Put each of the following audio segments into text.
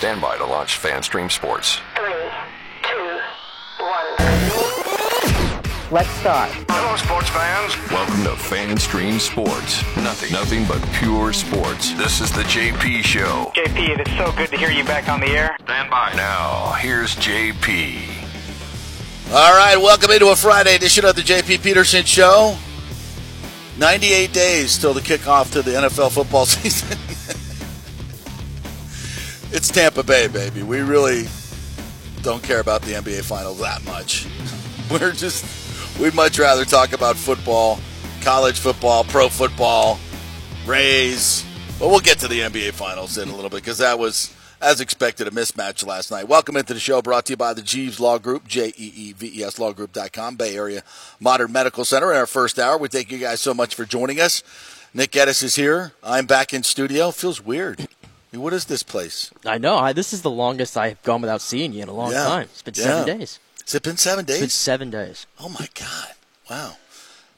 Stand by to launch FanStream Sports. Three, two, one. Let's start. Hello, sports fans. Welcome to FanStream Sports. Nothing, nothing but pure sports. This is the JP Show. JP, it's so good to hear you back on the air. Stand by. Now, here's JP. All right, welcome into a Friday edition of the JP Peterson Show. 98 days till the kickoff to the NFL football season. It's Tampa Bay, baby. We really don't care about the NBA Finals that much. We're just, we'd much rather talk about football, college football, pro football, Rays. But we'll get to the NBA Finals in a little bit because that was, as expected, a mismatch last night. Welcome into the show brought to you by the Jeeves Law Group, J E E V E S Lawgroup.com, Bay Area Modern Medical Center. In our first hour, we thank you guys so much for joining us. Nick Geddes is here. I'm back in studio. Feels weird. I mean, What is this place? I know. I, this is the longest I've gone without seeing you in a long Yeah. time. It's been Yeah. seven days. Has it been seven days? It's been seven days. Oh my God! Wow.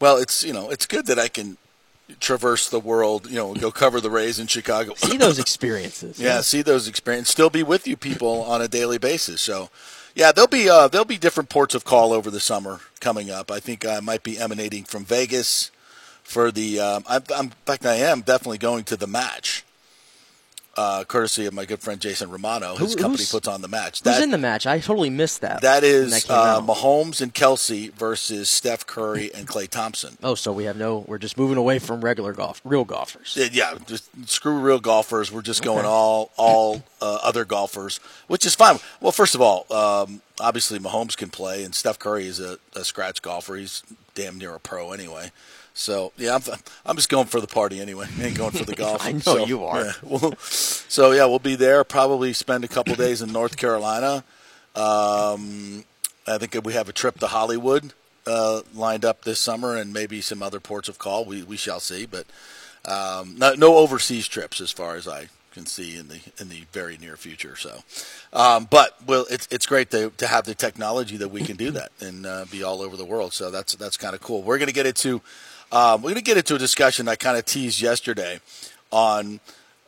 Well, it's you know it's good that I can traverse the world. You know, go cover the Rays in Chicago. See those experiences. Yeah, see those experiences. Still be with you people on a daily basis. So, yeah, there'll be uh, there'll be different ports of call over the summer coming up. I think I might be emanating from Vegas for the. Um, I'm, I'm, in fact, I am definitely going to the match. Uh, courtesy of my good friend Jason Romano, his Who- company puts on the match. Who's in the match? I totally missed that. That is that uh. Mahomes and Kelce versus Steph Curry and Klay Thompson. Oh, so we have no. We're just moving away from regular golf, real golfers. Yeah, just screw real golfers. We're just going all all uh, other golfers, which is fine. Well, first of all, um, obviously Mahomes can play, and Steph Curry is a, a scratch golfer. He's damn near a pro anyway. So yeah, I'm, I'm just going for the party anyway. I ain't going for the golf. I know So, you are. yeah, we'll- so yeah, we'll be there. Probably spend a couple days in North Carolina. Um, I think we have a trip to Hollywood uh, lined up this summer, and maybe some other ports of call. We we shall see, but um, no, no overseas trips as far as I can see in the in the very near future. So, um, but well, it's it's great to to have the technology that we can do that and uh, be all over the world. So that's that's kind of cool. We're going to get into um, we're going to get into a discussion I kind of teased yesterday on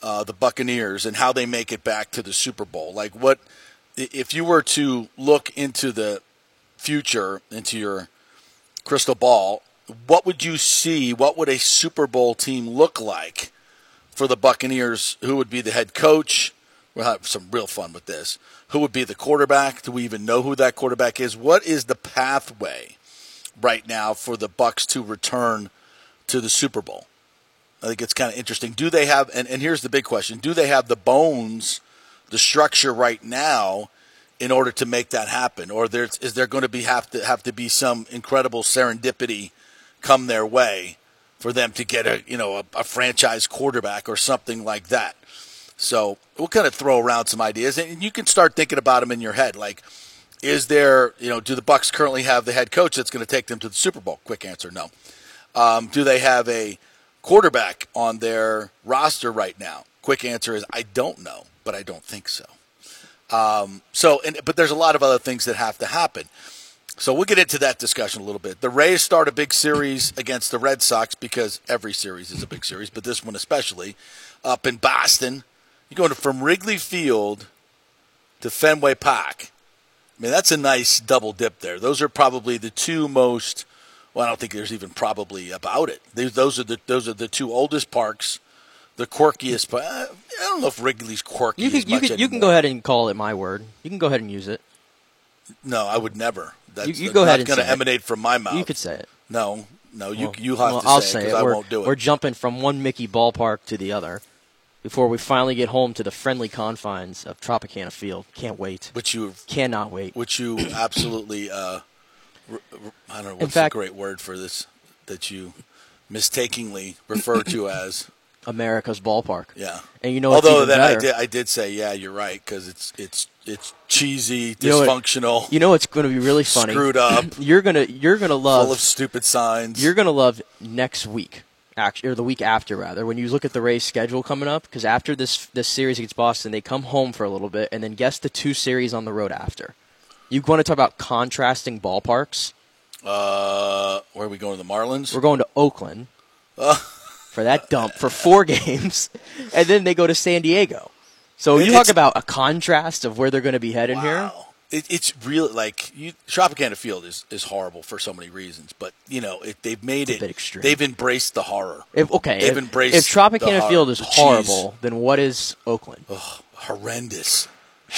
uh, the Buccaneers and how they make it back to the Super Bowl. Like what if you were to look into the future into your crystal ball, what would you see? What would a Super Bowl team look like for the Buccaneers? Who would be the head coach? We'll have some real fun with this. Who would be the quarterback? Do we even know who that quarterback is? What is the pathway right now for the Bucs to return to the Super Bowl? I think it's kind of interesting. Do they have? And, and here's the big question: Do they have the bones, the structure right now, in order to make that happen, or there's, is there going to be have to have to be some incredible serendipity come their way for them to get a you know a, a franchise quarterback or something like that? So we'll kind of throw around some ideas, and you can start thinking about them in your head. Like, is there you know do the Bucs currently have the head coach that's going to take them to the Super Bowl? Quick answer: No. Um, do they have a quarterback on their roster right now? Quick answer is I don't know, but I don't think so. Um, so, and, but there's a lot of other things that have to happen. So we'll get into that discussion a little bit. The Rays start a big series against the Red Sox because every series is a big series, but this one especially up in Boston. You're going from Wrigley Field to Fenway Park. I mean, that's a nice double dip there. Those are probably the two most. Well, I don't think there's even probably about it. Those are the those are the two oldest parks, the quirkiest. But I don't know if Wrigley's quirky. You as can you much can you can go ahead and call it my word. You can go ahead and use it. No, I would never. That's, You- you go not ahead and going to say emanate from my mouth. You could say it. No, no, you Well, you have well, to I'll say say it it. I won't do it. We're jumping from one Mickey ballpark to the other before we finally get home to the friendly confines of Tropicana Field. Can't wait. which you Cannot wait. which you absolutely uh, I don't know what's fact- the great word for this that you mistakenly refer to as America's ballpark. yeah. And you know although then I did I did say yeah you're right because it's it's it's cheesy You know what- dysfunctional You know what's going to be really funny? screwed up You're gonna you're gonna love full of stupid signs. You're gonna love next week, actually, or the week after rather, when you look at the Rays' schedule coming up. Because after this this series against Boston, they come home for a little bit, and then guess the two series on the road after. You want to talk about contrasting ballparks? uh, where are we going? To the Marlins. We're going to Oakland Uh. for that dump for four games, and then they go to San Diego. So you talk about a contrast of where they're going to be heading here. It, it's really like you, Tropicana Field is, is horrible for so many reasons, but you know it, they've made It's a it. bit extreme. They've embraced the horror. If, okay, they've if, embraced if Tropicana Field is horrible, then what is Oakland? horrendous.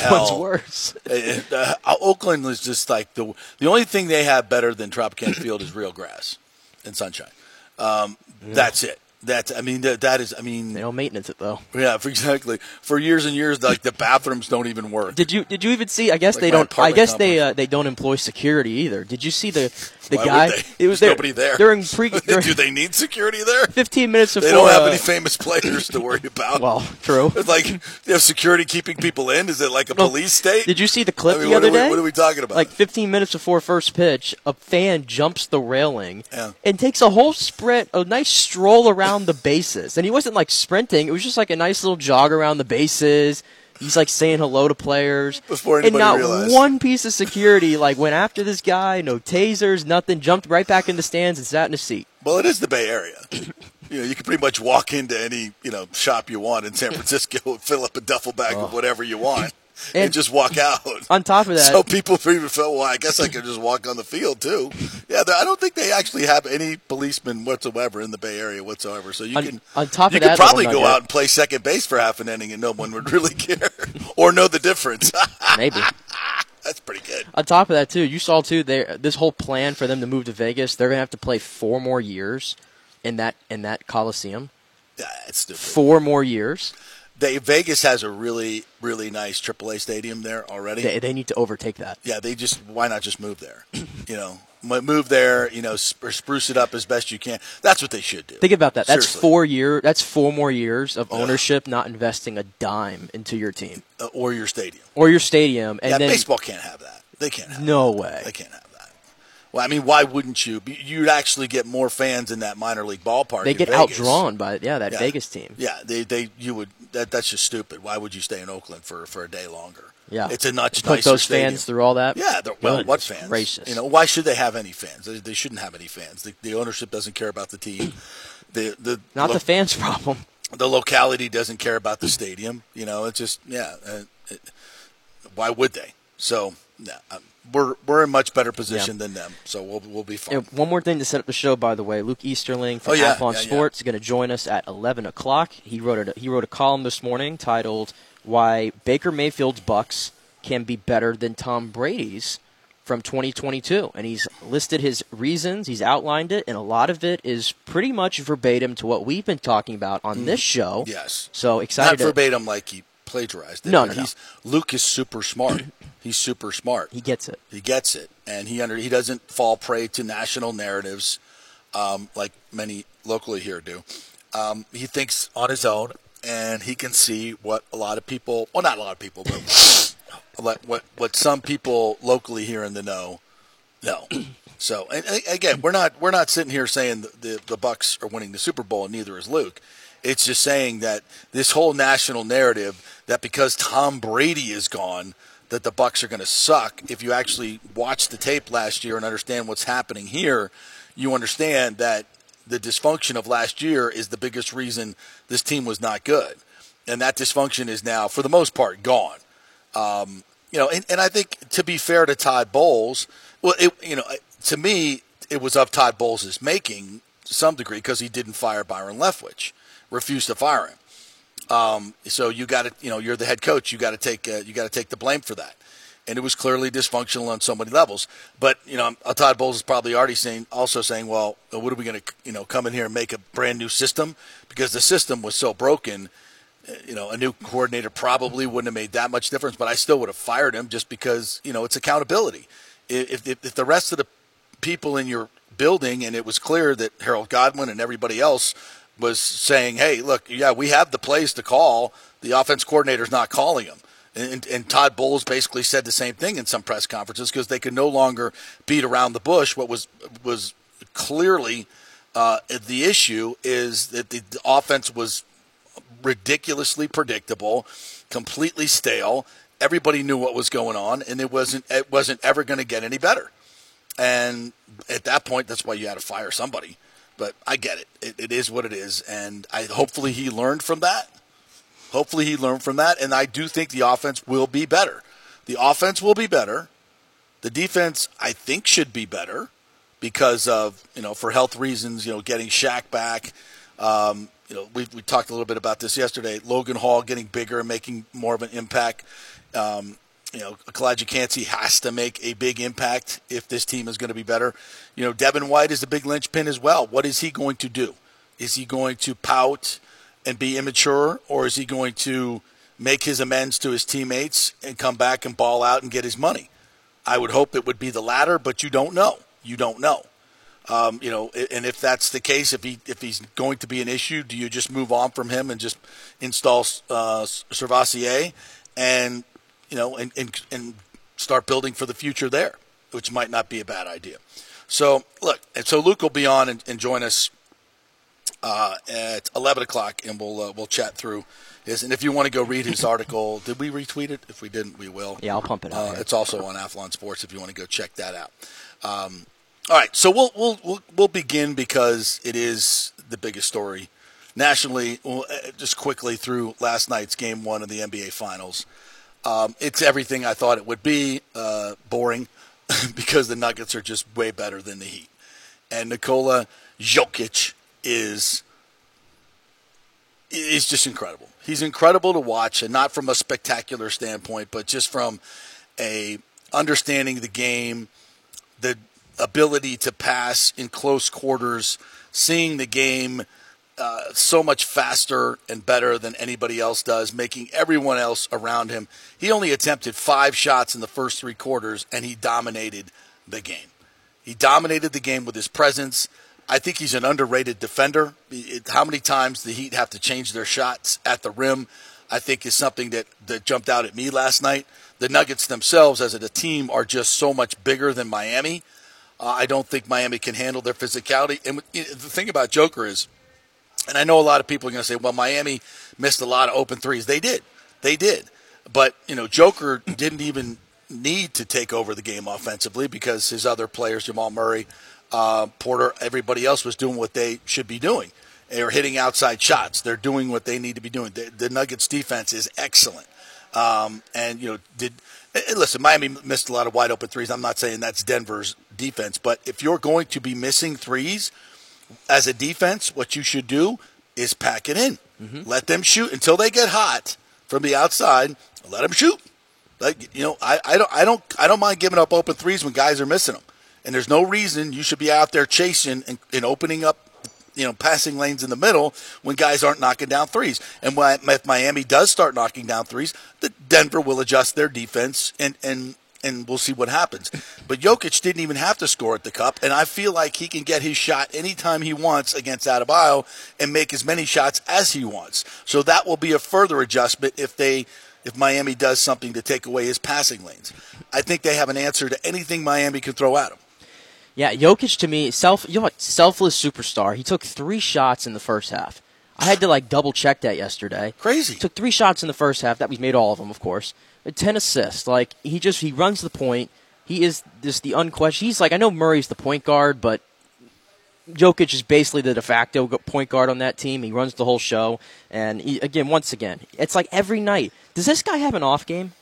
Which one's worse? Uh, uh, Oakland was just like the the only thing they have better than Tropicana Field is real grass and sunshine. Um, That's it. That's I mean that, that is I mean They don't maintenance it though. yeah for exactly for years and years like the bathrooms don't even work. Did you did you even see? I guess Like they don't. I guess they uh, they don't employ security either. Did you see the the Why guy? It was there, nobody there during pre. During Do they need security there? 15 minutes before. They don't have uh, any famous players to worry about. Well, true. It's like they have security keeping people in. Is it like a police state? Did you see the clip I mean, the other we- day? what are we talking about? Like 15 minutes before first pitch, a fan jumps the railing Yeah. and takes a whole sprint, a nice stroll around the bases. And he wasn't like sprinting; it was just like a nice little jog around the bases. He's like saying hello to players. Before and not realized. one piece of security like went after this guy. No tasers, nothing. Jumped right back in the stands and sat in a seat. Well, it is the Bay Area. you know, you can pretty much walk into any you know shop you want in San Francisco, and fill up a duffel bag of whatever you want, and, And- just walk out. On top of that, So people even felt, well, I guess I could just walk on the field too. Yeah, I don't think they actually have any policemen whatsoever in the Bay Area whatsoever. So you On- can on top you of could that probably go out and play second base for half an inning and no one would really care or know the difference. maybe. That's pretty good. On top of that, too, you saw too. This whole plan for them to move to Vegas. They're gonna have to play four more years in that in that Coliseum. Yeah, it's stupid. Four more years. They Vegas has a really really nice AAA stadium there already. They, they need to overtake that. yeah, they just why not just move there? you know, move there. You know, sp- spruce it up as best you can. That's what they should do. Think about that. That's Seriously. four year. That's four more years of ownership not investing a dime into your team Uh, or your stadium. or your stadium, and yeah, then baseball can't have that. They can't. Have no that. way. They can't have. Well, I mean, why wouldn't you? You'd actually get more fans in that minor league ballpark. They get Vegas. outdrawn by yeah that Yeah. Vegas team. Yeah, they they you would that that's just stupid. Why would you stay in Oakland for for a day longer? Yeah, it's a much Put nicer those stadium. fans through all that. Yeah, they're- well, what fans? Gracious. You know, why should they have any fans? They, they shouldn't have any fans. The, the ownership doesn't care about the team. The the not lo- the fans' problem. the locality doesn't care about the stadium. You know, it's just yeah. Uh, it, why would they? So yeah, um, we're we're in much better position than them. So we'll we'll be fine. And one more thing to set up the show, by the way, Luke Easterling from Oh, yeah, Athlon yeah, yeah. Sports is going to join us at 11 o'clock. He wrote a, he wrote a column this morning titled "Why Baker Mayfield's Bucs Can Be Better Than Tom Brady's." From 2022, and he's listed his reasons. He's outlined it, and a lot of it is pretty much verbatim to what we've been talking about on this show. Mm. Yes. So Not excited! to- verbatim like he plagiarized it. No, no, no. he's Luke is super smart. he's super smart. he gets it. He gets it, and he under he doesn't fall prey to national narratives um, like many locally here do. Um, he thinks on his own, and he can see what a lot of people, well, not a lot of people, but what what, some people locally here in the know know. So, and, and again, we're not we're not sitting here saying the, the the Bucs are winning the Super Bowl, and neither is Luke. It's just saying that this whole national narrative that because Tom Brady is gone, that the Bucs are going to suck. If you actually watch the tape last year and understand what's happening here, you understand that the dysfunction of last year is the biggest reason this team was not good, and that dysfunction is now, for the most part, gone. Um, you know, and, and I think to be fair to Todd Bowles, well, it, you know, to me, it was of Todd Bowles' making to some degree because he didn't fire Byron Leftwich, refused to fire him. Um, so you got to, you know, you're the head coach. You got to take, uh, you got to take the blame for that. And it was clearly dysfunctional on so many levels. But you know, uh, Todd Bowles is probably already saying, also saying, well, uh, what are we going to, you know, come in here and make a brand new system because the system was so broken. uh, You know, a new coordinator probably wouldn't have made that much difference, but I still would have fired him just because you know it's accountability. If if, if the rest of the people in your building, and it was clear that Harold Godwin and everybody else was saying, "Hey, look, yeah, we have the plays to call. The offense coordinator's not calling them." And, and Todd Bowles basically said the same thing in some press conferences because they could no longer beat around the bush. What was was clearly uh, the issue is that the, the offense was ridiculously predictable, completely stale. Everybody knew what was going on, and it wasn't it wasn't ever going to get any better. And at that point, that's why you had to fire somebody. But I get it. it. It is what it is, and I hopefully he learned from that. Hopefully he learned from that, and I do think the offense will be better. The offense will be better. The defense, I think, should be better because of you know for health reasons. You know, getting Shaq back. Um, you know, we we talked a little bit about this yesterday. Logan Hall getting bigger and making more of an impact. Um, you know, Calijah Kancey has to make a big impact if this team is going to be better. You know, Devin White is a big linchpin as well. What is he going to do? Is he going to pout and be immature, or is he going to make his amends to his teammates and come back and ball out and get his money? I would hope it would be the latter, but you don't know. You don't know. Um, you know, and if that's the case, if he if he's going to be an issue, do you just move on from him and just install uh, SirVocea and you know and, and and start building for the future there, which might not be a bad idea. So look, and so Luke will be on and, and join us uh, at eleven o'clock, and we'll uh, we'll chat through his. And if you want to go read his article, did we retweet it? If we didn't, we will. Yeah, I'll pump it out. Uh, it's also on Athlon Sports if you want to go check that out. Um, all right, so we'll, we'll we'll we'll begin because it is the biggest story nationally. Uh, just quickly through last night's game one of the NBA Finals. Um, it's everything I thought it would be. Uh, boring because the Nuggets are just way better than the Heat, and Nikola Jokic is is just incredible. He's incredible to watch, and not from a spectacular standpoint, but just from a understanding the game, the ability to pass in close quarters, seeing the game uh, so much faster and better than anybody else does, making everyone else around him. He only attempted five shots in the first three quarters, and he dominated the game. He dominated the game with his presence. I think he's an underrated defender. It, how many times the Heat have to change their shots at the rim, I think is something that, that jumped out at me last night. The Nuggets themselves, as a team, are just so much bigger than Miami. Uh, I don't think Miami can handle their physicality. And the thing about Joker is, and I know a lot of people are going to say, well, Miami missed a lot of open threes. They did. They did. But, you know, Joker didn't even need to take over the game offensively because his other players, Jamal Murray, uh, Porter, everybody else was doing what they should be doing. They're hitting outside shots. They're doing what they need to be doing. The, the Nuggets defense is excellent. Um, and, you know, did listen, Miami missed a lot of wide open threes. I'm not saying that's Denver's defense, but if you're going to be missing threes as a defense, what you should do is pack it in. Mm-hmm. Let them shoot until they get hot from the outside. Let them shoot. Like you know, I, I don't I don't I don't mind giving up open threes when guys are missing them, and there's no reason you should be out there chasing and, and opening up you know passing lanes in the middle when guys aren't knocking down threes. And when, if Miami does start knocking down threes, the Denver will adjust their defense and and and we'll see what happens. But Jokic didn't even have to score at the cup, and I feel like he can get his shot anytime he wants against Adebayo and make as many shots as he wants. So that will be a further adjustment if they if Miami does something to take away his passing lanes. I think they have an answer to anything Miami can throw at him. Yeah, Jokic to me, self, you know what, selfless superstar. He took three shots in the first half. I had to like double check that yesterday. Crazy. Took three shots in the first half. That we made all of them, of course. Ten assists. Like he just he runs the point. He is just the unquestioned. He's like I know Murray's the point guard, but Jokic is basically the de facto point guard on that team. He runs the whole show, and he, again, once again, it's like every night. Does this guy have an off game?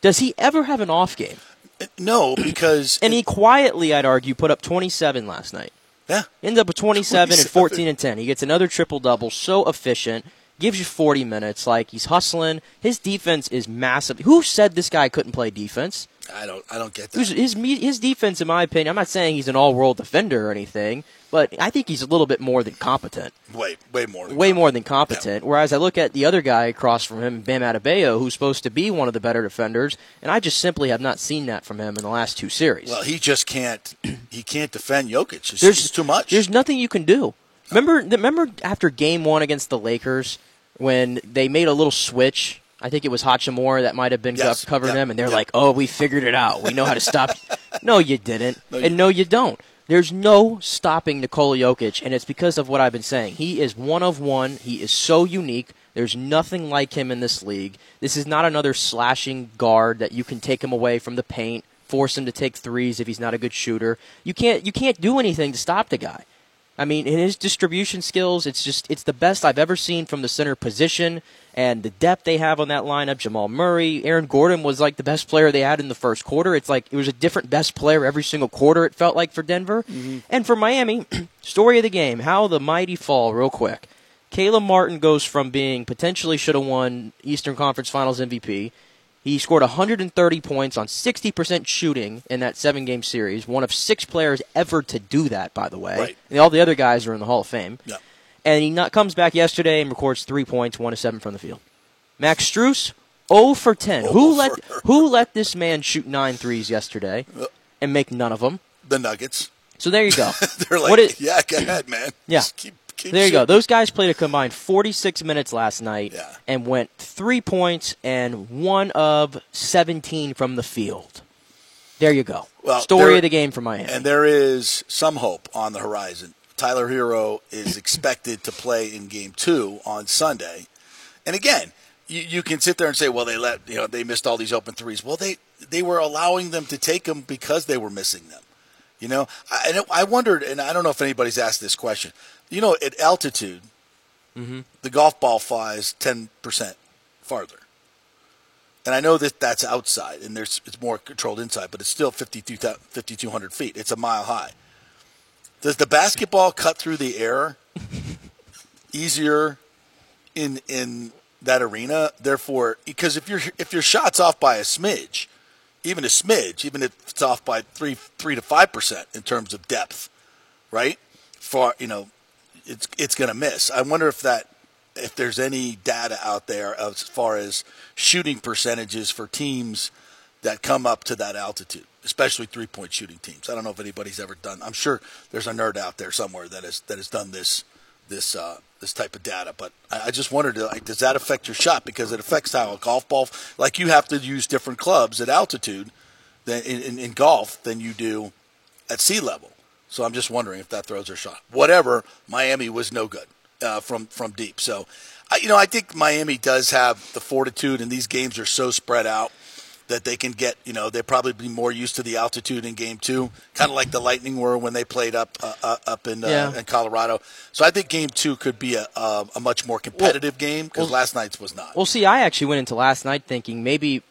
Does he ever have an off game? Uh, no, because and he quietly, I'd argue, put up 27 last night. Yeah, ended up with 27, 27. and 14 and 10. He gets another triple double, so efficient. Gives you 40 minutes. Like he's hustling. His defense is massive. Who said this guy couldn't play defense? I don't. I don't get that. His his defense, in my opinion, I'm not saying he's an all world defender or anything, but I think he's a little bit more than competent. Way, way more. way competent. more than competent. Yeah. Whereas I look at the other guy across from him, Bam Adebayo, who's supposed to be one of the better defenders, and I just simply have not seen that from him in the last two series. Well, he just can't. He can't defend Jokic. It's, there's too much. There's nothing you can do. Remember, remember after Game One against the Lakers when they made a little switch I think it was Hachimura that might have been yes. covering them, and they're like, "Oh, we figured it out. We know how to stop." no, you didn't, no, you and no, you don't. There's no stopping Nikola Jokic, and it's because of what I've been saying. He is one of one. He is so unique. There's nothing like him in this league. This is not another slashing guard that you can take him away from the paint, force him to take threes if he's not a good shooter. You can't you can't do anything to stop the guy. I mean, in his distribution skills, it's just it's the best I've ever seen from the center position and the depth they have on that lineup. Jamal Murray, Aaron Gordon was like the best player they had in the first quarter. It's like it was a different best player every single quarter. It felt like for Denver mm-hmm. and for Miami. story of the game: how the mighty fall. Real quick, Caleb Martin goes from being potentially should have won Eastern Conference Finals MVP. He scored 130 points on 60% shooting in that seven game series. One of six players ever to do that, by the way. Right. And all the other guys are in the Hall of Fame. Yeah. And he not, comes back yesterday and records three points, one to seven from the field. Max Strus, 0 for 10. who let who let this man shoot nine threes yesterday uh, and make none of them? The Nuggets. So there you go. They're like, yeah, go ahead, man. Yeah. Just keep, keep There you go. Those guys played a combined 46 minutes last night Yeah. and went three points and one of 17 from the field. There you go. Well, Story there- of the game for Miami. And there is some hope on the horizon. Tyler Herro is expected to play in Game Two on Sunday, and again, you, you can sit there and say, "Well, they let you know they missed all these open threes. Well, they they were allowing them to take them because they were missing them. You know, I, and I wondered, and I don't know if anybody's asked this question. You know, at altitude, mm-hmm. the golf ball flies ten percent farther. And I know that that's outside, and there's it's more controlled inside, but it's still 52 5,200 feet. It's a mile high. Does the basketball cut through the air easier in in that arena? Therefore, because if your if your shot's off by a smidge, even a smidge, even if it's off by three three to five percent in terms of depth, right? For you know, it's it's going to miss. I wonder if that if there's any data out there as far as shooting percentages for teams that come up to that altitude, especially three point shooting teams. I don't know if anybody's ever done. I'm sure there's a nerd out there somewhere that has that has done this this uh, this type of data. But I, I just wondered, like, does that affect your shot? Because it affects how a golf ball. Like you have to use different clubs at altitude than in, in, in golf than you do at sea level. So I'm just wondering if that throws their shot. Whatever, Miami was no good uh, from from deep. So, I, you know, I think Miami does have the fortitude, and these games are so spread out that they can get. You know, they'll probably be more used to the altitude in Game Two, kind of like the Lightning were when they played up uh, uh, up in uh, Yeah. in Colorado. So I think Game Two could be a a, a much more competitive game because well- last night's was not. Well, see, I actually went into last night thinking maybe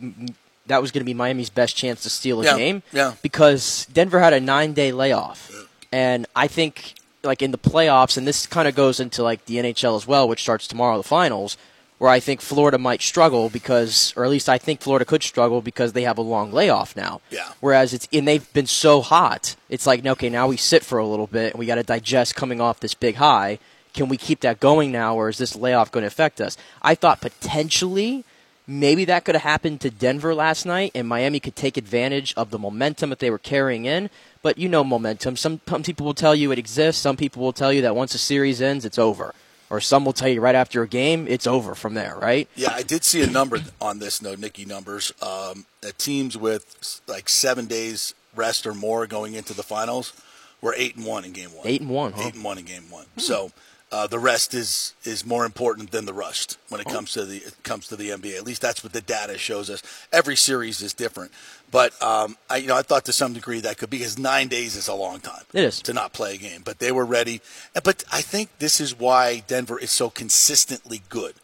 that was going to be Miami's best chance to steal a Yeah, game. yeah. Because Denver had a nine day layoff. And I think, like, in the playoffs, and this kind of goes into, like, the NHL as well, which starts tomorrow, the finals, where I think Florida might struggle because, or at least I think Florida could struggle because they have a long layoff now. Yeah. Whereas it's, and they've been so hot, it's like, okay, now we sit for a little bit and we got to digest coming off this big high. Can we keep that going now, or is this layoff going to affect us? I thought potentially maybe that could have happened to Denver last night, and Miami could take advantage of the momentum that they were carrying in. But you know, momentum. Some, some people will tell you it exists. Some people will tell you that once a series ends, it's over. Or some will tell you right after a game, it's over from there, right? Yeah, I did see a number on this, no Nicky numbers. Um, that teams with like seven days rest or more going into the finals were eight and one in game one. Eight and one, huh? Hmm. Eight and one in game one. So uh, the rest is is more important than the rust when Oh. it comes to the it comes to the NBA. At least that's what the data shows us. Every series is different, but um, I you know I thought to some degree that could be because nine days is a long time. It is. to not play a game, but they were ready. But I think this is why Denver is so consistently good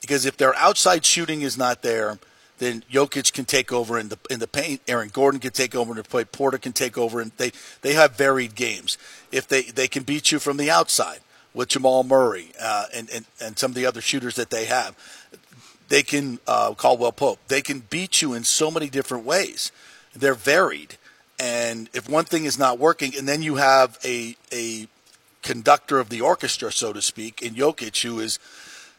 because if their outside shooting is not there, then Jokic can take over in the in the paint. Aaron Gordon can take over in the play. Porter can take over, and they they have varied games. If they they can beat you from the outside with Jamal Murray uh, and, and and some of the other shooters that they have, they can uh, Caldwell Pope. They can beat you in so many different ways. They're varied, and if one thing is not working, and then you have a a conductor of the orchestra, so to speak, in Jokic, who is,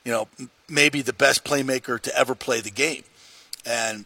you know, maybe the best playmaker to ever play the game, and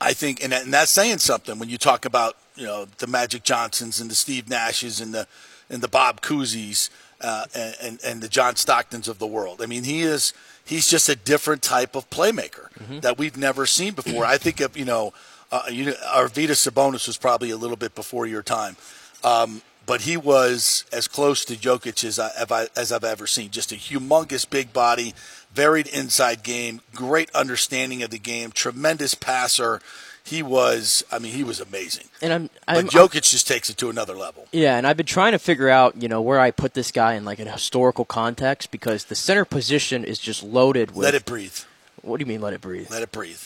I think, and, and that's saying something when you talk about you know the Magic Johnsons and the Steve Nashes and the and the Bob Cousy's uh, and, and the John Stocktons of the world. I mean, he is he's just a different type of playmaker that we've never seen before. I think of you know, uh, you know, Arvydas Sabonis was probably a little bit before your time. Um, but he was as close to Jokic as, I- as I've ever seen. Just a humongous big body, varied inside game, great understanding of the game, tremendous passer. He was. I mean, he was amazing. And I'm, But I'm Jokic just takes it to another level. Yeah, and I've been trying to figure out, you know, where I put this guy in like an historical context because the center position is just loaded with. Let it breathe. What do you mean, let it breathe? Let it breathe.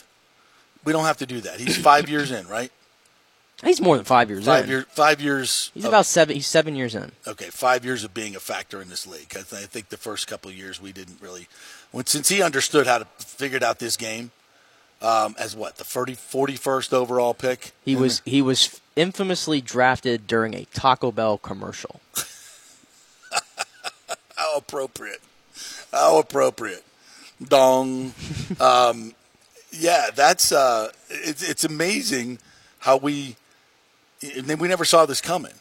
We don't have to do that. He's five years in, right? He's more than five years Five in. years. Five years. He's of- about seven. He's seven years in. okay. Five years of being a factor in this league. I, th- I think the first couple of years we didn't really. When since he understood how to figured out this game, um, as what the 30, 41st overall pick. He was he was infamously drafted during a Taco Bell commercial. How appropriate. How appropriate. Dong. um, yeah, that's uh, it's it's amazing how we we never saw this coming.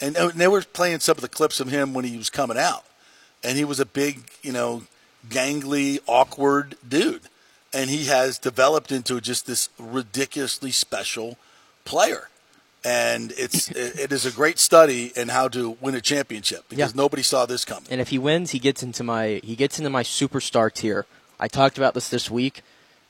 And, and they were playing some of the clips of him when he was coming out, and he was a big, you know, gangly, awkward dude, and he has developed into just this ridiculously special player. And it's it is a great study in how to win a championship because Yeah. nobody saw this coming. And if he wins, he gets into my he gets into my superstar tier. I talked about this this week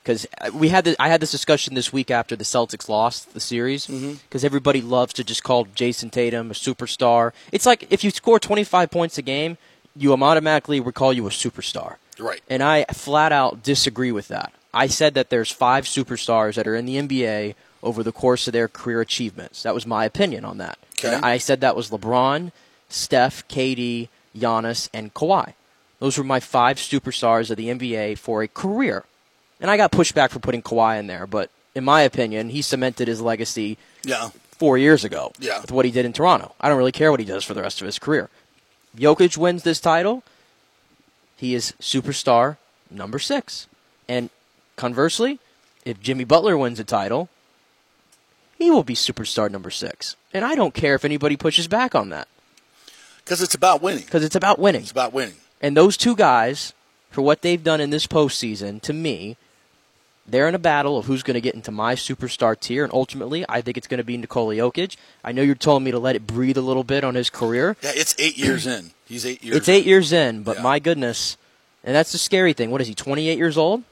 because uh, we had the, I had this discussion this week after the Celtics lost the series mm-hmm. because everybody loves to just call Jayson Tatum a superstar. It's like if you score 25 points a game, you automatically would call you a superstar. Right. And I flat out disagree with that. I said that there's five superstars that are in the NBA over the course of their career achievements. That was my opinion on that. Okay. I said that was LeBron, Steph, KD, Giannis, and Kawhi. Those were my five superstars of the NBA for a career. And I got pushed back for putting Kawhi in there, but in my opinion, he cemented his legacy Yeah. four years ago Yeah. with what he did in Toronto. I don't really care what he does for the rest of his career. Jokic wins this title. He is superstar number six. And conversely, if Jimmy Butler wins a title, he will be superstar number six. And I don't care if anybody pushes back on that Because it's about winning. because it's about winning. It's about winning. And those two guys, for what they've done in this postseason, to me, they're in a battle of who's going to get into my superstar tier. And ultimately, I think it's going to be Nikola Jokic. I know you're telling me to let it breathe a little bit on his career. Yeah, it's eight years in. He's eight years. In. It's eight years in, but Yeah. my goodness. And that's the scary thing. What is he, 28 years old?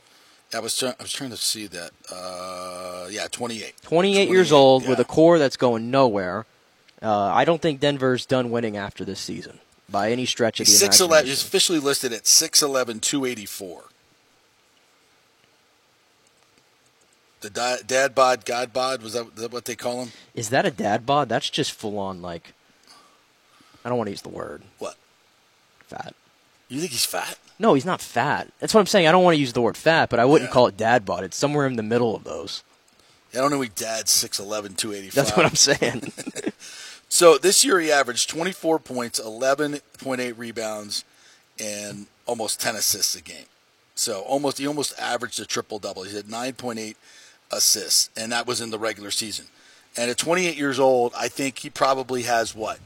I was trying, I was trying to see that. Uh, yeah, 28. 28 years old with a core that's going nowhere. Uh, I don't think Denver's done winning after this season by any stretch of the He's six eleven. He's officially listed at 6'11", 284. The di- dad bod, god bod, was that, that what they call him? Is that a dad bod? That's just full on, like, I don't want to use the word What? fat. You think he's fat? No, he's not fat. That's what I'm saying. I don't want to use the word fat, but I wouldn't Yeah. call it dad bod. It's somewhere in the middle of those. I don't know. He dad's 6'11", 285. That's what I'm saying. So this year he averaged 24 points, 11.8 rebounds, and almost 10 assists a game. So almost he almost averaged a triple double. He had 9.8 assists, and that was in the regular season. And at 28 years old, I think he probably has what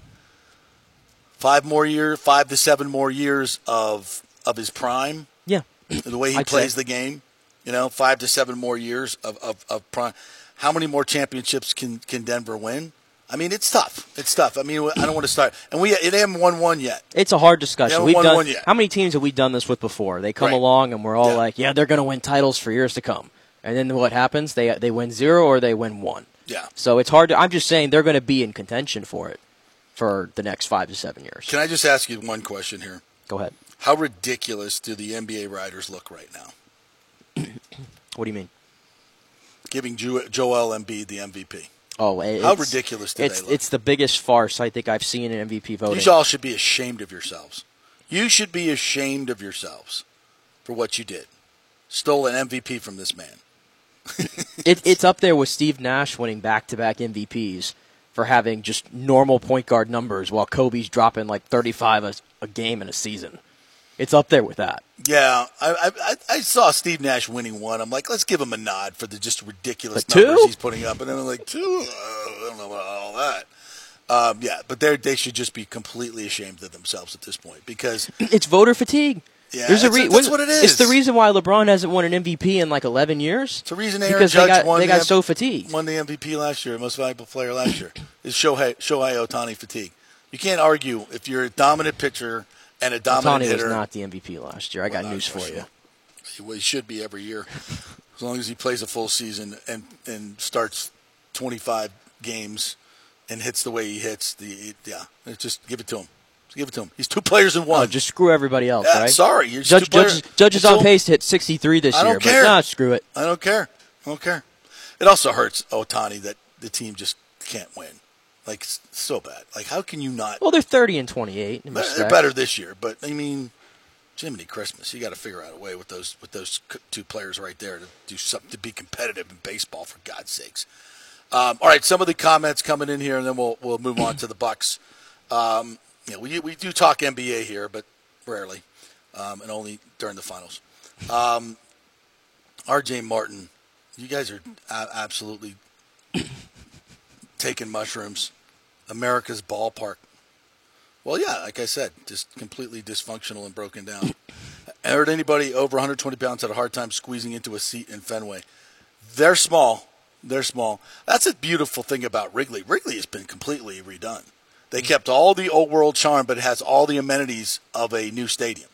five more years, five to seven more years of of his prime. yeah. The way he I'd plays say. the game, you know, five to seven more years of, of, of prime. How many more championships can, can Denver win? I mean, it's tough. It's tough. I mean, I don't want to start, and we it haven't won one yet. It's a hard discussion. We've won done one yet. how many teams have we done this with before? They come Right. along and we're all Yeah. like, "Yeah, they're going to win titles for years to come." And then what happens? They they win zero or they win one. Yeah. So it's hard to. I'm just saying they're going to be in contention for it for the next five to seven years. Can I just ask you one question here? Go ahead. How ridiculous do the NBA writers look right now? What do you mean? Giving Jo- Joel Embiid the MVP. Oh, it- How ridiculous do it's they look? it's the biggest farce I think I've seen in MVP voting. You all should be ashamed of yourselves. You should be ashamed of yourselves for what you did. Stole an MVP from this man. It, it's up there with Steve Nash winning back-to-back MVPs for having just normal point guard numbers, while Kobe's dropping like 35 a, a game in a season. It's up there with that. Yeah, I, I I- saw Steve Nash winning one. I'm like, let's give him a nod for the just ridiculous But two? numbers he's putting up. And then I'm like, two? Uh, I don't know about all that. Um, yeah, but they they should just be completely ashamed of themselves at this point because It's voter fatigue. Yeah, There's a re- that's what it It's the reason why LeBron hasn't won an MVP in like 11 years. it's the reason Aaron because Judge they got won they the got M- so fatigued. won the MVP last year, most valuable player last year. Is Shohei Shohei Ohtani fatigue? You can't argue if you're a dominant pitcher and a dominant Tony hitter. was not the MVP last year. I got news for you. He- He should be every year. as long as he plays a full season and and starts 25 games and hits the way he hits, the yeah, just give it to him. Just give it to him. He's two players in one. Oh, just screw everybody else, Yeah, right? sorry, you're Judge, two players- Judge, Judge is on pace to hit 63 this I don't year, care. but nah, screw it. I don't care. I don't care. It also hurts Ohtani that the team just can't win. Like so bad. Like how can you not? Well, they're 30 and 28. They're- respect. Better this year, but I mean, Jiminy Christmas, you got to figure out a way with those with those two players right there to do something to be competitive in baseball for God's sakes. Um, all right, some of the comments coming in here, and then we'll we'll move on to the Bucs. Um, yeah, we we do talk NBA here, but rarely, um, and only during the finals. Um, R.J. Martin, you guys are a- absolutely taking mushrooms. America's ballpark. Well, yeah, like I said, just completely dysfunctional and broken down. I heard anybody over 120 pounds had a hard time squeezing into a seat in Fenway. They're small. They're small. That's a beautiful thing about Wrigley. Wrigley has been completely redone. They kept all the old world charm, but it has all the amenities of a new stadium.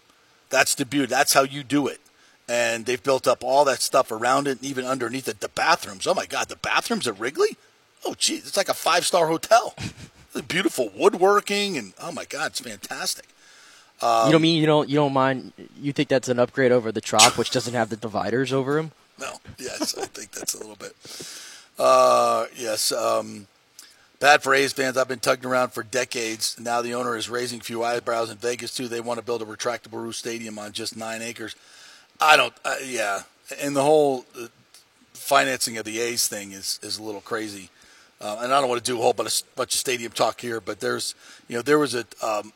That's the beauty. That's how you do it. And they've built up all that stuff around it, and even underneath it. The bathrooms. Oh my God, the bathrooms at Wrigley. Oh, geez, it's like a five star hotel. The beautiful woodworking, and oh my God, it's fantastic. you don't mean you don't you don't mind? You think that's an upgrade over the Trop, which doesn't have the dividers over him? No, yes, I think that's a little bit. Uh, yes, um, bad for A's fans. I've been tugged around for decades. Now the owner is raising a few eyebrows in Vegas too. They want to build a retractable roof stadium on just nine acres. I don't. Uh, yeah, and the whole uh, financing of the A's thing is is a little crazy. Uh, and I don't want to do a whole bunch of, bunch of stadium talk here, but there's, you know, there was a, um,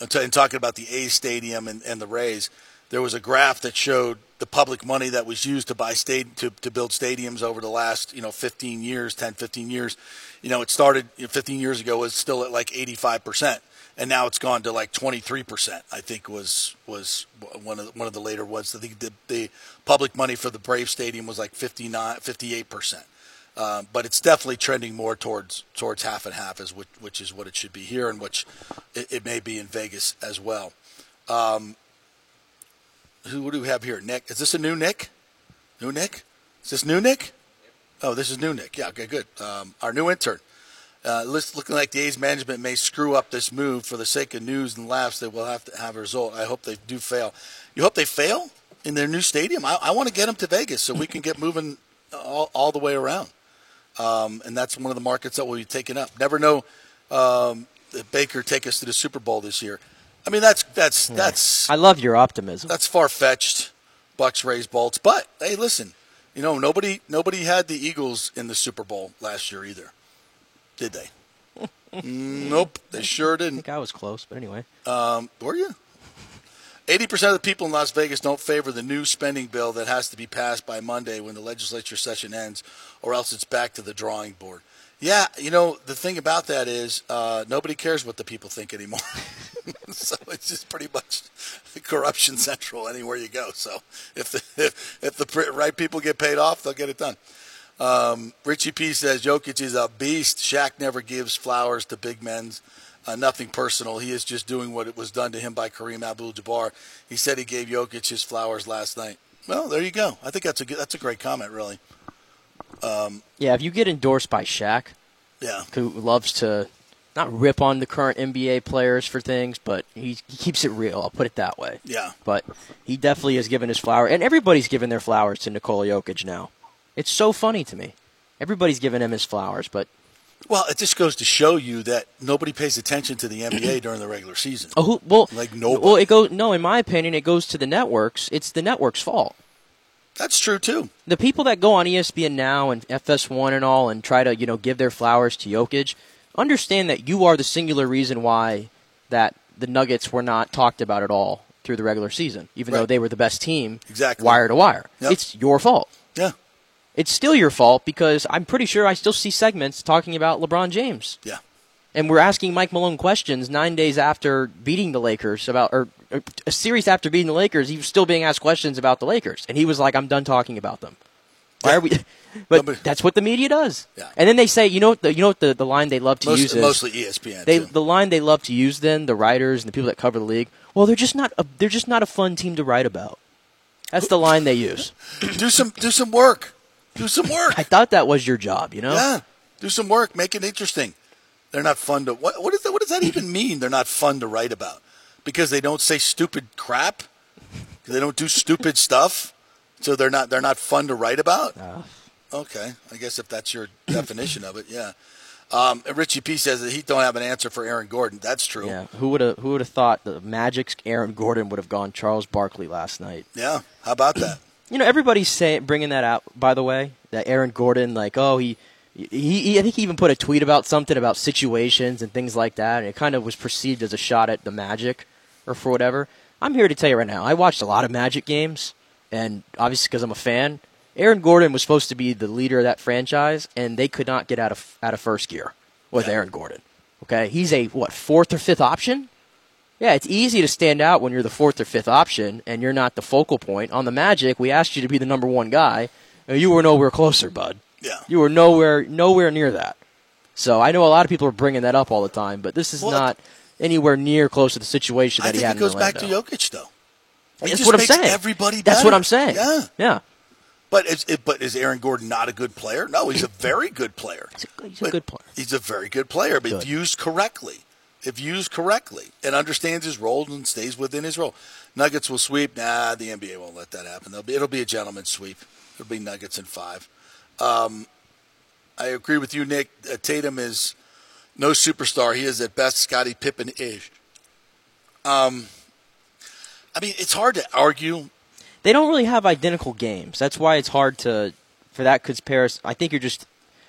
in talking about the A's stadium and, and the Rays, there was a graph that showed the public money that was used to buy state to, to build stadiums over the last, you know, 15 years, 10, 15 years. You know, it started you know, 15 years ago was still at like 85%. And now it's gone to like 23%. I think was was one of the, one of the later ones. The, the public money for the Brave Stadium was like 59, 58%. Um, but it's definitely trending more towards towards half and half, as which, which is what it should be here, and which it, it may be in Vegas as well. Um, who do we have here? Nick, is this a new Nick? New Nick? Is this new Nick? Oh, this is new Nick. Yeah, okay, good. Um, our new intern. Uh, looking like the A's management may screw up this move for the sake of news and laughs. They will have to have a result. I hope they do fail. You hope they fail in their new stadium? I, I want to get them to Vegas so we can get moving all, all the way around um, and that's one of the markets that will be taken up. Never know um, Baker take us to the Super Bowl this year. I mean, that's that's that's I love your optimism. that's far fetched. Bucs raise bolts, but hey, listen, you know nobody nobody had the Eagles in the Super Bowl last year either, did they? nope, they sure didn't. think I was close, but anyway. Um, were you? Eighty percent of the people in Las Vegas don't favor the new spending bill that has to be passed by Monday when the legislature session ends, or else it's back to the drawing board. Yeah, you know the thing about that is uh, nobody cares what the people think anymore. so it's just pretty much corruption central anywhere you go. So if the if, if the right people get paid off, they'll get it done. Um, Richie P says Jokic is a beast. Shaq never gives flowers to big men's. Uh, nothing personal. He is just doing what it was done to him by Kareem Abdul-Jabbar. He said he gave Jokic his flowers last night. Well, there you go. I think that's a good, that's a great comment, really. Um, yeah, if you get endorsed by Shaq, Yeah, who loves to not rip on the current NBA players for things, but he, he keeps it real. I'll put it that way. yeah. But he definitely has given his flower, and everybody's given their flowers to Nikola Jokic now. It's so funny to me. Everybody's giving him his flowers, but Well, it just goes to show you that nobody pays attention to the NBA during the regular season. oh, who, well, Like nobody. Well, it goes. No, in my opinion, it goes to the networks. It's the network's fault. That's true too. the people that go on ESPN now and FS1 and all and try to you know give their flowers to Jokic, understand that you are the singular reason why that the Nuggets were not talked about at all through the regular season, even though they were the best team, Exactly. wire to wire. Yep. It's your fault. Yeah, It's still your fault because I'm pretty sure I still see segments talking about LeBron James. yeah. And we're asking Mike Malone questions nine days after beating the Lakers about, or, or a series after beating the Lakers. He was still being asked questions about the Lakers, and he was like, "I'm done talking about them." Why are we? But that's what the media does. Yeah. And then they say, you know, what the, you know what the, the line they love to Most, use is mostly ESPN. they the line they love to use. Then the writers and the people that cover the league. Well, they're just not a, they're just not a fun team to write about. That's the line they use. do some do some work. Do some work. I thought that was your job, you know? Yeah, do some work. Make it interesting. They're not fun to. What, what, is that, what does that even mean? They're not fun to write about because they don't say stupid crap. They don't do stupid stuff, so they're not they're not fun to write about. Okay, I guess if that's your definition of it, yeah. Um, Richie P says that he don't have an answer for Aaron Gordon. That's true. Yeah. Who would have who would have thought the Magic's Aaron Gordon would have gone Charles Barkley last night? Yeah, How about that? You know, everybody's saying bringing that out. By the way, that Aaron Gordon, like, oh, he, he, he, I think he even put a tweet about something about situations and things like that, and it kind of was perceived as a shot at the Magic, or for whatever. I'm here to tell you right now. I watched a lot of Magic games, and obviously because I'm a fan, Aaron Gordon was supposed to be the leader of that franchise, and they could not get out of out of first gear with Yeah. Aaron Gordon. Okay, he's a what fourth or fifth option. Yeah, it's easy to stand out when you're the fourth or fifth option and you're not the focal point. On the Magic, we asked you to be the number one guy, you were nowhere closer, bud. Yeah. You were nowhere nowhere near that. So I know a lot of people are bringing that up all the time, but this is Well, not anywhere near close to the situation that I he think had it goes back to. Jokic though. He That's what I'm saying. Everybody. That's what I'm saying. Yeah. yeah. But is, it, but is Aaron Gordon not a good player? No, he's a very good player. He's a, he's a good player. He's a very good player, but if Good. used correctly, if used correctly, and understands his role and stays within his role, Nuggets will sweep. Nah, the NBA won't let that happen. They'll be, it'll be a gentleman's sweep. It'll be Nuggets in five. Um, I agree with you, Nick. Uh, Tatum is no superstar. He is at best Scottie Pippen ish. Um, I mean, it's hard to argue. They don't really have identical games. That's why it's hard to for that comparison. I think you're just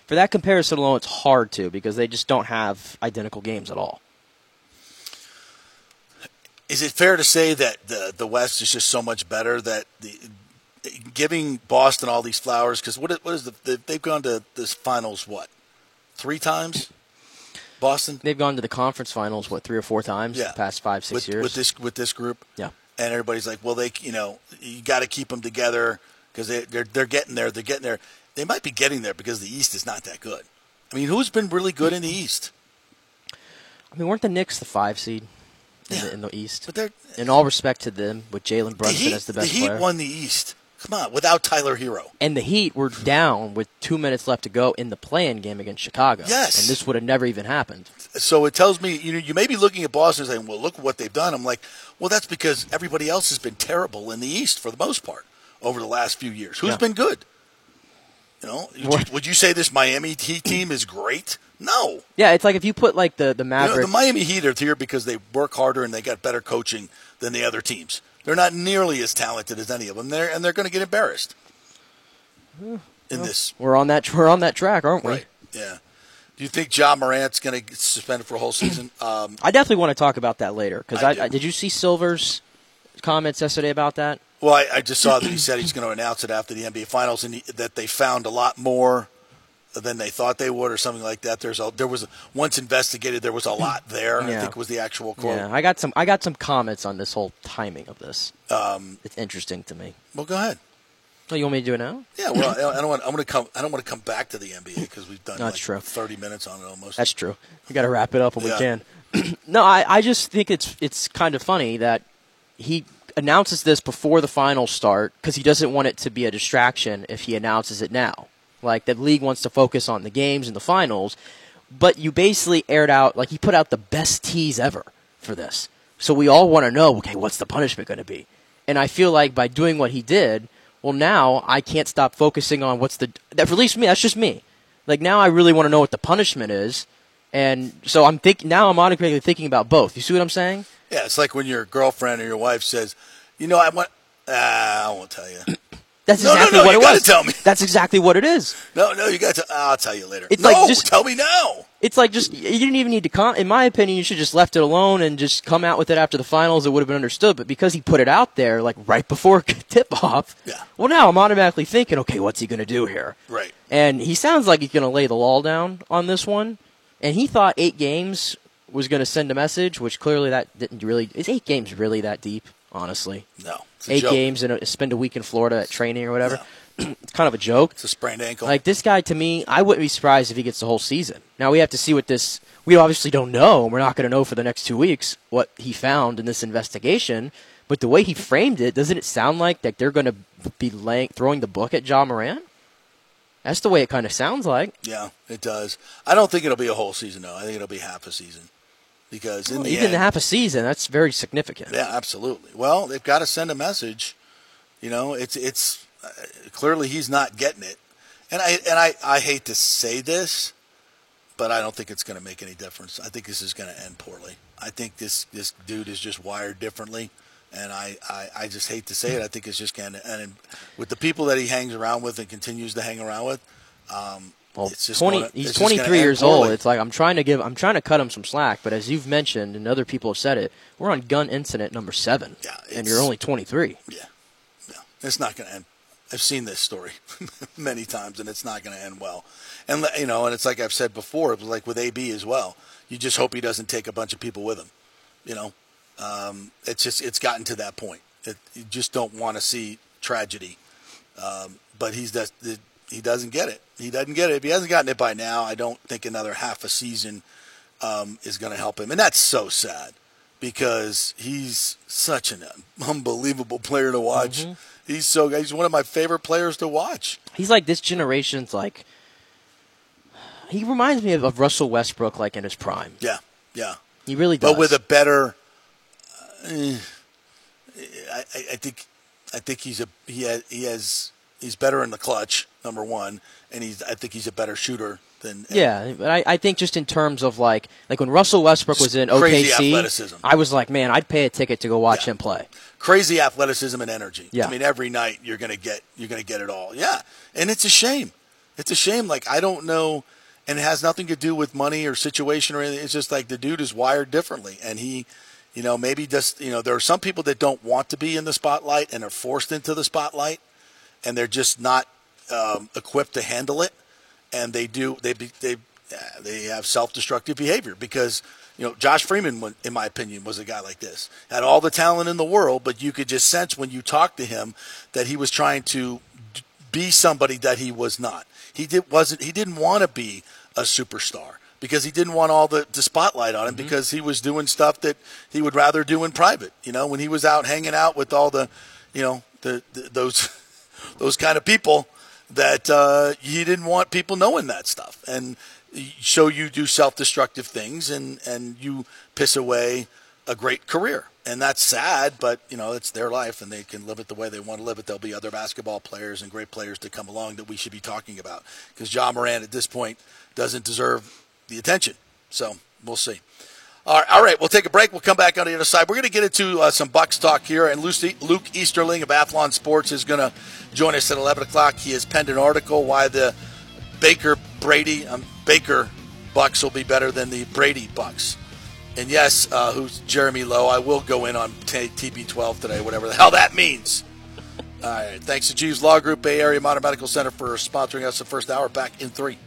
for that comparison alone, it's hard to because they just don't have identical games at all. Is it fair to say that the the West is just so much better that the giving Boston all these flowers because what is, what is the, the they've gone to this finals what three times? Boston? They've gone to the conference finals what three or four times Yeah. the past five six with, years. with this with this group? Yeah, and everybody's like well they you know you got to keep them together because they they're they're getting there they're getting there. They might be getting there because the East is not that good. I mean who's been really good in the East? I mean, weren't the Knicks the five seed in, Yeah. the, in the East? but they're In all respect to them, with Jalen the Brunson Heat as the best the Heat player, won the East come on without Tyler Herro and the Heat were down with two minutes left to go in the play-in game against Chicago. Yes. and this would have never even happened. So it tells me, you know, you may be looking at Boston and saying, well, look what they've done. I'm like, well, that's because everybody else has been terrible in the East for the most part over the last few years. Who's Yeah. been good? You know, would you, would you say this Miami Heat team is great? No. Yeah, it's like if you put like the the You know, Mavericks. the Miami Heat are here because they work harder and they got better coaching than the other teams. They're not nearly as talented as any of them. They're, and they're going to get embarrassed in this. we're on that we're on that track, aren't we? Right. Yeah. Do you think Ja Morant's going to get suspended for a whole season? Um, I definitely want to talk about that later because I I. I, did you see Silver's comments yesterday about that? Well, I, I just saw that he said he's going to announce it after the NBA Finals, and he, that they found a lot more than they thought they would, or something like that. There's a, there was once investigated, there was a lot there. Yeah. I think was the actual quote. Yeah, I got some I got some comments on this whole timing of this. Um, It's interesting to me. well, go ahead. Oh, you want me to do it now? Yeah, well, I I don't want. I'm going to come. I don't want to come back to the NBA because we've done That's like true. 30 minutes on it almost. That's true. We got to wrap it up when Yeah. we can. no, I, I just think it's it's kind of funny that he announces this before the finals start because he doesn't want it to be a distraction if he announces it now. Like the league wants to focus on the games and the finals, but you basically aired out like he put out the best tease ever for this. So we all want to know, okay, what's the punishment going to be? And I feel like by doing what he did, well, now I can't stop focusing on what's the that least me. That's just me. Like now, I really want to know what the punishment is, and so I'm think now I'm automatically thinking about both. You see what I'm saying? yeah, it's like when your girlfriend or your wife says, "You know, I want." Ah, I won't tell you. That's No, no, exactly no, what you it was. tell me. That's exactly what it is. No, no, you got to. I'll tell you later. It's no, like just- tell me now. It's like just you didn't even need to con. In my opinion, you should just left it alone and just come out with it after the finals. It would have been understood. But because he put it out there like right before tip off, Yeah. Well, now I'm automatically thinking, okay, what's he going to do here? Right. And he sounds like he's going to lay the law down on this one. And he thought eight games was going to send a message, which clearly that didn't really. Is eight games really that deep? Honestly, No, it's eight joke. games and a, spend a week in Florida at training or whatever. it's kind of a joke. It's a sprained ankle. Like this guy, to me, I wouldn't be surprised if he gets the whole season. Now we have to see what this. We obviously don't know, and we're not going to know for the next two weeks what he found in this investigation. But the way he framed it, doesn't it sound like that they're going to be laying, throwing the book at Ja Morant? That's the way it kind of sounds like. Yeah, it does. I don't think it'll be a whole season though. I think it'll be half a season because in Well, the even end, half a season, that's very significant. Yeah, absolutely. Well, they've got to send a message. You know, it's it's uh, clearly he's not getting it, and I and I, I hate to say this, but I don't think it's going to make any difference. I think this is going to end poorly. I think this this dude is just wired differently, and I, I, I just hate to say it. I think it's just going to and with the people that he hangs around with and continues to hang around with. Um, Well, it's just twenty. gonna- he's it's 23 end years old. It's like I'm trying to give. I'm trying to cut him some slack. But as you've mentioned, and other people have said it, we're on gun incident number seven, Yeah, and you're only 23. Yeah, no, it's not going to end. I've seen this story many times, and it's not going to end well. And you know, and it's like I've said before, it was like with AB as well. You just hope he doesn't take a bunch of people with him. You know, um, it's just it's gotten to that point. It, you just don't want to see tragedy. Um, but he's does he doesn't get it. He doesn't get it. If he hasn't gotten it by now, I don't think another half a season um, is going to help him, and that's so sad because he's such an unbelievable player to watch. He's so he's one of my favorite players to watch. He's like this generation's like. He reminds me of, of Russell Westbrook, like in his prime. Yeah, yeah. He really does. But with a better, uh, I, I I think, I think he's a he has, he has he's better in the clutch. Number one, and he's I think he's a better shooter than Yeah, but I, I think just in terms of like like when Russell Westbrook was in OKC, athleticism. I was like, man, I'd pay a ticket to go watch Yeah. him play. crazy athleticism and energy. Yeah. I mean, every night you're gonna get you're gonna get it all. Yeah, and it's a shame. It's a shame. Like I don't know, and it has nothing to do with money or situation or anything. It's just like the dude is wired differently, and he, you know, maybe just you know, there are some people that don't want to be in the spotlight and are forced into the spotlight, and they're just not um, equipped to handle it, and they do they they they have self-destructive behavior because you know Josh Freeman, in my opinion, was a guy like this. Had all the talent in the world, but you could just sense when you talked to him that he was trying to be somebody that he was not. He did wasn't he didn't want to be a superstar because he didn't want all the, the spotlight on him because he was doing stuff that he would rather do in private. You know, when he was out hanging out with all the, you know, the, the those those kind of people that uh, he didn't want people knowing that stuff. And so you do self-destructive things and and you piss away a great career. And that's sad but you know it's their life and they can live it the way they want to live it. There'll be other basketball players and great players to come along that we should be talking about. Because Ja Morant at this point doesn't deserve the attention. So we'll see all right, all right, we'll take a break. We'll come back on the other side. We're going to get into uh, some Bucs talk here, and Lucy, Luke Easterling of Athlon Sports is going to join us at 11 o'clock. He has penned an article why the Baker Brady um, Baker Bucs will be better than the Brady Bucs. And yes, uh, who's Jeremy Lowe? I will go in on t- TB12 today, whatever the hell that means. All right, thanks to Jeeves Law Group, Bay Area Modern Medical Center for sponsoring us the first hour. Back in three.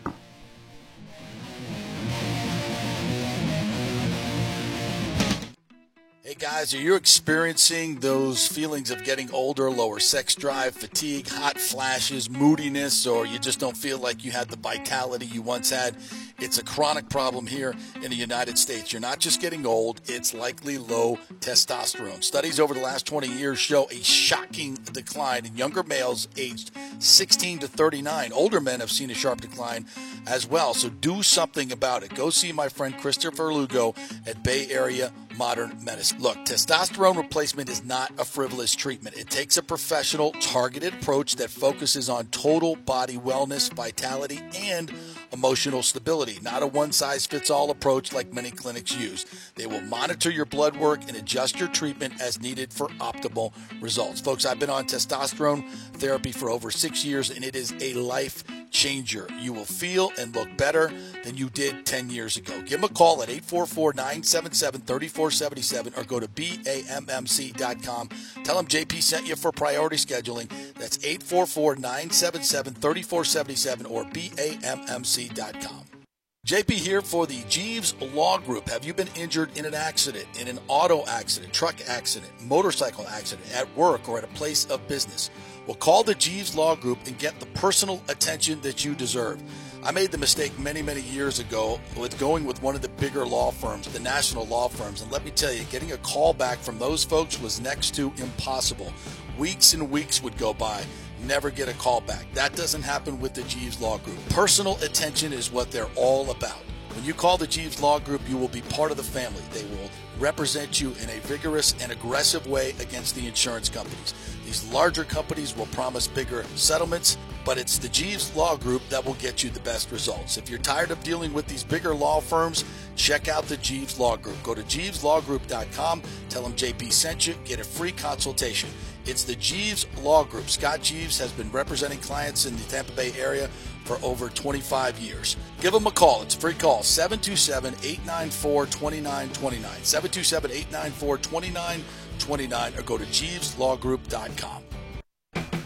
Hey guys, are you experiencing those feelings of getting older, lower sex drive, fatigue, hot flashes, moodiness, or you just don't feel like you had the vitality you once had? It's a chronic problem here in the United States. You're not just getting old, it's likely low testosterone. Studies over the last 20 years show a shocking decline in younger males aged 16 to 39. Older men have seen a sharp decline as well, so do something about it. Go see my friend Christopher Lugo at Bay Area modern medicine. Look, testosterone replacement is not a frivolous treatment. It takes a professional, targeted approach that focuses on total body wellness, vitality, and emotional stability, not a one size fits all approach like many clinics use. They will monitor your blood work and adjust your treatment as needed for optimal results. Folks, I've been on testosterone therapy for over six years, and it is a life changer. You will feel and look better than you did 10 years ago. Give them a call at 844 977 3477 or go to BAMMC.com. Tell them JP sent you for priority scheduling. That's 844 977 3477 or BAMMC.com. JP here for the Jeeves Law Group. Have you been injured in an accident, in an auto accident, truck accident, motorcycle accident, at work, or at a place of business? Well, call the Jeeves Law Group and get the personal attention that you deserve. I made the mistake many, many years ago with going with one of the bigger law firms, the national law firms. And let me tell you, getting a call back from those folks was next to impossible. Weeks and weeks would go by, never get a call back. That doesn't happen with the Jeeves Law Group. Personal attention is what they're all about. When you call the Jeeves Law Group, you will be part of the family. They will represent you in a vigorous and aggressive way against the insurance companies. These larger companies will promise bigger settlements, but it's the Jeeves Law Group that will get you the best results. If you're tired of dealing with these bigger law firms, check out the Jeeves Law Group. Go to jeeveslawgroup.com, tell them JP sent you, get a free consultation. It's the Jeeves Law Group. Scott Jeeves has been representing clients in the Tampa Bay area for over 25 years. Give them a call. It's a free call 727 894 2929. 727 894 2929 or go to jeeveslawgroup.com.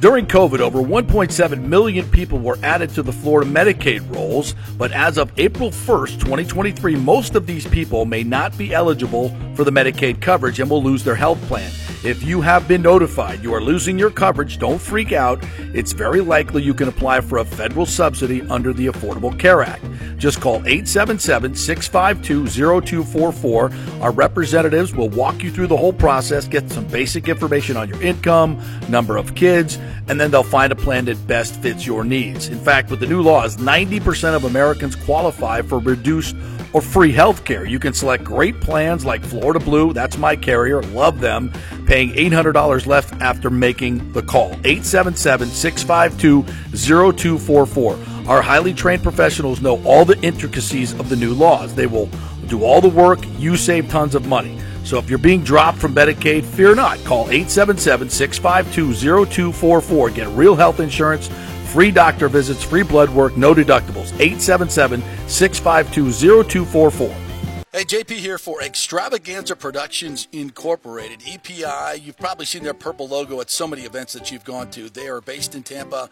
During COVID, over 1.7 million people were added to the Florida Medicaid rolls, but as of April 1st, 2023, most of these people may not be eligible for the Medicaid coverage and will lose their health plan. If you have been notified you are losing your coverage, don't freak out. It's very likely you can apply for a federal subsidy under the Affordable Care Act. Just call 877 652 0244. Our representatives will walk you through the whole process, get some basic information on your income, number of kids, and then they'll find a plan that best fits your needs. In fact, with the new laws, 90% of Americans qualify for reduced or free health care. You can select great plans like Florida Blue, that's my carrier, love them, paying $800 left after making the call. 877 652 0244. Our highly trained professionals know all the intricacies of the new laws. They will do all the work, you save tons of money. So if you're being dropped from Medicaid, fear not. Call 877 652 0244. Get real health insurance, free doctor visits, free blood work, no deductibles. 877 652 0244. Hey, JP here for Extravaganza Productions Incorporated, EPI. You've probably seen their purple logo at so many events that you've gone to. They are based in Tampa.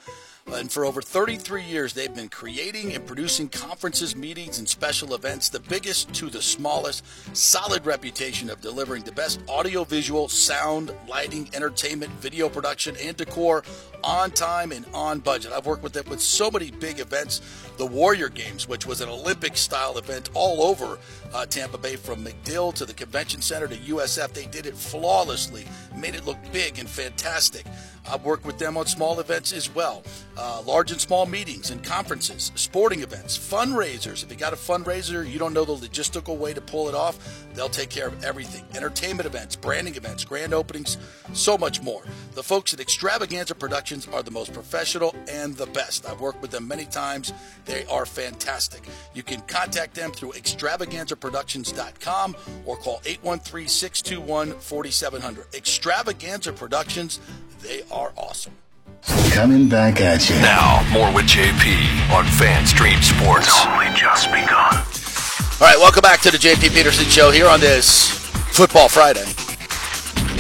And for over 33 years, they've been creating and producing conferences, meetings, and special events, the biggest to the smallest. Solid reputation of delivering the best audiovisual, sound, lighting, entertainment, video production, and decor on time and on budget. I've worked with them with so many big events. The Warrior Games, which was an Olympic style event all over uh, Tampa Bay, from MacDill to the Convention Center to USF. They did it flawlessly, made it look big and fantastic. I've worked with them on small events as well, uh, large and small meetings and conferences, sporting events, fundraisers. If you got a fundraiser, you don't know the logistical way to pull it off, they'll take care of everything. Entertainment events, branding events, grand openings, so much more. The folks at Extravaganza Productions are the most professional and the best. I've worked with them many times. They are fantastic. You can contact them through extravaganzaproductions.com or call 813 621 4700. Extravaganza Productions, they are awesome. Coming back at you. Now, more with JP on FanStream Sports. Only just begun. All right, welcome back to the JP Peterson Show here on this Football Friday.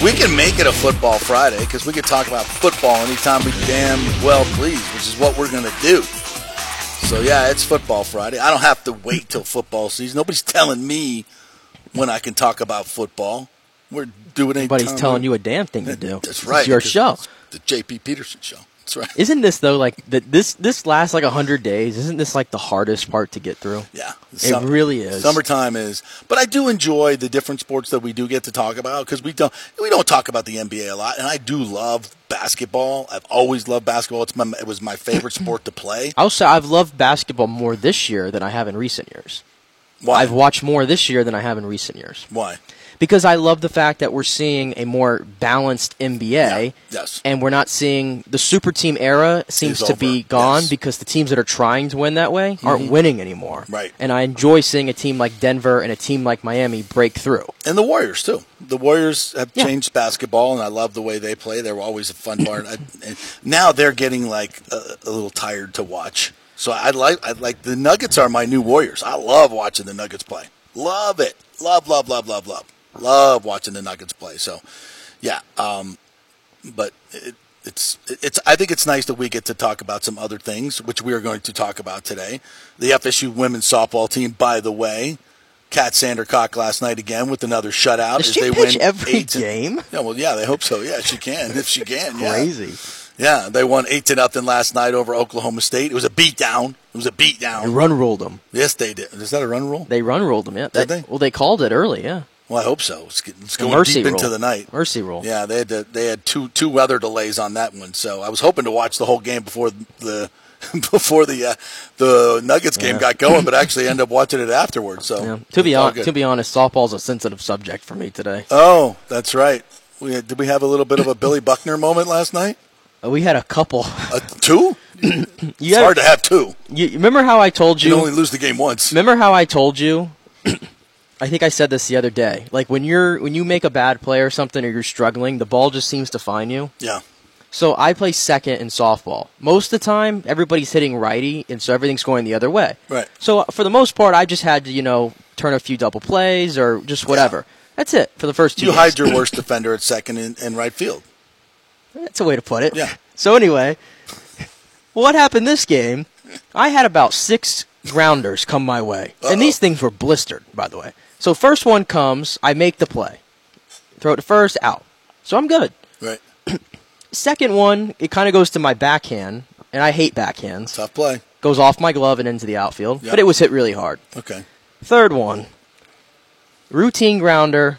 We can make it a Football Friday because we can talk about football anytime we damn well please, which is what we're going to do. So, yeah, it's Football Friday. I don't have to wait till football season. Nobody's telling me when I can talk about football. We're doing it. Nobody's telling you a damn thing to do. That's right. It's your because show. The JP Peterson Show. That's right. Isn't this though like that? This this lasts like hundred days. Isn't this like the hardest part to get through? Yeah, It really is. Summertime is, but I do enjoy the different sports that we do get to talk about because we don't we don't talk about the NBA a lot, and I do love basketball. I've always loved basketball. It's my it was my favorite sport to play. I'll say I've loved basketball more this year than I have in recent years. Why? I've watched more this year than I have in recent years Why? Because I love the fact that we're seeing a more balanced NBA. Yeah, yes. And we're not seeing the super team era seems to be gone yes. Mm-hmm. because the teams that are trying to win that way aren't winning anymore. Right. And I enjoy seeing a team like Denver and a team like Miami break through. And the Warriors too. The Warriors have Yeah. changed basketball, and I love the way they play. They were always a fun part. And now they're getting like a, a little tired to watch. So I like I like the Nuggets are my new Warriors. I love watching the Nuggets play. Love it. Love love love love love love watching the Nuggets play. So yeah. Um, but it, it's it's I think it's nice that we get to talk about some other things, which we are going to talk about today. The FSU women's softball team, by the way, Kat Sandercock last night again with another shutout Does as she they pitch win every eight to- game? Yeah, well, yeah, they hope so. Yeah, she can if she can. yeah. Crazy. Yeah, they won eight to nothing last night over Oklahoma State. It was a beatdown. It was a They beatdown. run ruled them. Yes, they did. Is that a run rule? They run ruled them. Yeah. Did That- they? Well, they called it early. Yeah. Well, I hope so. It's, it's going mercy deep rule. into the night. Mercy rule. Yeah, they had to, they had two two weather delays on that one. So I was hoping to watch the whole game before the before the uh, the Nuggets game Yeah. got going, but actually ended up watching it afterwards. So Yeah. To be honest, to be honest, softball's a sensitive subject for me today. oh, that's right. We had, did we have a little bit of a Billy Buckner moment last night? Uh, We had a couple. Uh, two? You, It's hard to have two. you remember how I told You you? only lose the game once. Remember how I told you? I think I said this the other day. Like when you're when you make a bad play or something, or you're struggling, the ball just seems to find you. Yeah. So I play second in softball. Most of the time, everybody's hitting righty, and so everything's going the other way. Right. So uh, for the most part, I just had to you know turn a few double plays or just whatever. That's it for the first two. You hide your worst defender at second and, and right field. That's a way to put it. Yeah. So anyway, what happened this game? I had about six grounders come my way, Uh-oh. and these things were blistered, by the way. So first one comes, I make the play, throw it to first, out. So I'm good. Right. Second one, it kind of goes to my backhand, and I hate backhands. Tough play. Goes off my glove and into the outfield, Yep. but it was hit really hard. Okay. Third one, routine grounder,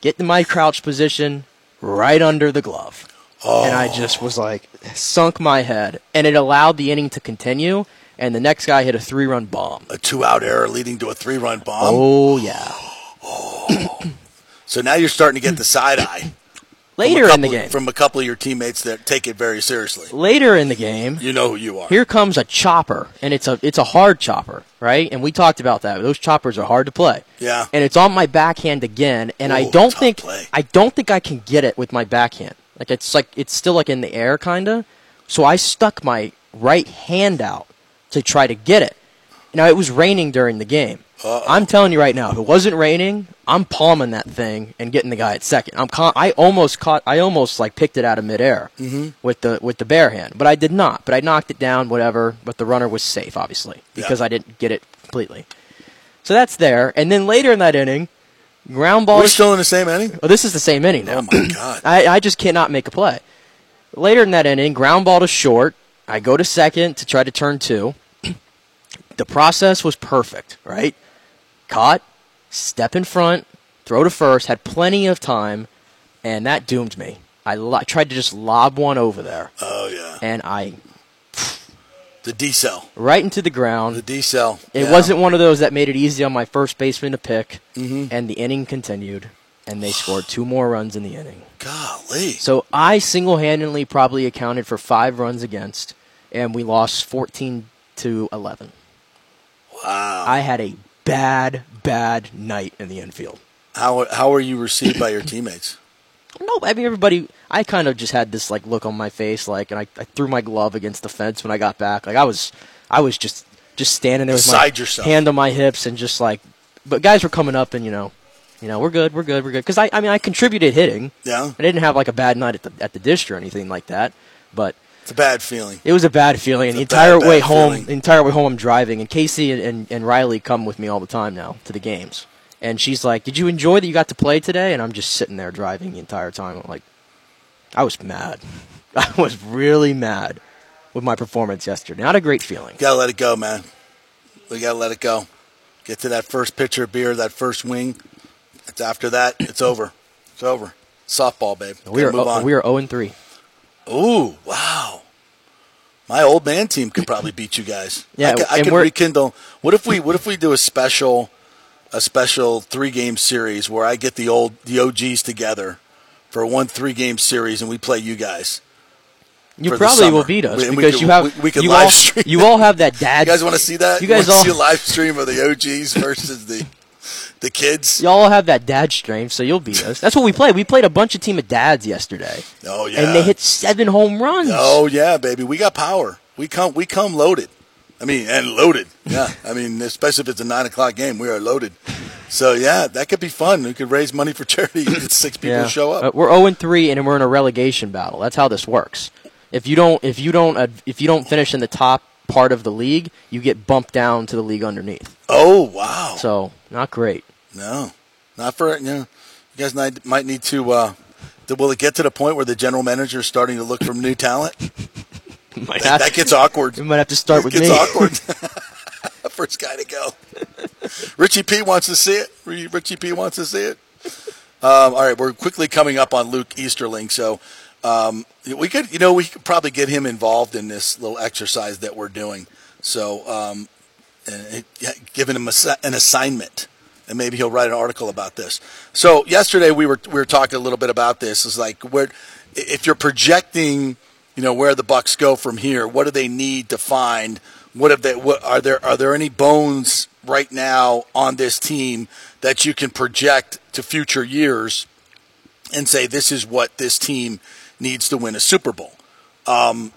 get to my crouch position, right under the glove. Oh, And I just oh. was like, sunk my head. And it allowed the inning to continue. And the next guy hit a three run bomb. a two out error leading to a three run bomb. Oh, yeah. So now you're starting to get the side eye. Later a in the game. From a couple of your teammates that take it very seriously. Later in the game, You know who you are. here comes a chopper. And it's a, it's a hard chopper, right? And we talked about that. Those choppers are hard to play. Yeah. And it's on my backhand again. And I don't think play. I don't think I can get it with my backhand. Like it's like it's still like in the air kinda. So I stuck my right hand out to try to get it. Now it was raining during the game. Uh-oh. I'm telling you right now, if it wasn't raining, I'm palming that thing and getting the guy at second. I'm con- I almost caught, I almost like picked it out of midair Mm-hmm. with the with the bare hand, but I did not. But I knocked it down, whatever. But the runner was safe, obviously, because Yeah. I didn't get it completely. So that's there. And then later in that inning, ground ball. We're still in the same inning? Oh, this is the same inning now. Oh, my God. I, I just cannot make a play. Later in that inning, ground ball to short. I go to second to try to turn two. the process was perfect, right? Caught, step in front, throw to first, had plenty of time, and that doomed me. I lo- tried to just lob one over there, Oh, yeah. and I The D cell. right into the ground. The. D cell. It Yeah. wasn't one of those that made it easy on my first baseman to pick, mm-hmm. and the inning continued, and they scored two more runs in the inning. Golly. So I single-handedly probably accounted for five runs against, and we lost 14 to 11. Wow. I had a bad, bad night in the infield. How, how were you received by your teammates? No, I mean everybody. I kind of just had this like look on my face, like, and I, I threw my glove against the fence when I got back. Like I was, I was just just standing there with Beside my yourself. hand on my hips and just like. But guys were coming up, and you know, you know, we're good, we're good, we're good. Because I, I mean, I contributed hitting. Yeah. I didn't have like a bad night at the at the dish or anything like that, but. It's a bad feeling. It was a bad feeling. The a bad, entire way bad home, feeling. the entire way home, I'm driving, and Casey and, and, and Riley come with me all the time now to the games. And she's like, "Did you enjoy that you got to play today?" And I'm just sitting there driving the entire time. I'm like, I was mad. I was really mad with my performance yesterday. Not a great feeling. gotta let it go, man. We gotta let it go. Get to that first pitcher of beer, that first wing. It's after that, it's over. It's over. Softball, babe. We Gotta are move on. we are 0 and 3. Ooh, wow. My old man team could probably beat you guys. Yeah, I could, I could rekindle. What if we? What if we do a special, a special three game series where I get the old the OGs together for one three game series and we play you guys. You probably will beat us We- because could- you have we- we could you live all, stream you all have that dad. You guys want to see that? You guys all- see a live stream of the OGs versus the the kids. Y'all have that dad strain, so you'll beat us. That's what we played. We played a bunch of team of dads yesterday, Oh yeah. and they hit seven home runs. Oh yeah, baby. We got power. We come. We come loaded. I mean, and loaded. Yeah. I mean, especially if it's a nine o'clock game, we are loaded. So yeah, that could be fun. We could raise money for charity. Six people to show Uh, up. we're 0 and 3 and we're in a relegation battle. That's how this works. If you don't if you don't uh, if you don't finish in the top part of the league, you get bumped down to the league underneath. Oh wow. So, not great. No, not for you know. You guys might might need to uh, Will it get to the point where the general manager is starting to look for new talent? That, have- that gets awkward. we might have to start It with gets me. awkward. First guy to go. Richie P wants to see it. Richie P wants to see it. Um, all right, we're quickly coming up on Luke Easterling, so um, we could, you know, we could probably get him involved in this little exercise that we're doing. So, um, and yeah, giving him a, an assignment, and maybe he'll write an article about this. So, yesterday we were we were talking a little bit about this. Is like where if you're projecting, you know, where the Bucs go from here, what do they need to find? What have they? What are there? Are there any bones right now on this team that you can project to future years and say this is what this team needs to win a Super Bowl? Um,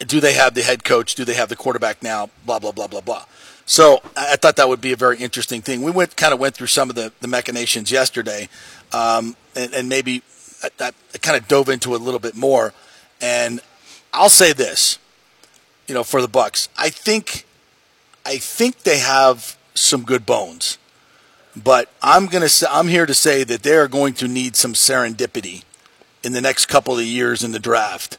do they have the head coach? Do they have the quarterback now? Blah blah blah blah blah. So I I thought that would be a very interesting thing. We went kind of went through some of the, the machinations yesterday, um, and, and maybe I, I kind of dove into it a little bit more. And I'll say this, you know, for the Bucs, I think I think they have some good bones, but I'm gonna say, I'm here to say that they are going to need some serendipity in the next couple of years in the draft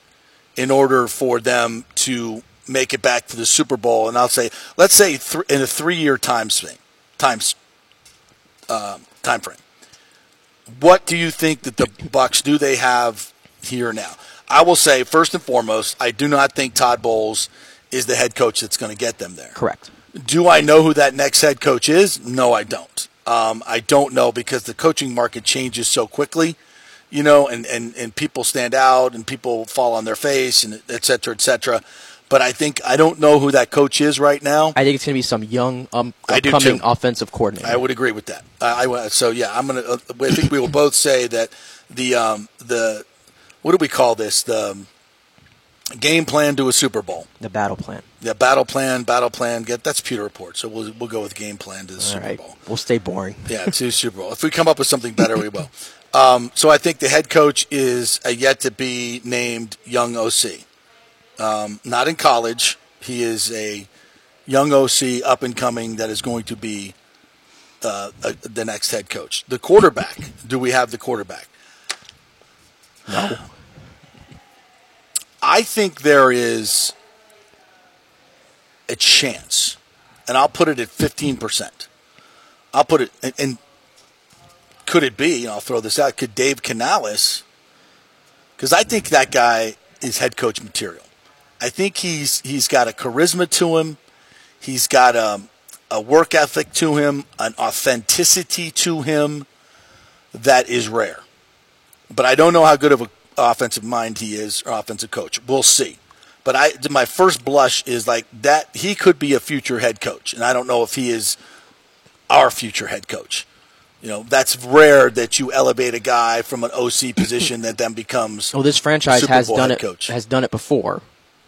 in order for them to make it back to the Super Bowl. And I'll say, let's say th- in a three-year time frame, times um time frame. What do you think that the Bucs do they have here now? I will say first and foremost, I do not think Todd Bowles is the head coach that's going to get them there. Correct. Do I know who that next head coach is? No, I don't. Um, I don't know because the coaching market changes so quickly, you know, and, and, and people stand out and people fall on their face and et cetera, et cetera. But I think I don't know who that coach is right now. I think it's going to be some young, um, upcoming offensive coordinator. I would agree with that. I, I so yeah, I'm gonna. Uh, I think we will both say that the um, the what do we call this the um, game plan to a Super Bowl. the battle plan. Yeah, battle plan, battle plan. Get that's Peter Report. So we'll we'll go with game plan to the All Super right. Bowl. We'll stay boring. Yeah, to Super Bowl. If we come up with something better, we will. Um, so I think the head coach is a yet to be named young OC. Um, not in college. He is a young OC up and coming that is going to be uh, uh, the next head coach. The quarterback. Do we have the quarterback? No. I think there is a chance, and I'll put it at 15%. I'll put it, and, and could it be, and I'll throw this out, could Dave Canales, because I think that guy is head coach material. I think he's he's got a charisma to him. He's got a, a work ethic to him, an authenticity to him that is rare. But I don't know how good of an offensive mind he is or offensive coach. We'll see. But I, my first blush is like that he could be a future head coach, and I don't know if he is our future head coach. You know, that's rare that you elevate a guy from an OC position that then becomes Well, this franchise has done it. coach. Has done it before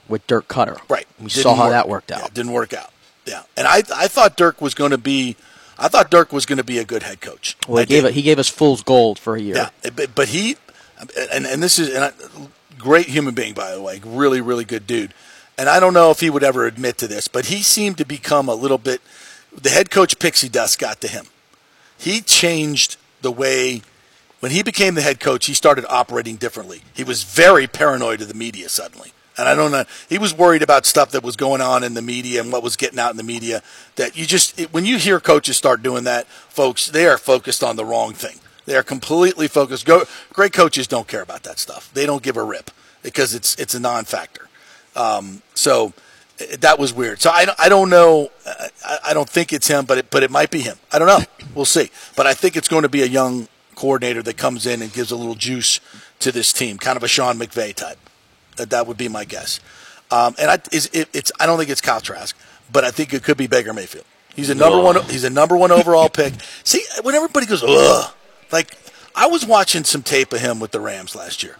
with Dirk Koetter. Right. We Didn't saw how work. that worked Yeah, out. didn't work out. Yeah. And I, I thought Dirk was going to be, I thought Dirk was going to be a good head coach. well, I he gave did. it. He gave us fool's gold for a year. Yeah, eh, but, but he, and, and this is and I, great human being by the way, really really good dude. And I don't know if he would ever admit to this, but he seemed to become a little bit. The head coach pixie dust got to him. He changed the way when he became the head coach. He started operating differently. He was very paranoid of the media suddenly. And I don't know. He was worried about stuff that was going on in the media and what was getting out in the media. That you just, it, when you hear coaches start doing that, folks, they are focused on the wrong thing. They are completely focused. Go, great coaches don't care about that stuff. They don't give a rip because it's it's a non-factor. Um, so eh, that was weird. So I, don't- I don't know. uh, I, don't think it's him, but it, but it might be him. I don't know. We'll see. But I think it's going to be a young coordinator that comes in and gives a little juice to this team, kind of a Sean McVay type. That that would be my guess. Um, and I, is, it, it's I don't think it's Kyle Trask, but I think it could be Baker Mayfield. He's a number one. He's a number one overall pick. See, when everybody goes, ugh, like I was watching some tape of him with the Rams last year.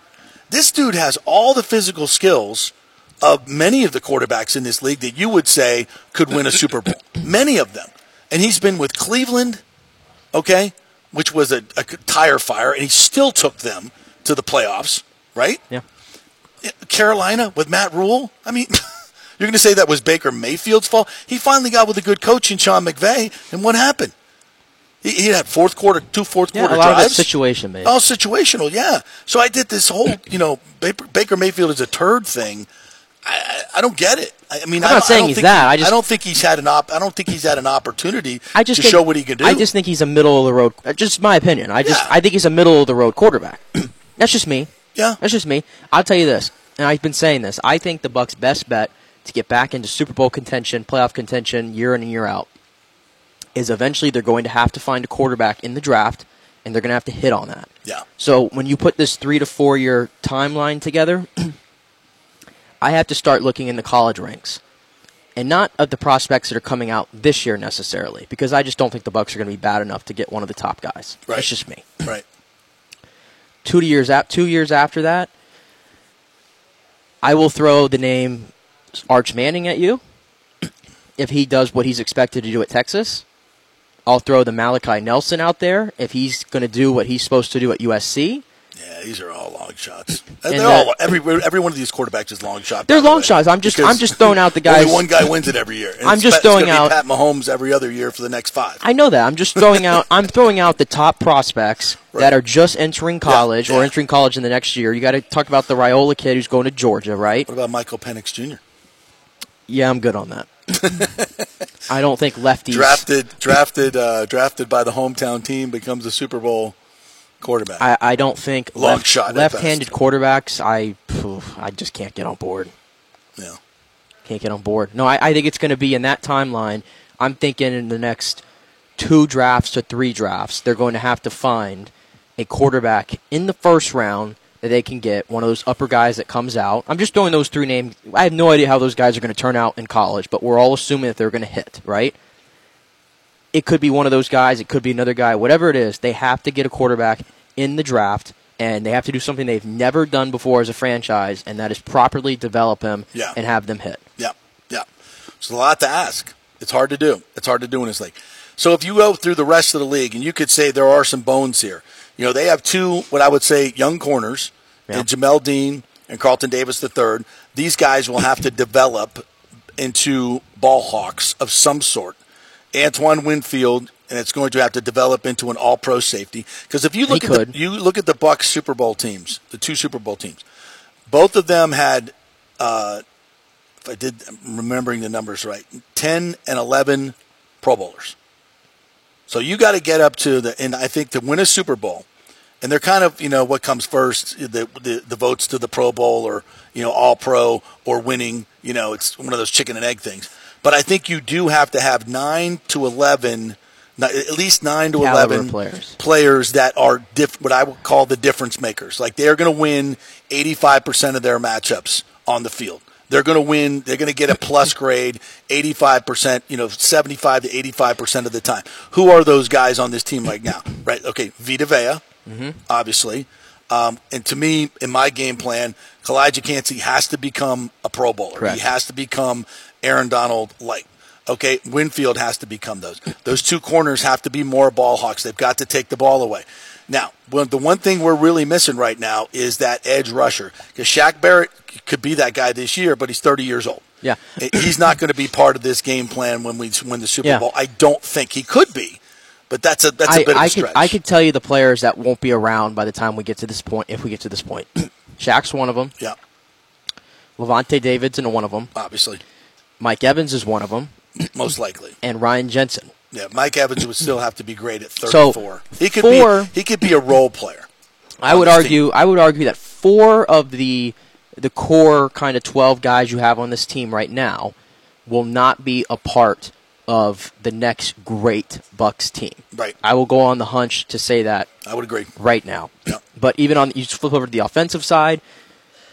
This dude has all the physical skills of many of the quarterbacks in this league that you would say could win a Super Bowl. many of them, and he's been with Cleveland, okay, which was a, a tire fire, and he still took them to the playoffs, right? Yeah. Carolina with Matt Rhule. I mean, you're going to say that was Baker Mayfield's fault? He finally got with a good coach in Sean McVay, and what happened? He, he had fourth quarter, two fourth Yeah, quarter a lot of drives. it's situation based. Oh, situational, yeah. So I did this whole, you know, Baker, Mayfield is a turd thing. I, I, I don't get it. I, I mean, I'm I not I saying don't he's that. I just- I don't think he's had an op. I don't think he's had an opportunity I just to think, show what he can do. I just think he's a middle of the road. Just my opinion. I just Yeah. I think he's a middle of the road quarterback. That's just me. Yeah, That's just me. I'll tell you this, and I've been saying this. I think the Bucs' best bet to get back into Super Bowl contention, playoff contention, year in and year out, is eventually they're going to have to find a quarterback in the draft, and they're going to have to hit on that. yeah, So when you put this three to four year timeline together, I have to start looking in the college ranks, and not of the prospects that are coming out this year necessarily, because I just don't think the Bucs are going to be bad enough to get one of the top guys. Right. That's just me. right. Two years ap- two years after that, I will throw the name Arch Manning at you. If he does what he's expected to do at Texas, I'll throw the Malachi Nelson out there. If he's going to do what he's supposed to do at USC, Yeah, these are all long shots. And They're that- all every every one of these quarterbacks is long shot. They're long way, shots. I'm just- I'm just throwing out the guys- Only one guy wins it every year. And I'm just throwing out- Pat Mahomes every other year for the next five. I know that. I'm just throwing out. I'm throwing out the top prospects Right. that are just entering college or yeah. entering college in the next year. You got to talk about the Raiola kid who's going to Georgia, right? What about Michael Penix Jr. Yeah, I'm good on that. I don't think lefties. Drafted, drafted, uh, drafted by the hometown team, becomes a Super Bowl quarterback. I, I don't think Long left, shot left-handed quarterbacks. I phew, I just can't get on board. yeah. Can't get on board. No, I, I think it's going to be in that timeline. I'm thinking in the next two drafts to three drafts, they're going to have to find a quarterback in the first round that they can get, one of those upper guys that comes out. I'm just throwing those three names. I have no idea how those guys are going to turn out in college, but we're all assuming that they're going to hit, right? It could be one of those guys, it could be another guy, whatever it is, they have to get a quarterback in the draft. And they have to do something they've never done before as a franchise, and that is properly develop him Yeah. and have them hit. Yeah, yeah. It's a lot to ask. It's hard to do. It's hard to do in this league. So if you go through the rest of the league, and you could say there are some bones here. You know, they have two, what I would say, young corners, Yeah. and Jamel Dean and Carlton Davis III. These guys will have to develop into ball hawks of some sort. Antoine Winfield, and it's going to have to develop into an All-Pro safety. Because if you look He at could. the you look at the Bucs Super Bowl teams, the two Super Bowl teams, both of them had uh, if I did I'm remembering the numbers right, 10 and 11 Pro Bowlers. So you got to get up to the, and I think to win a Super Bowl, and they're kind of, you know, what comes first, the, the, the votes to the Pro Bowl or, you know, All Pro or winning, you know, it's one of those chicken and egg things. But I think you do have to have 9 to 11, at least 9 to Caliber 11 players. players that are diff- what I would call the difference makers. Like they're going to win 85% of their matchups on the field. They're going to win. They're going to get a plus grade 85%, you know, 75 to 85% of the time. Who are those guys on this team right now? Right. Okay. Vita Vea, obviously. Um, and to me, in my game plan, Calijah Kancey has to become a Pro Bowler. Correct. He has to become Aaron Donald light. Okay, Winfield has to become those. Those two corners have to be more ball hawks. They've got to take the ball away. Now, well, the one thing we're really missing right now is that edge rusher because Shaq Barrett could be that guy this year, but he's 30 years old. Yeah. he's not going to be part of this game plan when we win the Super Yeah. Bowl. I don't think he could be, but that's a that's a I, bit of a stretch. could I could tell you the players that won't be around by the time we get to this point. If we get to this point, Shaq's one of them. yeah, Lavonte David's Davidson one of them. obviously, Mike Evans is one of them, most likely. and Ryan Jensen. Yeah, Mike Evans would still have to be great at So, 34. he could four- be he could be a role player. I would argue. I would argue that four of the the core kind of twelve guys you have on this team right now will not be a part of the next great Bucs team. Right. I will go on the hunch to say that I would agree. right now. Yeah. But even on you flip over to the offensive side,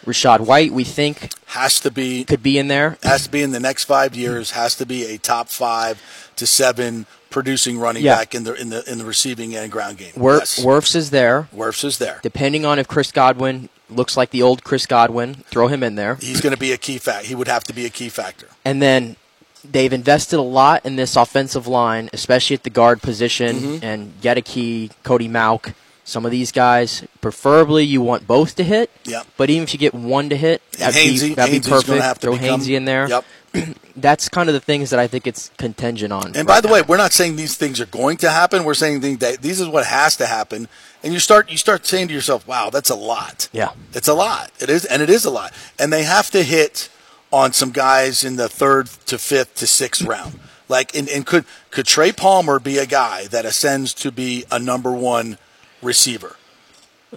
Rachaad White, we think Has to be could be in there. has to be in the next five years. Has to be a top five to seven producing running Yeah. back in the in the in the receiving and ground game. Wor- yes. Wirfs is there. Wirfs is there. Depending on if Chris Godwin looks like the old Chris Godwin, throw him in there. He's going to be a key fact. He would have to be a key factor. And then they've invested a lot in this offensive line, especially at the guard position, Mm-hmm. and Goedeke, Cody Mauk. Some of these guys, preferably you want both to hit. Yep. But even if you get one to hit, that'd be, that'd be perfect. have to Throw become- Hainsey in there. Yep. that's kind of the things that I think it's contingent on. And by the way, we're not saying these things are going to happen. We're saying that these is what has to happen. And you start you start saying to yourself, "Wow, that's a lot." Yeah. it's a lot. It is, and it is a lot. And they have to hit on some guys in the third to fifth to sixth round. Like, and, and could could Trey Palmer be a guy that ascends to be a number one receiver?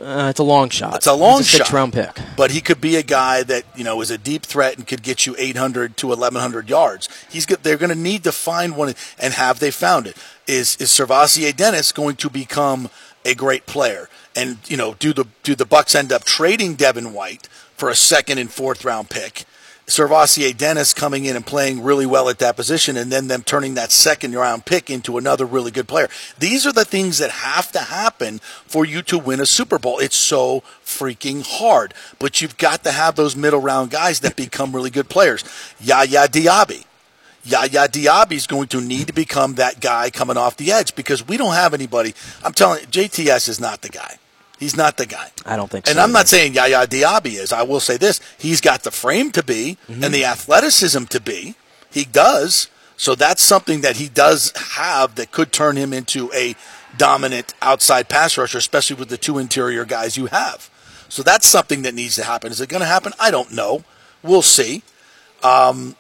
Uh, it's a long shot. It's a long He's a shot. round pick. But he could be a guy that you know is a deep threat and could get you 800 to 1100 yards. He's they're going to need to find one, and have they found it? Is is SirVocea Dennis going to become a great player? And you know, do the do the Bucs end up trading Devin White for a second and fourth round pick? SirVocea Dennis coming in and playing really well at that position, and then them turning that second round pick into another really good player. These are the things that have to happen for you to win a Super Bowl. It's so freaking hard, but you've got to have those middle round guys that become really good players. Yaya Diaby. Yaya Diaby is going to need to become that guy coming off the edge because we don't have anybody. I'm telling you, JTS is not the guy. He's not the guy. I don't think And so. And I'm not saying Yaya Diaby is. I will say this: he's got the frame to be Mm-hmm. and the athleticism to be. He does. So that's something that he does have that could turn him into a dominant outside pass rusher, especially with the two interior guys you have. So that's something that needs to happen. Is it going to happen? I don't know. We'll see. Um,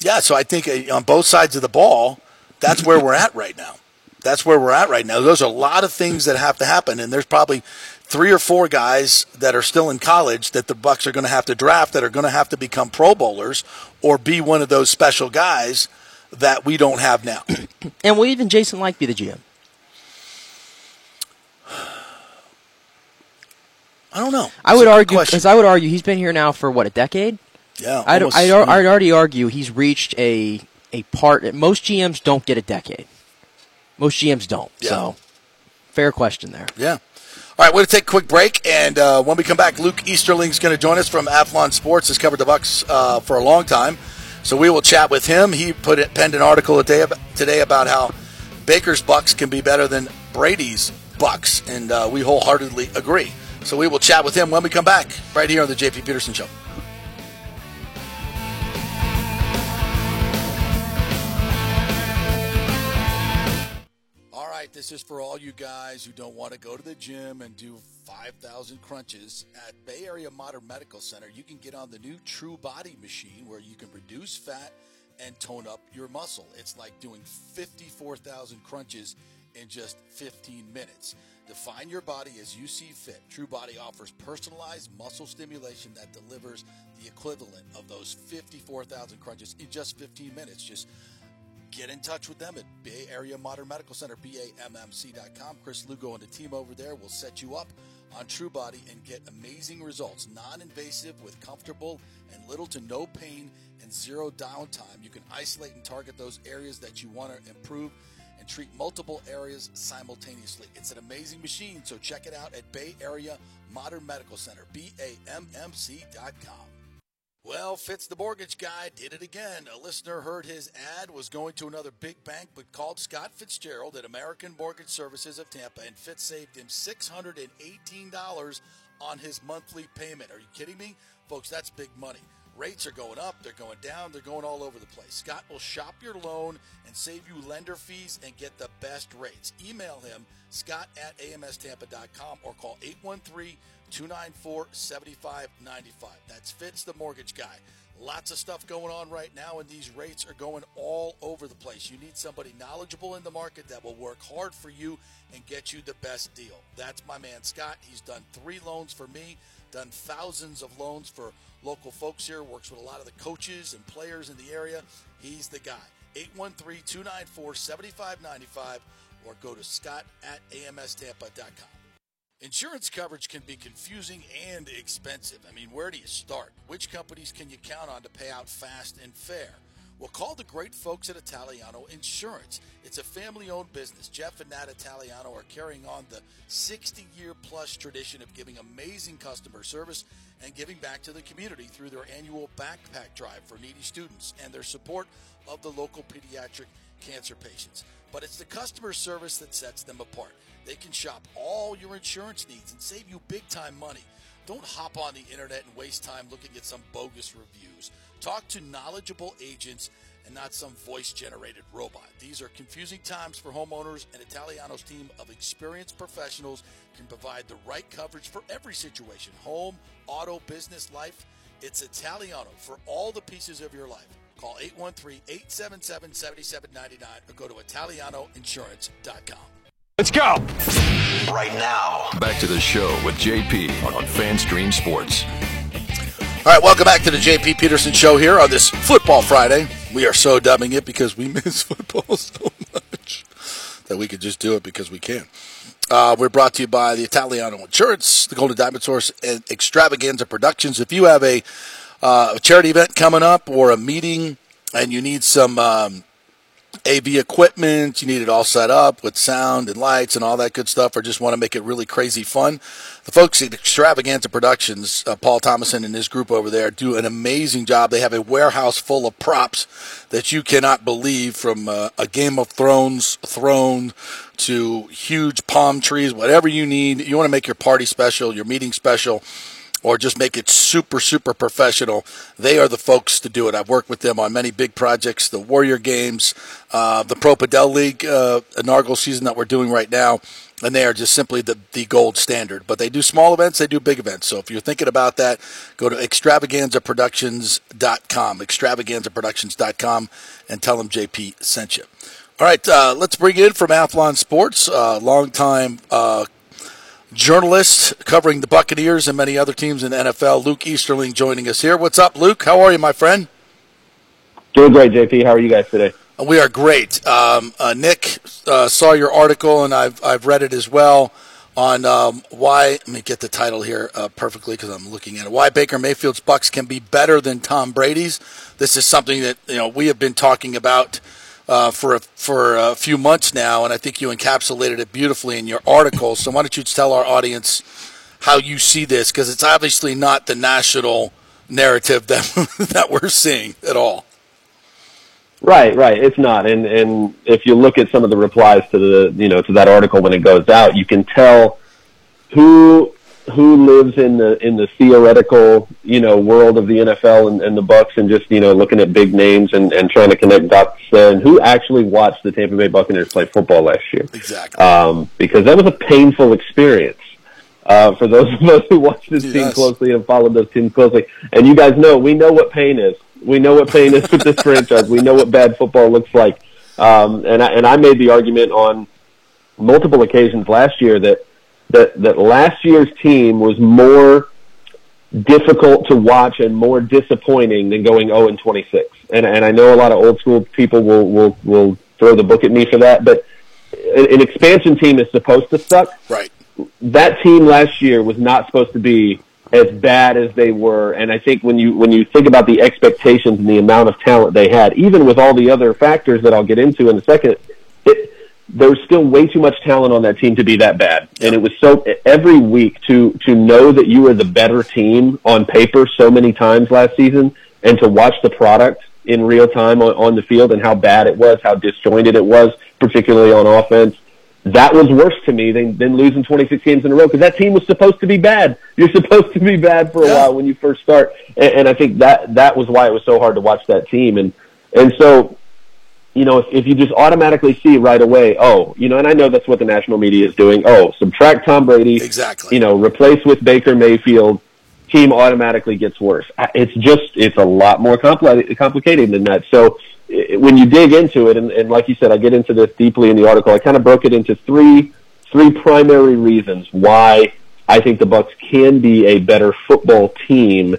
yeah, so I think uh, on both sides of the ball, that's where we're at right now. That's where we're at right now. There's a lot of things that have to happen, and there's probably three or four guys that are still in college that the Bucs are going to have to draft that are going to have to become Pro Bowlers or be one of those special guys that we don't have now. And will even Jason Licht be the GM? I don't know. I would argue because I would argue he's been here now for what a decade. yeah, I'd, almost- I'd, I'd already argue he's reached a a part. Most GMs don't get a decade. Most GMs don't. Yeah. So, fair question there. Yeah. All right, we're going to take a quick break, and uh, when we come back, Luke Easterling's going to join us from Athlon Sports. Has covered the Bucs uh, for a long time, so we will chat with him. He put it, penned an article today about, today about how Baker's Bucs can be better than Brady's Bucs, and uh, we wholeheartedly agree. So we will chat with him when we come back, right here on the JP Peterson Show. Right, this is for all you guys who don't want to go to the gym and do 5,000 crunches. At Bay Area Modern Medical Center, you can get on the new True Body machine where you can reduce fat and tone up your muscle. It's like doing 54,000 crunches in just 15 minutes. Define your body as you see fit. True Body offers personalized muscle stimulation that delivers the equivalent of those 54,000 crunches in just 15 minutes. Just get in touch with them at Bay Area Modern Medical Center, BAMMC.com. Chris Lugo and the team over there will set you up on TrueBody and get amazing results. Non invasive with comfortable and little to no pain and zero downtime. You can isolate and target those areas that you want to improve and treat multiple areas simultaneously. It's an amazing machine, so check it out at Bay Area Modern Medical Center, BAMMC.com. Well, Fitz the mortgage guy did it again. A listener heard his ad was going to another big bank, but called Scott Fitzgerald at American Mortgage Services of Tampa, and Fitz saved him $618 on his monthly payment. Are you kidding me? Folks, that's big money. Rates are going up, they're going down, they're going all over the place. Scott will shop your loan and save you lender fees and get the best rates. Email him, scott at amstampa.com, or call 813 294 7595. That's Fitz, the mortgage guy. Lots of stuff going on right now, and these rates are going all over the place. You need somebody knowledgeable in the market that will work hard for you and get you the best deal. That's my man Scott. He's done three loans for me, done thousands of loans for local folks here, works with a lot of the coaches and players in the area. He's the guy. 813 294 7595 or go to scott at amstampa.com. Insurance coverage can be confusing and expensive. I mean, where do you start? Which companies can you count on to pay out fast and fair? Well, call the great folks at Italiano Insurance. It's a family owned business. Jeff and Nat Italiano are carrying on the 60 year plus tradition of giving amazing customer service and giving back to the community through their annual backpack drive for needy students and their support of the local pediatric cancer patients. But it's the customer service that sets them apart. They can shop all your insurance needs and save you big time money. Don't hop on the internet and waste time looking at some bogus reviews. Talk to knowledgeable agents and not some voice generated robot. These are confusing times for homeowners, and Italiano's team of experienced professionals can provide the right coverage for every situation home, auto, business, life. It's Italiano for all the pieces of your life. Call 813 877 7799 or go to ItalianoInsurance.com. Let's go. Right now. Back to the show with JP on FanStream Sports. All right, welcome back to the JP Peterson Show here on this Football Friday. We are so dubbing it because we miss football so much that we could just do it because we can. Uh, we're brought to you by the Italiano Insurance, the Golden Diamond Source, and Extravaganza Productions. If you have a, uh, a charity event coming up or a meeting and you need some um, AV equipment, you need it all set up with sound and lights and all that good stuff, or just want to make it really crazy fun. The folks at Extravaganza Productions, uh, Paul Thomason and his group over there, do an amazing job. They have a warehouse full of props that you cannot believe from uh, a Game of Thrones throne to huge palm trees, whatever you need. You want to make your party special, your meeting special or just make it super, super professional, they are the folks to do it. I've worked with them on many big projects, the Warrior Games, uh, the Pro Padel League uh, inaugural season that we're doing right now, and they are just simply the, the gold standard. But they do small events, they do big events. So if you're thinking about that, go to extravaganzaproductions.com, extravaganzaproductions.com, and tell them JP sent you. All right, uh, let's bring in from Athlon Sports, uh, longtime uh, journalist covering the Buccaneers and many other teams in the NFL, Luke Easterling, joining us here. What's up, Luke? How are you, my friend? Doing great, JP. How are you guys today? We are great. Um, uh, Nick uh, saw your article, and I've I've read it as well on um, why. Let me get the title here uh, perfectly because I'm looking at it. Why Baker Mayfield's Bucs can be better than Tom Brady's. This is something that you know we have been talking about uh, for a, for a few months now, and I think you encapsulated it beautifully in your article. So why don't you tell our audience how you see this? Because it's obviously not the national narrative that that we're seeing at all. Right, right. It's not, and and if you look at some of the replies to the you know to that article when it goes out, you can tell who who lives in the in the theoretical you know world of the NFL and, and the Bucs and just you know looking at big names and, and trying to connect dots and who actually watched the Tampa Bay Buccaneers play football last year. Exactly. Um, because that was a painful experience. Uh, for those of us who watch this yes. team closely and followed those teams closely, and you guys know, we know what pain is. We know what pain is with this franchise. We know what bad football looks like. Um, and I, and I made the argument on multiple occasions last year that that that last year's team was more difficult to watch and more disappointing than going 0 and 26. And and I know a lot of old school people will will will throw the book at me for that, but an expansion team is supposed to suck. Right. That team last year was not supposed to be as bad as they were, and I think when you when you think about the expectations and the amount of talent they had, even with all the other factors that I'll get into in a second, it, there was still way too much talent on that team to be that bad. And it was so every week to to know that you were the better team on paper so many times last season, and to watch the product in real time on, on the field and how bad it was, how disjointed it was, particularly on offense that was worse to me than, than losing 26 games in a row because that team was supposed to be bad. You're supposed to be bad for a while when you first start, and, and I think that that was why it was so hard to watch that team. And and so, you know, if, if you just automatically see right away, oh, you know, and I know that's what the national media is doing. Oh, subtract Tom Brady, exactly. You know, replace with Baker Mayfield. Team automatically gets worse. It's just it's a lot more compli- complicated than that. So when you dig into it, and, and like you said, I get into this deeply in the article. I kind of broke it into three three primary reasons why I think the Bucs can be a better football team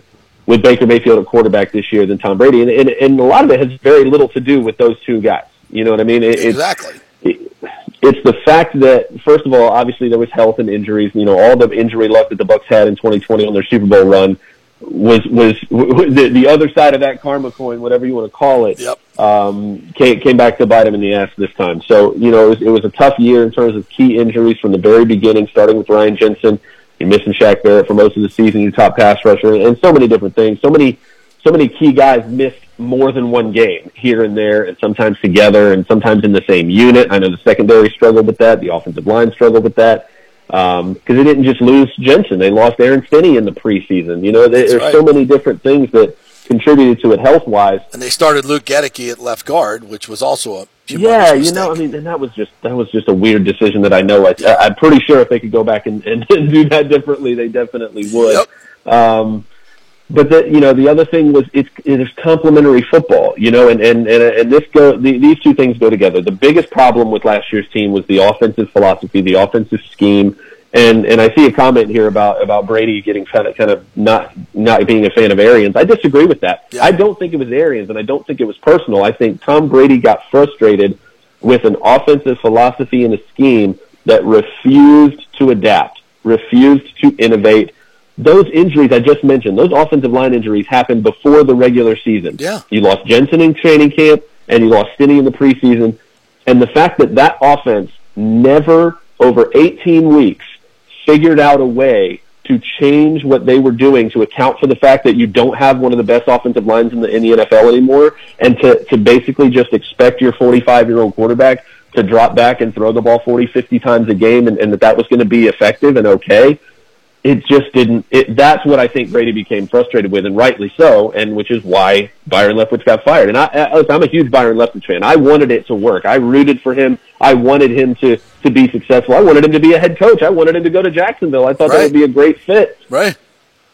with Baker Mayfield at quarterback this year than Tom Brady, and, and, and a lot of it has very little to do with those two guys. You know what I mean? It, exactly. It, it's the fact that first of all, obviously there was health and injuries. You know, all the injury luck that the Bucs had in 2020 on their Super Bowl run was was, was the, the other side of that karma coin, whatever you want to call it. Yep. Um, came came back to bite him in the ass this time. So you know it was, it was a tough year in terms of key injuries from the very beginning, starting with Ryan Jensen. You're missing Shaq Barrett for most of the season. Your top pass rusher, and so many different things. So many so many key guys missed more than one game here and there, and sometimes together, and sometimes in the same unit. I know the secondary struggled with that. The offensive line struggled with that um, because they didn't just lose Jensen; they lost Aaron Stinnie in the preseason. You know, That's there's right. so many different things that contributed to it health wise. And they started Luke Goedeke at left guard, which was also a humongous Yeah, you mistake. know, I mean, and that was just that was just a weird decision that I know. I, I'm pretty sure if they could go back and, and, do that differently, they definitely would. Yep. Um, but the, you know, the other thing was it's it's complementary football, you know, and and and, and this go the, these two things go together. The biggest problem with last year's team was the offensive philosophy, the offensive scheme. And and I see a comment here about about Brady getting kind of kind of not not being a fan of Arians. I disagree with that. Yeah. I don't think it was Arians, and I don't think it was personal. I think Tom Brady got frustrated with an offensive philosophy and a scheme that refused to adapt, refused to innovate. Those injuries I just mentioned, those offensive line injuries happened before the regular season. Yeah. You lost Jensen in training camp, and you lost Stinnie in the preseason. And the fact that that offense never, over 18 weeks, figured out a way to change what they were doing to account for the fact that you don't have one of the best offensive lines in the in the NFL anymore, and to to basically just expect your 45 year old quarterback to drop back and throw the ball 40, 50 times a game, and, and that that was going to be effective and okay. It just didn't. It, that's what I think Brady became frustrated with, and rightly so, and which is why Byron Leftwich got fired. And I, I, listen, I'm a huge Byron Leftwich fan. I wanted it to work. I rooted for him. I wanted him to to be successful. I wanted him to be a head coach. I wanted him to go to Jacksonville. I thought that would be a great fit Right.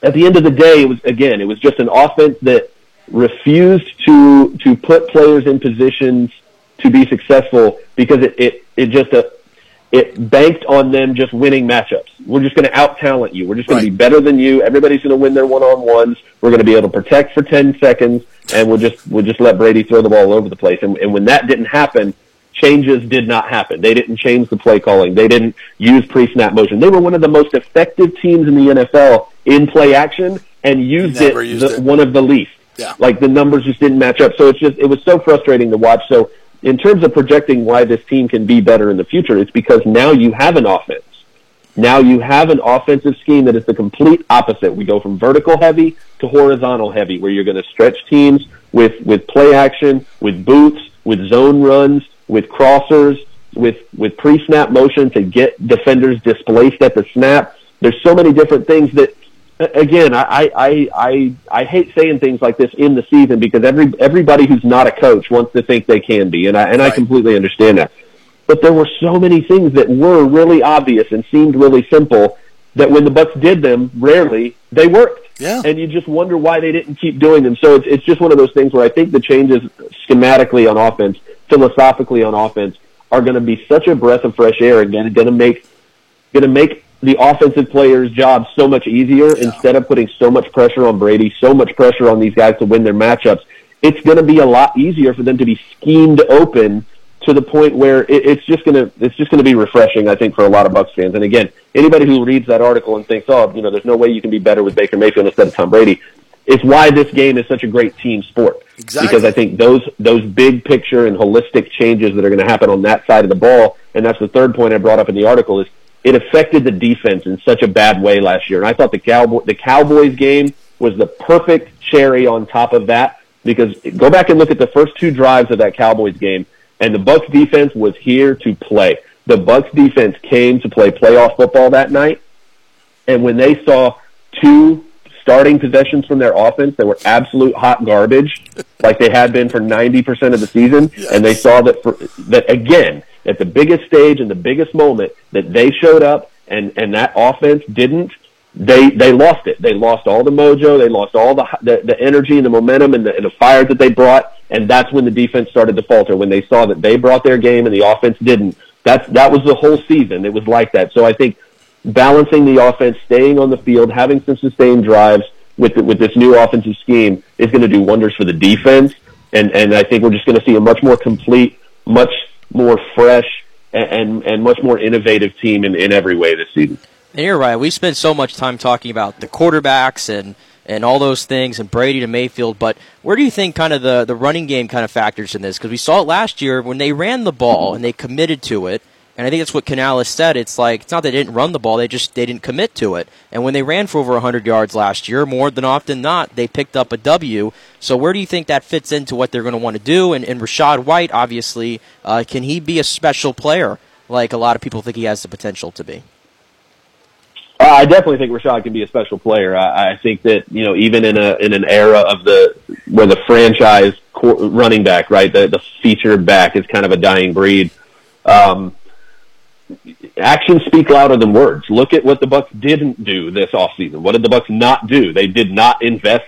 at the end of the day, it was again, it was just an offense that refused to to put players in positions to be successful because it it, it just uh, it banked on them just winning matchups. We're just going to out talent you. We're just going Right. to be better than you. Everybody's going to win their one on ones. We're going to be able to protect for ten seconds, and we'll just we'll just let Brady throw the ball all over the place. And, and when that didn't happen, changes did not happen. They didn't change the play calling. They didn't use pre-snap motion. They were one of the most effective teams in the NFL in play action and used it, used the, it. one of the least. Yeah. Like the numbers just didn't match up. So it's just it was so frustrating to watch. So in terms of projecting why this team can be better in the future, it's because now you have an offense. Now you have an offensive scheme that is the complete opposite. We go from vertical heavy to horizontal heavy, where you're going to stretch teams with, with play action, with boots, with zone runs, with crossers, with, with pre-snap motion to get defenders displaced at the snap. There's so many different things that, again, I, I, I, I, hate saying things like this in the season because every, everybody who's not a coach wants to think they can be, and I, and I completely understand that but there were so many things that were really obvious and seemed really simple that when the Bucs did them, rarely they worked. Yeah. And you just wonder why they didn't keep doing them. So it's it's just one of those things where I think the changes schematically on offense, philosophically on offense, are going to be such a breath of fresh air and going to make going to make the offensive players' job so much easier instead of putting so much pressure on Brady, so much pressure on these guys to win their matchups. It's going to be a lot easier for them to be schemed open to the point where it, it's just going to it's just going to be refreshing, I think, for a lot of Bucs fans. And again, anybody who reads that article and thinks, oh, you know, there's no way you can be better with Baker Mayfield instead of Tom Brady, it's why this game is such a great team sport. Exactly. Because I think those those big picture and holistic changes that are going to happen on that side of the ball, and that's the third point I brought up in the article is it affected the defense in such a bad way last year. And I thought the Cowboy the Cowboys game was the perfect cherry on top of that because go back and look at the first two drives of that Cowboys game, and the Bucs defense was here to play. The Bucs defense came to play playoff football that night, and when they saw two starting possessions from their offense that were absolute hot garbage, like they had been for 90% of the season, and they saw that for, that again, at the biggest stage and the biggest moment that they showed up and, and that offense didn't, they, they lost it. They lost all the mojo. They lost all the, the, the energy and the momentum and the, and the fire that they brought. And that's when the defense started to falter, when they saw that they brought their game and the offense didn't. That's, that was the whole season. It was like that. So I think balancing the offense, staying on the field, having some sustained drives with with this new offensive scheme is going to do wonders for the defense. And and I think we're just going to see a much more complete, much more fresh, and and, and much more innovative team in, in every way this season. And you're right. We spent so much time talking about the quarterbacks and, and all those things and Brady to Mayfield, but where do you think kind of the, the running game kind of factors in this? Because we saw it last year when they ran the ball and they committed to it. And I think that's what Canales said. It's like it's not that they didn't run the ball; they just they didn't commit to it. And when they ran for over 100 yards last year, more than often not, they picked up a W. So where do you think that fits into what they're going to want to do? And, and Rachaad White, obviously, uh, can he be a special player like a lot of people think he has the potential to be? I definitely think Rachaad can be a special player. I, I think that you know even in a in an era of the where the franchise running back, right, the the featured back is kind of a dying breed. Um, actions speak louder than words. Look at what the Bucs didn't do this offseason. What did the Bucs not do? They did not invest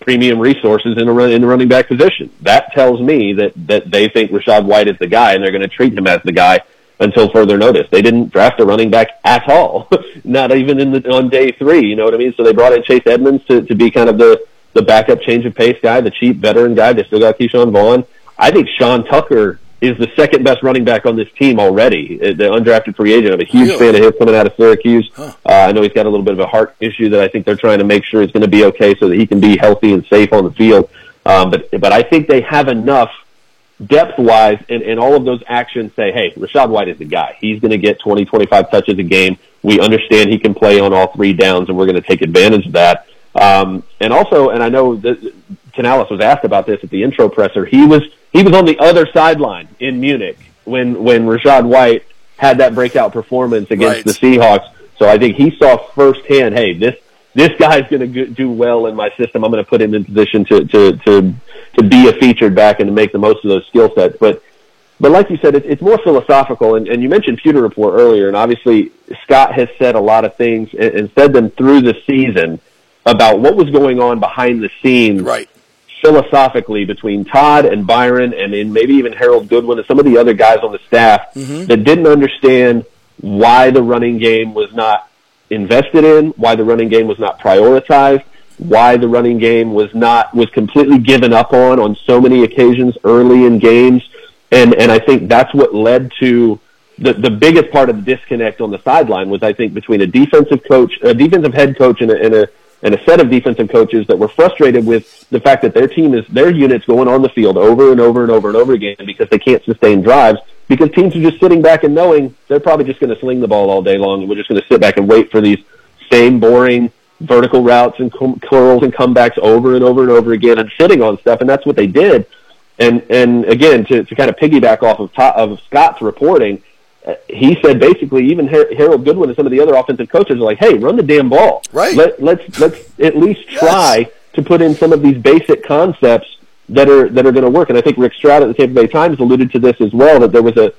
premium resources in, a run, in the running back position. That tells me that, that they think Rachaad White is the guy and they're going to treat him as the guy until further notice. They didn't draft a running back at all, not even in the, on day three. You know what I mean? So they brought in Chase Edmonds to, to be kind of the, the backup change of pace guy, the cheap veteran guy. They still got Ke'Shawn Vaughn. I think Sean Tucker is the second best running back on this team already. Uh, the undrafted free agent. I'm a huge really? fan of his coming out of Syracuse. Huh. Uh, I know he's got a little bit of a heart issue that I think they're trying to make sure is going to be okay so that he can be healthy and safe on the field. Um, but but I think they have enough depth wise and, and all of those actions say, hey, Rachaad White is the guy. He's going to get 20, 25 touches a game. We understand he can play on all three downs, and we're going to take advantage of that. Um, and also, and I know that Canales was asked about this at the intro presser. He was he was on the other sideline in Munich when when Rachaad White had that breakout performance against right. the Seahawks. So I think he saw firsthand, hey, this this guy's going to do well in my system. I'm going to put him in position to to to to be a featured back and to make the most of those skill sets. But but like you said, it, it's more philosophical. And, and you mentioned Pewter Report earlier, and obviously Scott has said a lot of things and, and said them through the season about what was going on behind the scenes right philosophically between Todd and Byron and in maybe even Harold Goodwin and some of the other guys on the staff mm-hmm. that didn't understand why the running game was not invested in, why the running game was not prioritized, why the running game was not was completely given up on on so many occasions early in games. And and I think that's what led to the the biggest part of the disconnect on the sideline was I think between a defensive coach, a defensive head coach and a, and a and a set of defensive coaches that were frustrated with the fact that their team is their units going on the field over and over and over and over again because they can't sustain drives because teams are just sitting back and knowing they're probably just going to sling the ball all day long and we're just going to sit back and wait for these same boring vertical routes and curls and comebacks over and over and over again and sitting on stuff and that's what they did. And and again to, to kind of piggyback off of of Scott's reporting he said basically even Harold Goodwin and some of the other offensive coaches are like, "Hey, run the damn ball. Right. Let, let's let's at least try yes. to put in some of these basic concepts that are that are going to work." And I think Rick Stroud at the Tampa Bay Times alluded to this as well that there was a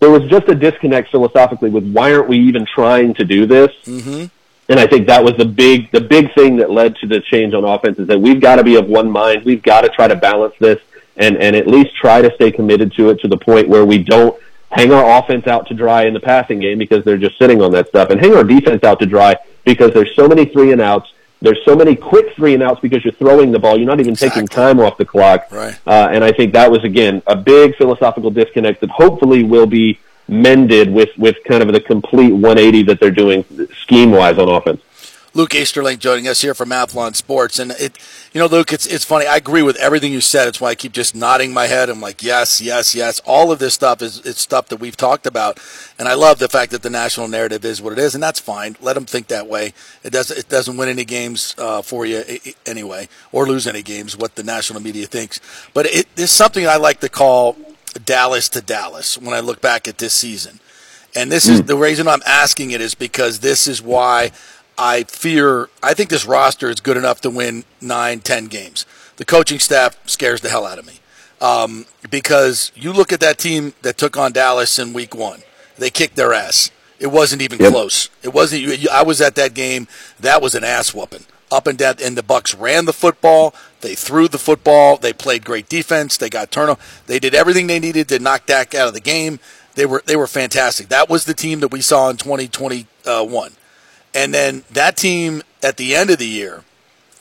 there was just a disconnect philosophically with why aren't we even trying to do this? Mm-hmm. And I think that was the big the big thing that led to the change on offense is that we've got to be of one mind. We've got to try to balance this and and at least try to stay committed to it to the point where we don't hang our offense out to dry in the passing game because they're just sitting on that stuff, and hang our defense out to dry because there's so many three and outs. There's so many quick three and outs because you're throwing the ball. You're not even exactly. taking time off the clock. Right. Uh, and I think that was again a big philosophical disconnect that hopefully will be mended with with kind of the complete 180 that they're doing scheme wise on offense. Luke Easterling joining us here from Athlon Sports. And it, you know, Luke, it's, it's funny. I agree with everything you said. It's why I keep just nodding my head. I'm like, yes, yes, yes. All of this stuff is, is stuff that we've talked about. And I love the fact that the national narrative is what it is. And that's fine. Let them think that way. It doesn't, it doesn't win any games, uh, for you anyway, or lose any games, what the national media thinks. But it is something I like to call Dallas to Dallas when I look back at this season. And this is hmm. the reason I'm asking it is because this is why I fear, I think this roster is good enough to win nine, ten games. The coaching staff scares the hell out of me. Um, because you look at that team that took on Dallas in week one, they kicked their ass. It wasn't even yep. close. It wasn't. I was at that game. That was an ass whooping. Up and down, and the Bucs ran the football. They threw the football. They played great defense. They got turnover. They did everything they needed to knock Dak out of the game. They were they were fantastic. That was the team that we saw in 2021. And then that team at the end of the year,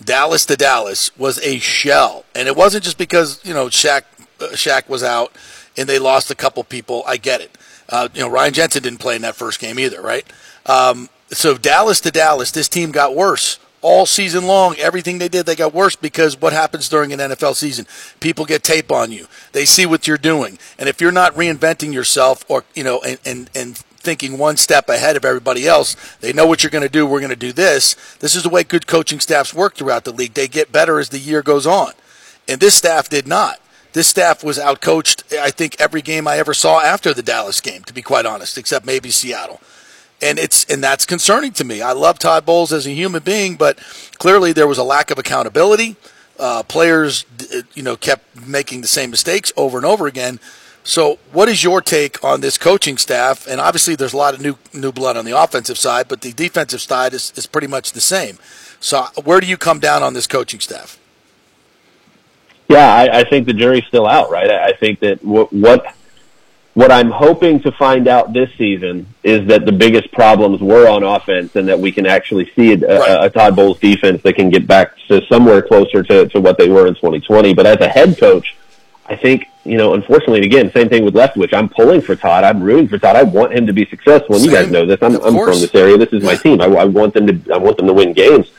Dallas to Dallas, was a shell. And it wasn't just because, you know, Shaq, uh, Shaq was out and they lost a couple people. I get it. Uh, you know, Ryan Jensen didn't play in that first game either, right? Um, so Dallas to Dallas, this team got worse all season long. Everything they did, they got worse because what happens during an NFL season? People get tape on you. They see what you're doing, and if you're not reinventing yourself, or you know, and and, and thinking one step ahead of everybody else. They know what you're going to do. We're going to do this. This is the way good coaching staffs work throughout the league. They get better as the year goes on. And this staff did not. This staff was outcoached, I think, every game I ever saw after the Dallas game, to be quite honest, except maybe Seattle. and it's and that's concerning to me. I love Todd Bowles as a human being, but clearly there was a lack of accountability. Uh, players, you know, kept making the same mistakes over and over again. So, what is your take on this coaching staff? And obviously, there's a lot of new new blood on the offensive side, but the defensive side is, is pretty much the same. So, where do you come down on this coaching staff? Yeah, I, I think the jury's still out, right? I, think that what, what what I'm hoping to find out this season is that the biggest problems were on offense, and that we can actually see a, right. a, a Todd Bowles defense that can get back to somewhere closer to, to what they were in 2020. But as a head coach, I think you know, unfortunately, again, same thing with Leftwich. I'm pulling for Todd. I'm rooting for Todd. I want him to be successful. And you guys know this. I'm, I'm from this area. This is my team. I, I want them to. I want them to win games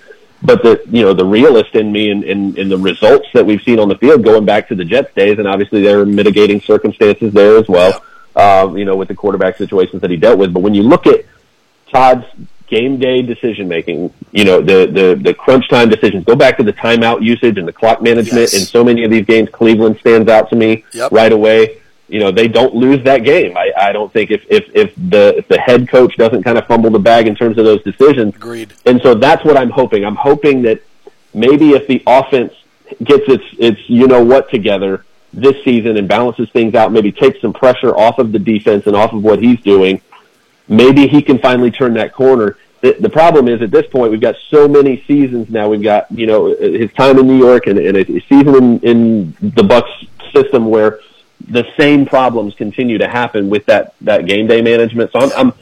but the you know the realist in me and in, in, in, the results that we've seen on the field going back to the Jets days, and obviously there are mitigating circumstances there as well. Uh, you know, with the quarterback situations that he dealt with. But when you look at Todd's game day decision making, you know, the, the, the crunch time decisions, go back to the timeout usage and the clock management yes. in so many of these games. Cleveland stands out to me yep. right away you know they don't lose that game. I, I don't think if, if if the if the head coach doesn't kind of fumble the bag in terms of those decisions. Agreed. And so that's what I'm hoping. I'm hoping that maybe if the offense gets its its you know what together this season and balances things out, maybe takes some pressure off of the defense and off of what he's doing, maybe he can finally turn that corner. The, the problem is at this point we've got so many seasons now. We've got you know his time in New York and, and a season in, in the Bucs system where the same problems continue to happen with that that game day management. So I'm, I'm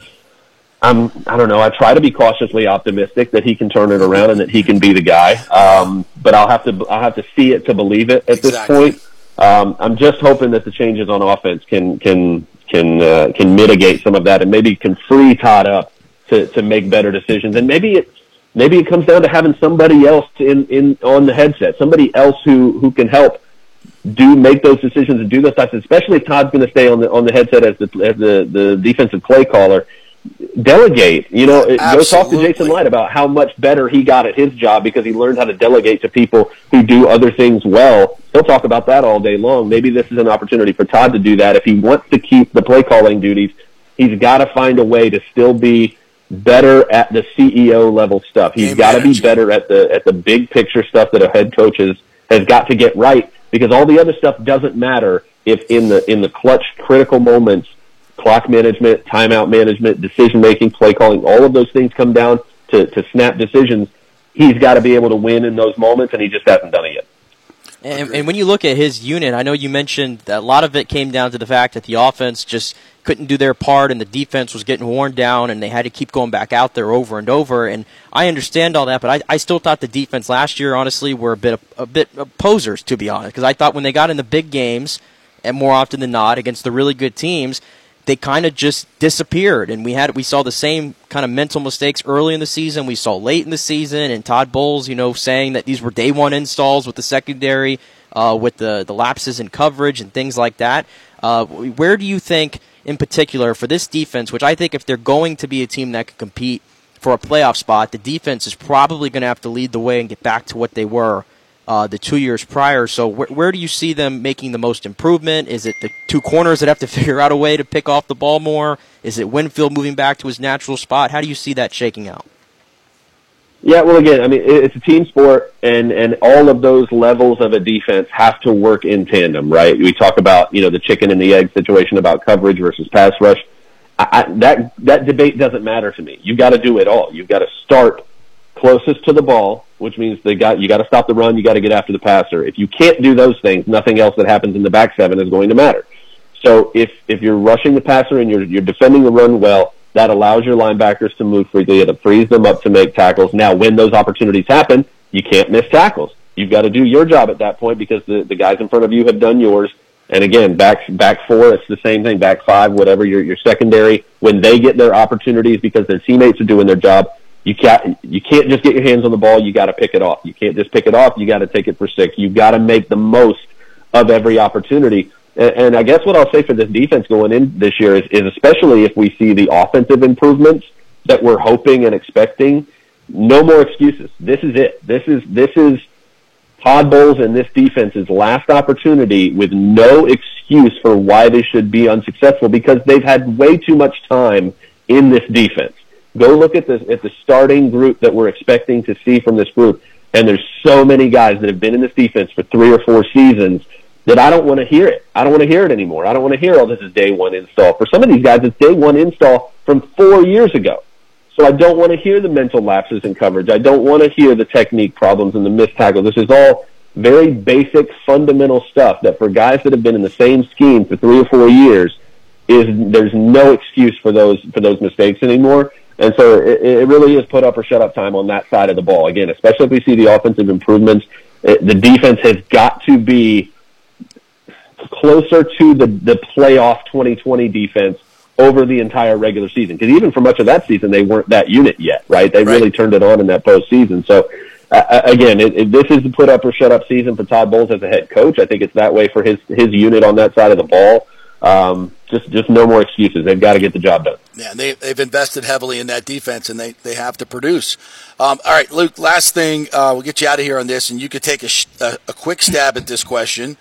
I'm I don't know. I try to be cautiously optimistic that he can turn it around and that he can be the guy. Um, but I'll have to I'll have to see it to believe it at exactly. this point. Um, I'm just hoping that the changes on offense can can can uh, can mitigate some of that and maybe can free Todd up to to make better decisions. And maybe it maybe it comes down to having somebody else in in on the headset, somebody else who who can help do make those decisions and do those types, especially if Todd's going to stay on the on the headset as the as the the defensive play caller. Delegate, you know, go talk to Jason Licht about how much better he got at his job because he learned how to delegate to people who do other things well. He'll talk about that all day long. Maybe this is an opportunity for Todd to do that. If he wants to keep the play calling duties, he's got to find a way to still be better at the CEO level stuff. He's got to be better at the at the big picture stuff that a head coach has has got to get right because all the other stuff doesn't matter if in the in the clutch critical moments clock management timeout management decision making play calling all of those things come down to, to snap decisions he's got to be able to win in those moments and he just hasn't done it yet and, and when you look at his unit i know you mentioned that a lot of it came down to the fact that the offense just couldn't do their part and the defense was getting worn down and they had to keep going back out there over and over. And I understand all that, but I, I still thought the defense last year, honestly, were a bit of, a bit of posers, to be honest, because I thought when they got in the big games, and more often than not against the really good teams, they kind of just disappeared. And we had we saw the same kind of mental mistakes early in the season. We saw late in the season, and Todd Bowles, you know, saying that these were day one installs with the secondary, uh, with the the lapses in coverage and things like that. Uh, where do you think? in particular for this defense, which I think if they're going to be a team that can compete for a playoff spot, the defense is probably going to have to lead the way and get back to what they were uh, the two years prior. So where, where do you see them making the most improvement? Is it the two corners that have to figure out a way to pick off the ball more? Is it Winfield moving back to his natural spot? How do you see that shaking out? Yeah, well, again, I mean, it's a team sport, and and all of those levels of a defense have to work in tandem, right? We talk about you know the chicken and the egg situation about coverage versus pass rush. I, I, that that debate doesn't matter to me. You've got to do it all. You've got to start closest to the ball, which means they got you got to stop the run. You got to get after the passer. If you can't do those things, nothing else that happens in the back seven is going to matter. So if if you're rushing the passer and you're you're defending the run well, that allows your linebackers to move freely. It frees them up to make tackles. Now, when those opportunities happen, you can't miss tackles. You've got to do your job at that point because the, the guys in front of you have done yours. And again, back back four, it's the same thing. Back five, whatever your your secondary, when they get their opportunities because their teammates are doing their job, you can't you can't just get your hands on the ball. You got to pick it off. You can't just pick it off. You got to take it for six. You got to make the most of every opportunity. And, and I guess what I'll say for this defense going in this year is, is especially if we see the offensive improvements that we're hoping and expecting, no more excuses. This is it. This is this is Todd Bowles and this defense's last opportunity with no excuse for why they should be unsuccessful because they've had way too much time in this defense. Go look at the at the starting group that we're expecting to see from this group, and there's so many guys that have been in this defense for three or four seasons that I don't want to hear it. I don't want to hear it anymore. I don't want to hear, oh, this is day one install. For some of these guys, it's day one install from four years ago. So I don't want to hear the mental lapses in coverage. I don't want to hear the technique problems and the missed tackles. This is all very basic, fundamental stuff that for guys that have been in the same scheme for three or four years, is there's no excuse for those for those mistakes anymore. And so it, it really is put up or shut up time on that side of the ball. Again, especially if we see the offensive improvements, it, the defense has got to be closer to the the playoff 2020 defense over the entire regular season. Because even for much of that season, they weren't that unit yet, right? They right. really turned it on in that postseason. So uh, again, it, it, this is the put up or shut up season for Todd Bowles as a head coach. I think it's that way for his his unit on that side of the ball. Um, just just no more excuses. They've got to get the job done. Yeah, they they've invested heavily in that defense, and they, they have to produce. Um, all right, Luke. Last thing, uh, we'll get you out of here on this, and you could take a, sh- a, a quick stab at this question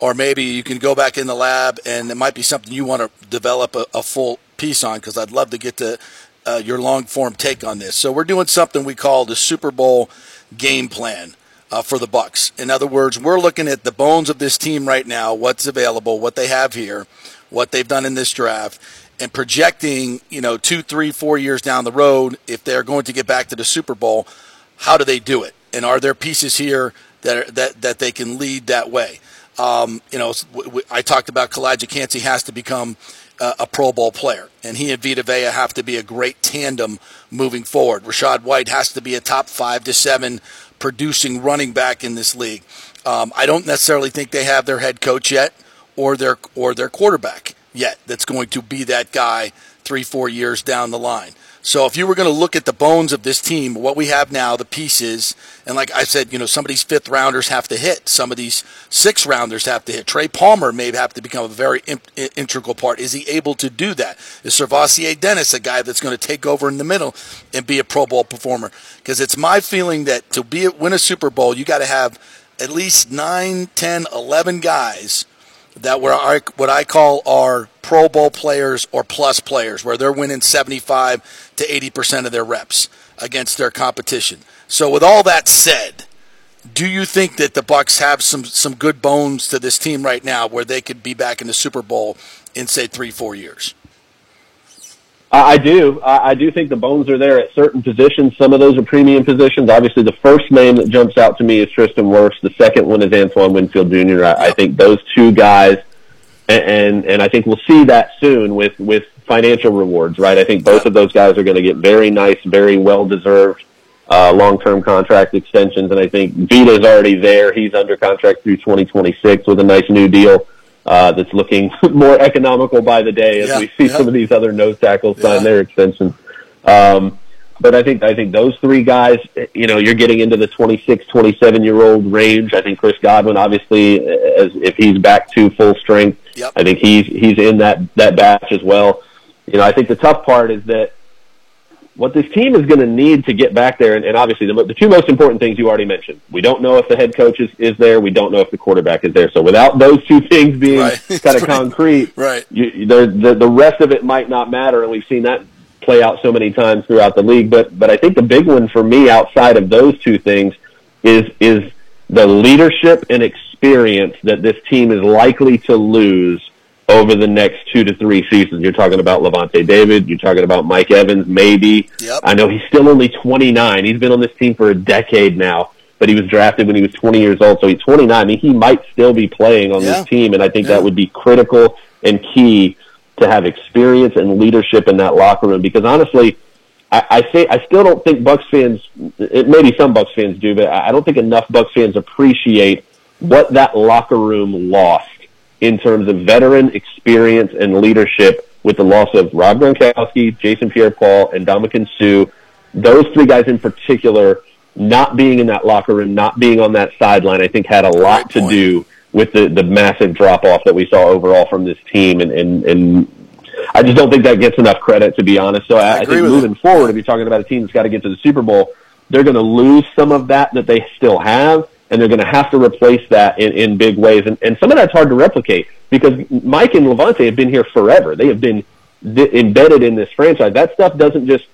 or maybe you can go back in the lab and it might be something you want to develop a, a full piece on because I'd love to get to uh, your long form take on this. So we're doing something we call the Super Bowl game plan. Uh, for the Bucs. In other words, we're looking at the bones of this team right now, what's available, what they have here, what they've done in this draft, and projecting, you know, two, three, four years down the road, if they're going to get back to the Super Bowl, how do they do it? And are there pieces here that are, that that they can lead that way? Um, you know, I talked about Calijah Kancey has to become uh, a Pro Bowl player, and he and Vita Vea have to be a great tandem moving forward. Rachaad White has to be a top five to seven producing running back in this league. Um, I don't necessarily think they have their head coach yet, or their or their quarterback yet. That's going to be that guy three, four years down the line. So if you were going to look at the bones of this team, what we have now, the pieces, and like I said, you know, some of these fifth rounders have to hit. Some of these six rounders have to hit. Trey Palmer may have to become a very in- integral part. Is he able to do that? Is SirVocea Dennis a guy that's going to take over in the middle and be a Pro Bowl performer? Because it's my feeling that to be win a Super Bowl, you got to have at least 9, 10, 11 guys – that were our, what I call our Pro Bowl players or plus players, where they're winning 75 to 80 percent of their reps against their competition. So, with all that said, do you think that the Bucs have some some good bones to this team right now, where they could be back in the Super Bowl in say three, four years? I do. I do think the bones are there at certain positions. Some of those are premium positions. Obviously, the first name that jumps out to me is Tristan Wirfs. The second one is Antoine Winfield Jr. I, I think those two guys, and, and I think we'll see that soon with with financial rewards. Right. I think both of those guys are going to get very nice, very well deserved uh, long term contract extensions. And I think Vita's already there. He's under contract through 2026 with a nice new deal uh, that's looking more economical by the day as yeah, we see yeah. some of these other nose tackles sign yeah. their extensions. Um, but I think I think those three guys, you know, you're getting into the 26, 27 year old range. I think Chris Godwin, obviously, as if he's back to full strength, yep. I think he's he's in that that batch as well. You know, I think the tough part is that what this team is going to need to get back there, and, and obviously the, the two most important things you already mentioned. We don't know if the head coach is, is there. We don't know if the quarterback is there. So without those two things being right. kind of concrete, right. You, the, the rest of it might not matter, and we've seen that play out so many times throughout the league. But but I think the big one for me outside of those two things is is the leadership and experience that this team is likely to lose over the next two to three seasons. You're talking about Lavonte David. You're talking about Mike Evans, maybe. Yep. I know he's still only 29. He's been on this team for a decade now, but he was drafted when he was 20 years old. So he's 29. I mean, he might still be playing on yeah. this team, and I think yeah. that would be critical and key to have experience and leadership in that locker room. Because honestly, I, I say I still don't think Bucs fans. It, maybe some Bucs fans do, but I don't think enough Bucs fans appreciate what that locker room lost in terms of veteran experience and leadership with the loss of Rob Gronkowski, Jason Pierre-Paul, and Ndamukong Suh. Those three guys in particular, not being in that locker room, not being on that sideline, I think had a lot to do with the, the massive drop off that we saw overall from this team. And, and, and I just don't think that gets enough credit, to be honest. So I, I, I think moving it. forward, if you're talking about a team that's got to get to the Super Bowl, they're going to lose some of that that they still have and they're going to have to replace that in, in big ways. And, and some of that's hard to replicate because Mike and Lavonte have been here forever. They have been th- embedded in this franchise. That stuff doesn't just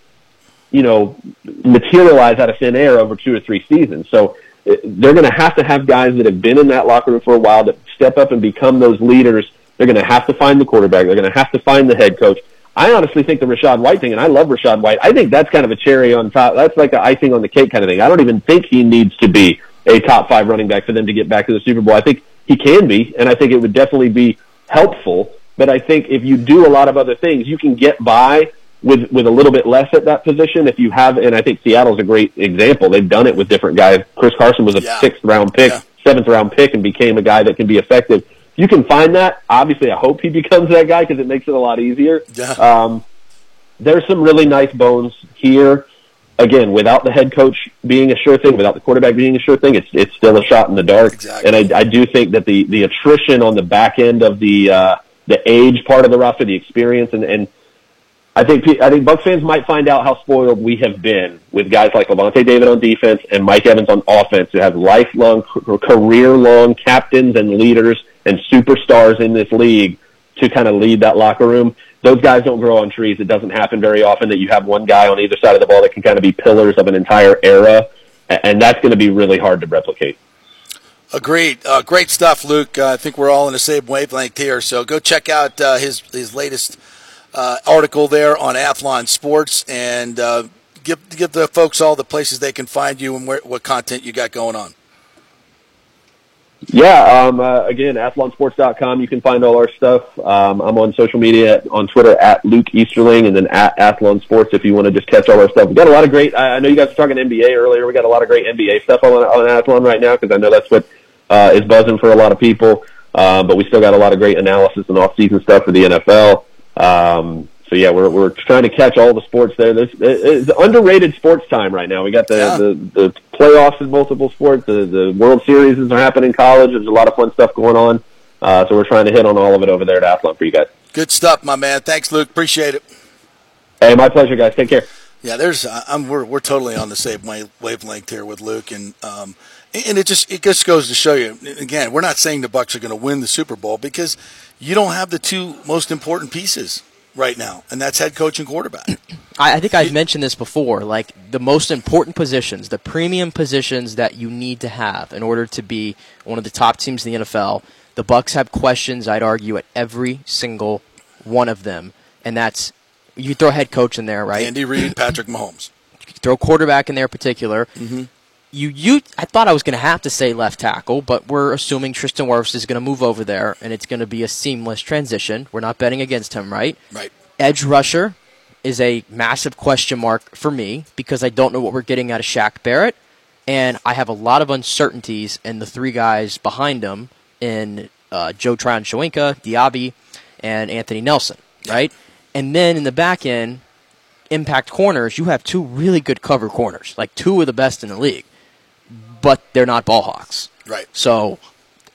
you know, materialize out of thin air over two or three seasons. So uh, they're going to have to have guys that have been in that locker room for a while to step up and become those leaders. They're going to have to find the quarterback. They're going to have to find the head coach. I honestly think the Rachaad White thing, and I love Rachaad White. I think that's kind of a cherry on top. That's like the icing on the cake kind of thing. I don't even think he needs to be a top five running back for them to get back to the Super Bowl. I think he can be, and I think it would definitely be helpful. But I think if you do a lot of other things, you can get by with with a little bit less at that position. If you have, and I think Seattle's a great example. They've done it with different guys. Chris Carson was a Yeah. sixth round pick, Yeah. seventh round pick, and became a guy that can be effective. You can find that. Obviously, I hope he becomes that guy because it makes it a lot easier. Yeah. Um, there's some really nice bones here. Again, without the head coach being a sure thing, without the quarterback being a sure thing, it's it's still a shot in the dark. Exactly. And I, I do think that the the attrition on the back end of the uh, the age part of the roster, the experience, and and I think pe- I think Bucs fans might find out how spoiled we have been with guys like Lavonte David on defense and Mike Evans on offense, who have lifelong, career long captains and leaders and superstars in this league to kind of lead that locker room. Those guys don't grow on trees. It doesn't happen very often that you have one guy on either side of the ball that can kind of be pillars of an entire era, and that's going to be really hard to replicate. Agreed. Uh, great stuff, Luke. Uh, I think we're all in the same wavelength here. So go check out uh, his his latest uh, article there on Athlon Sports and uh, give give the folks all the places they can find you and where, what content you got going on. Yeah, um, uh, again, athlonsports.com. You can find all our stuff. Um, I'm on social media on Twitter at Luke Easterling and then at Athlon Sports if you want to just catch all our stuff. We got a lot of great, I I know you guys were talking NBA earlier. We got a lot of great NBA stuff on, on Athlon right now because I know that's what uh, is buzzing for a lot of people. Uh, but we still got a lot of great analysis and off-season stuff for the NFL. Um, so yeah, we're we're trying to catch all the sports there. This it's underrated sports time right now. We got the, Yeah. the the playoffs in multiple sports. The the World Series are happening in college. There's a lot of fun stuff going on. Uh, so we're trying to hit on all of it over there at Athlon for you guys. Good stuff, my man. Thanks, Luke. Appreciate it. Hey, my pleasure, guys. Take care. Yeah, there's I'm we're we're totally on the same wavelength here with Luke, and um, and it just it just goes to show you again, we're not saying the Bucs are going to win the Super Bowl because you don't have the two most important pieces right now, and that's head coach and quarterback. I, I think I've mentioned this before. Like the most important positions, the premium positions that you need to have in order to be one of the top teams in the NFL. The Bucs have questions. I'd argue at every single one of them, and that's you throw head coach in there, right? Andy Reid, Patrick Mahomes. throw quarterback in there in particular. Mm-hmm. You you I thought I was going to have to say left tackle, but we're assuming Tristan Wirfs is going to move over there, and it's going to be a seamless transition. We're not betting against him, right? Right. Edge rusher is a massive question mark for me because I don't know what we're getting out of Shaq Barrett, and I have a lot of uncertainties in the three guys behind him in uh, Joe Tryon-Shoyinka, Diaby, and Anthony Nelson, right? And then in the back end, impact corners, you have two really good cover corners, like two of the best in the league, but they're not ball hawks. Right. So,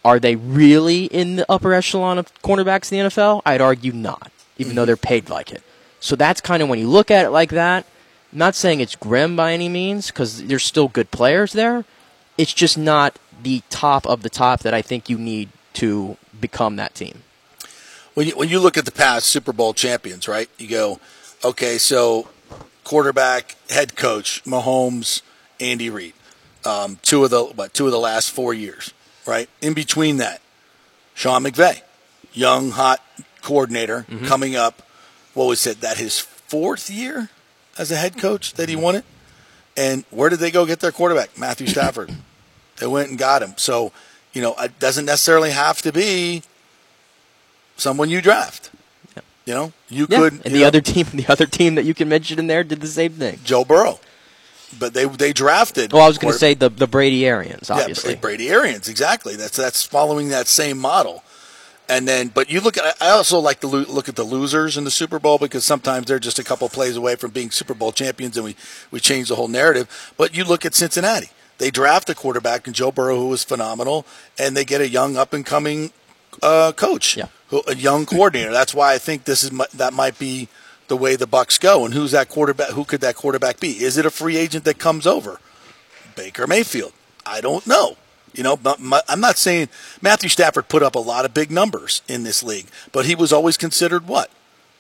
are they really in the upper echelon of cornerbacks in the NFL? I'd argue not, even though mm-hmm. they're paid like it. So that's kind of when you look at it like that. I'm not saying it's grim by any means because there's still good players there. It's just not the top of the top that I think you need to become that team. When you, when you look at the past Super Bowl champions, right? You go, okay, so quarterback, head coach, Mahomes, Andy Reid, um, two of the what, two of the last four years, right? In between that, Sean McVay, young hot coordinator coming up. What was it? That his fourth year as a head coach that he won it. And where did they go get their quarterback? Matthew Stafford. they went and got him. So, you know, it doesn't necessarily have to be someone you draft. You know, you Yeah, could. and the know, other team, the other team that you can mention in there did the same thing. Joe Burrow, but they they drafted. Well, I was going to say the the Brady Arians, obviously. Yeah, Brady Arians, exactly. That's that's following that same model. And then, but you look at. I also like to look at the losers in the Super Bowl because sometimes they're just a couple plays away from being Super Bowl champions, and we we change the whole narrative. But you look at Cincinnati. They draft a quarterback in Joe Burrow, who was phenomenal, and they get a young up and coming uh, coach, Yeah. who, a young coordinator. That's why I think this is that might be the way the Bucs go. And who's that quarterback? Who could that quarterback be? Is it a free agent that comes over? Baker Mayfield. I don't know. You know, but my, I'm not saying Matthew Stafford put up a lot of big numbers in this league, but he was always considered what?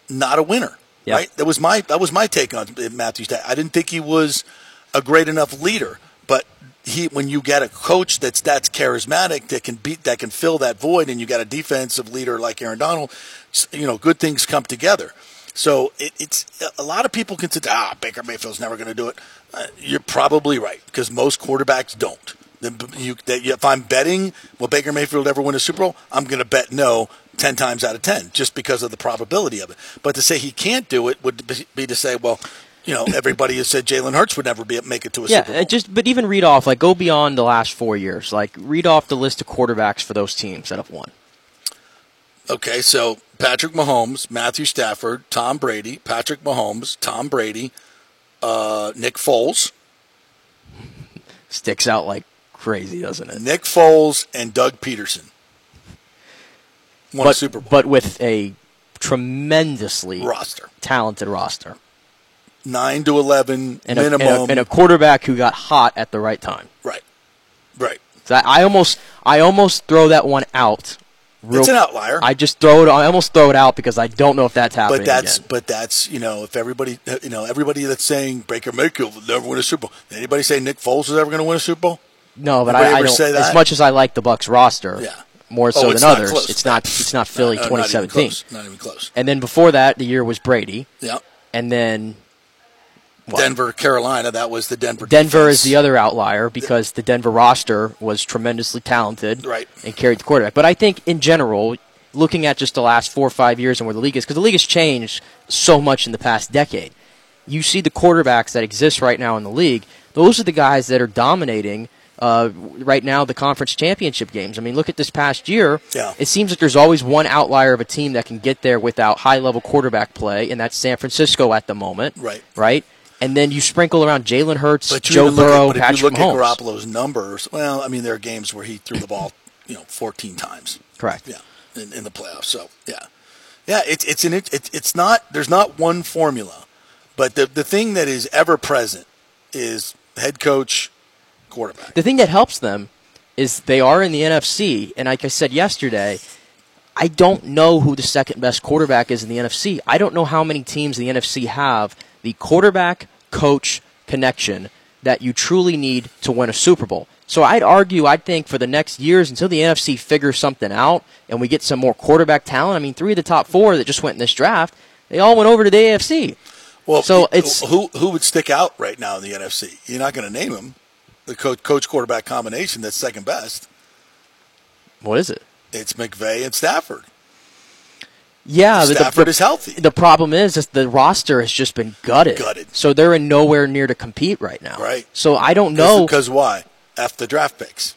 Not a winner. Yeah. Right. That was my that was my take on Matthew Stafford. I didn't think he was a great enough leader, but he when you get a coach that's that's charismatic that can beat that can fill that void, and you got a defensive leader like Aaron Donald, you know, good things come together. So it, it's a lot of people can say, ah, Baker Mayfield's never going to do it. Uh, you're probably right because most quarterbacks don't. Then you, that you, if I'm betting will Baker Mayfield ever win a Super Bowl, I'm going to bet no ten times out of ten just because of the probability of it. But to say he can't do it would be- to say, well, you know, everybody has said Jalen Hurts would never be make it to a Yeah, Super Bowl. just but even read off like go beyond the last four years. Like read off the list of quarterbacks for those teams that have won. Okay, so Patrick Mahomes, Matthew Stafford, Tom Brady, Patrick Mahomes, Tom Brady, uh, Nick Foles, Sticks out like crazy, doesn't it? Nick Foles, and Doug Pederson. Won a But Super Bowl but with a tremendously roster. talented roster Nine to eleven and a, and, minimum. a, and a quarterback who got hot at the right time. right, right. So I almost I almost throw that one out. Real, It's an outlier. I just throw it. I almost throw it out because I don't know if that's happening. But that's again. but that's you know if everybody you know everybody that's saying Baker Mayfield will never win a Super Bowl. Anybody say Nick Foles is ever going to win a Super Bowl? no. But Anybody I, I don't. say As much as I like the Bucs roster, Yeah. more Oh, so it's than others, close. it's not. It's not Philly Uh, not 2017. close. Not even close. And then before that, the year was Brady, Yeah. and then Denver, Carolina. That was the Denver. Denver defense. is the other outlier because the Denver roster was tremendously talented Right. and carried the quarterback. But I think in general, looking at just the last four or five years and where the league is, because the league has changed so much in the past decade, you see the quarterbacks that exist right now in the league. Those are the guys that are dominating. Uh, right now, the conference championship games. I mean, look at this past year. Yeah. It seems like there's always one outlier of a team that can get there without high level quarterback play, and that's San Francisco at the moment. Right. Right? And then you sprinkle around Jalen Hurts, But Joe Burrow, at, but Patrick if you look Mahomes. at Garoppolo's numbers, well, I mean, there are games where he threw the ball, you know, 14 times. Correct. Yeah, in, in the playoffs. So yeah, yeah. It's it's an it, it's not there's not one formula, but the the thing that is ever present is head coach, quarterback. The thing that helps them is they are in the NFC, and like I said yesterday, I don't know who the second best quarterback is in the NFC. I don't know how many teams in the NFC have the quarterback coach connection that you truly need to win a Super Bowl. So I'd argue, I'd think for the next years until the NFC figures something out and we get some more quarterback talent. I mean, three of the top four that just went in this draft, they all went over to the AFC. Well, So who- it's- who who would stick out right now in the NFC? You're not going to name him. The coach coach quarterback combination that's second best. What is it? It's McVay and Stafford. Yeah, Stafford the, is healthy. The problem is, is the roster has just been gutted. Gutted. So they're in nowhere near to compete right now. Right. So I don't know. because why? F the draft picks.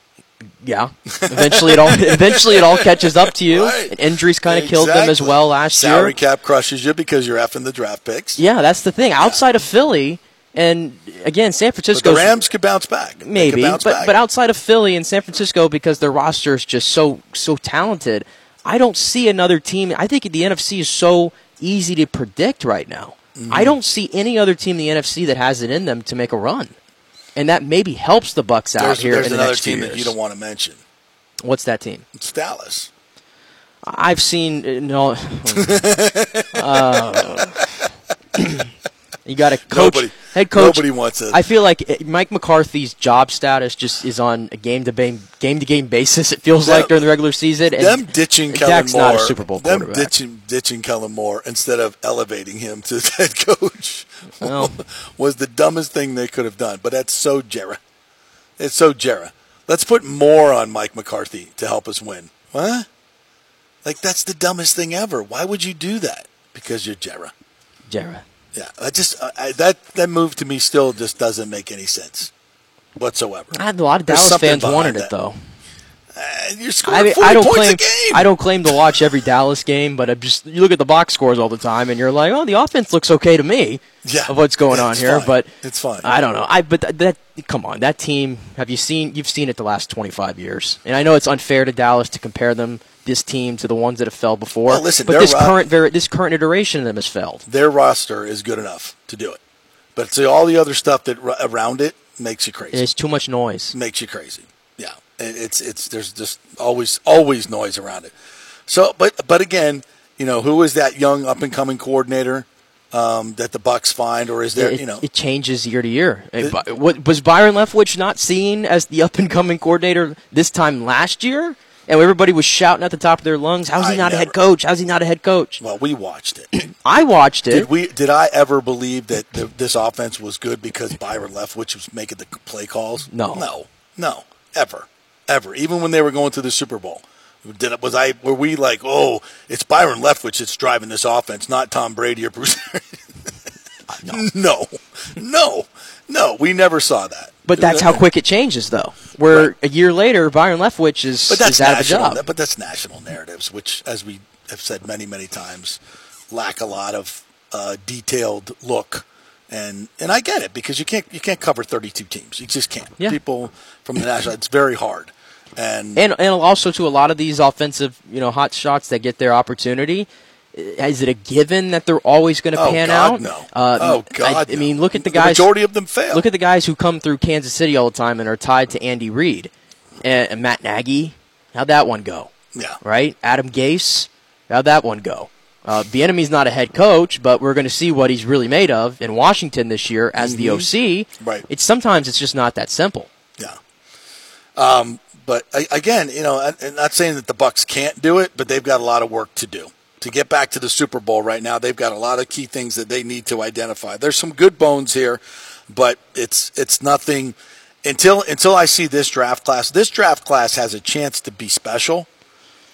yeah. Eventually, it all eventually it all catches up to you. Right. Injuries kind of killed them as well last Salary year. cap crushes you because you're effing the draft picks. Yeah, that's the thing. Outside of Philly, and again, San Francisco. the Rams could bounce back. Maybe, bounce but back. but outside of Philly and San Francisco, because their roster is just so so talented, I don't see another team. I think the NFC is so easy to predict right now. Mm-hmm. I don't see any other team in the NFC that has it in them to make a run, and that maybe helps the Bucs out there's, here there's in the another team that you don't want to mention. What's that team? It's Dallas. I've seen uh, no. uh, you got a coach, Nobody- head coach. nobody wants a- I feel like Mike McCarthy's job status just is on a game to game game to game basis. It feels Them- like during the regular season. And them ditching Kellen Dak's Moore. not a Super Bowl them quarterback. ditching ditching Kellen Moore instead of elevating him to head coach Well. was the dumbest thing they could have done. But that's so Jera. It's so Jera. Let's put more on Mike McCarthy to help us win. What? Like that's the dumbest thing ever. Why would you do that? Because you're Jera. Jared. Yeah, I just I, I, that that move to me still just doesn't make any sense whatsoever. I had a lot of There's Dallas fans wanted behind it though. And you're scoring I mean, 40 I don't points claim a game. I don't claim to watch every Dallas game, but I just you look at the box scores all the time, and you're like, oh, the offense looks okay to me. Yeah. of what's going Yeah, on here, fine. but It's fine. I don't know. I but that, that come on, that team. Have you seen? You've seen it the last 25 years, and I know it's unfair to Dallas to compare them this team to the ones that have fell before. Well, listen, but this ro- current this current iteration of them has failed. their roster is good enough to do it. But see, all the other stuff that around it makes you crazy. There's too much noise. makes you crazy. Yeah, It- it's it's there's just always always noise around it. So, but but again, you know, who is that young up and coming coordinator um, that the Bucs find, or is there it, you know it changes year to year. Was Byron Leftwich not seen as the up and coming coordinator this time last year? And everybody was shouting at the top of their lungs, "How's he I not a head coach? How's he not a head coach?" well we watched it. I watched it. Did we? Did I ever believe that the, this offense was good because Byron Leftwich was making the play calls? No. no, no, ever, ever. Even when they were going to the Super Bowl, did it, was I? Were we like, oh, it's Byron Leftwich that's driving this offense, not Tom Brady or Bruce? no, no, no. We never saw that. But that's how quick it changes, though. Where Right. a year later, Byron Leftwich is, But that's is out of a national. job. But that's national narratives, which, as we have said many, many times, lack a lot of uh, detailed look. And and I get it because you can't you can't cover 32 teams. You just can't. Yeah. People from the national, it's very hard. And, and and also to a lot of these offensive, you know, hot shots that get their opportunity. Is it a given that they're always going to Oh, pan God, out? no. Uh, Oh, God, I, I mean, look at the The guys. majority of them fail. Look at the guys who come through Kansas City all the time and are tied to Andy Reid and, and Matt Nagy. How'd that one go? yeah, Right? Adam Gase. How'd that one go? Uh, Bieniemy's not a head coach, but we're going to see what he's really made of in Washington this year as the OC. Mm-hmm. Right. It's sometimes it's just not that simple. yeah. Um, but I, again, you know, I'm not saying that the Bucs can't do it, but they've got a lot of work to do to get back to the Super Bowl. Right now, they've got a lot of key things that they need to identify. There's some good bones here, but it's it's nothing until until I see this draft class. This draft class has a chance to be special.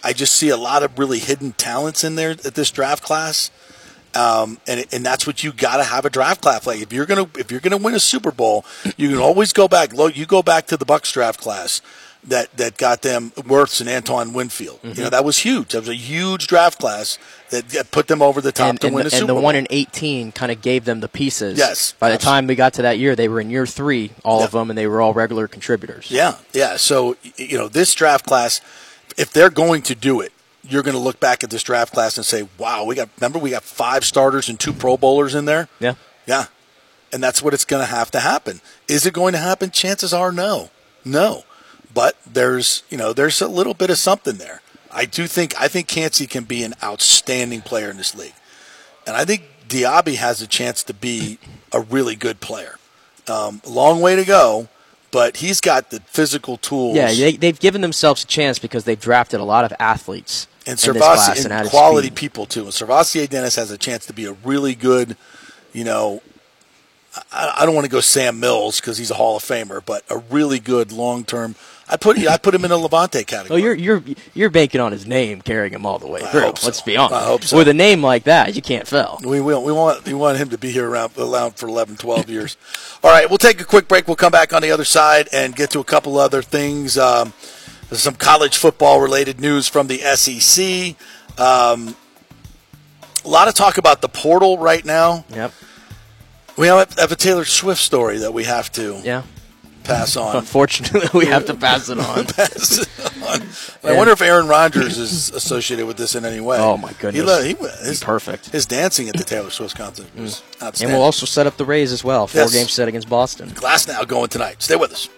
I just see a lot of really hidden talents in there at this draft class. Um, and and that's what you got to have a draft class like. If you're gonna if you're gonna win a Super Bowl, you can always go back. Look, you go back to the Bucs draft class that that got them Wirfs and Antoine Winfield. You know that was huge. That was a huge draft class that, put them over the top and, to and win the, a Super and the Bowl. one in 18 kind of gave them the pieces. Yes, By the time we got to that year, they were in year three, all of them, and they were all regular contributors. Yeah, yeah. So you know, this draft class, if they're going to do it, you're going to look back at this draft class and say, "Wow, we got." Remember, we got five starters and two Pro Bowlers in there. Yeah. Yeah, and that's what it's going to have to happen. Is it going to happen? Chances are no, no. But there's you know there's a little bit of something there. I do think I think Kancey can be an outstanding player in this league, and I think Diaby has a chance to be a really good player. Um, long way to go, but he's got the physical tools. Yeah, they, they've given themselves a chance because they've drafted a lot of athletes and in this class SirVocea and and quality people too. And SirVocea Dennis has a chance to be a really good, you know. I, I don't want to go Sam Mills because he's a Hall of Famer, but a really good long term. I put I put him in the Lavonte category. Oh, you're you're you're banking on his name carrying him all the way through. so. Let's be honest. I hope so. With a name like that, you can't fail. We will. We want. We want him to be here around, around for 11, 12 years. All right, we'll take a quick break. We'll come back on the other side and get to a couple other things. Um, there's some college football related news from the SEC. Um, a lot of talk about the portal right now. Yep. We have, have a Taylor Swift story that we have to Yeah. Pass on. Unfortunately, we have to pass it on. pass it on. I wonder if Aaron Rodgers is associated with this in any way. Oh, my goodness. He, lo- he, his, Perfect. His dancing at the Taylor Swift concert was mm. And outstanding. we'll also set up the Rays as well. Four Yes. game set against Boston. Glasnow going tonight. Stay with us.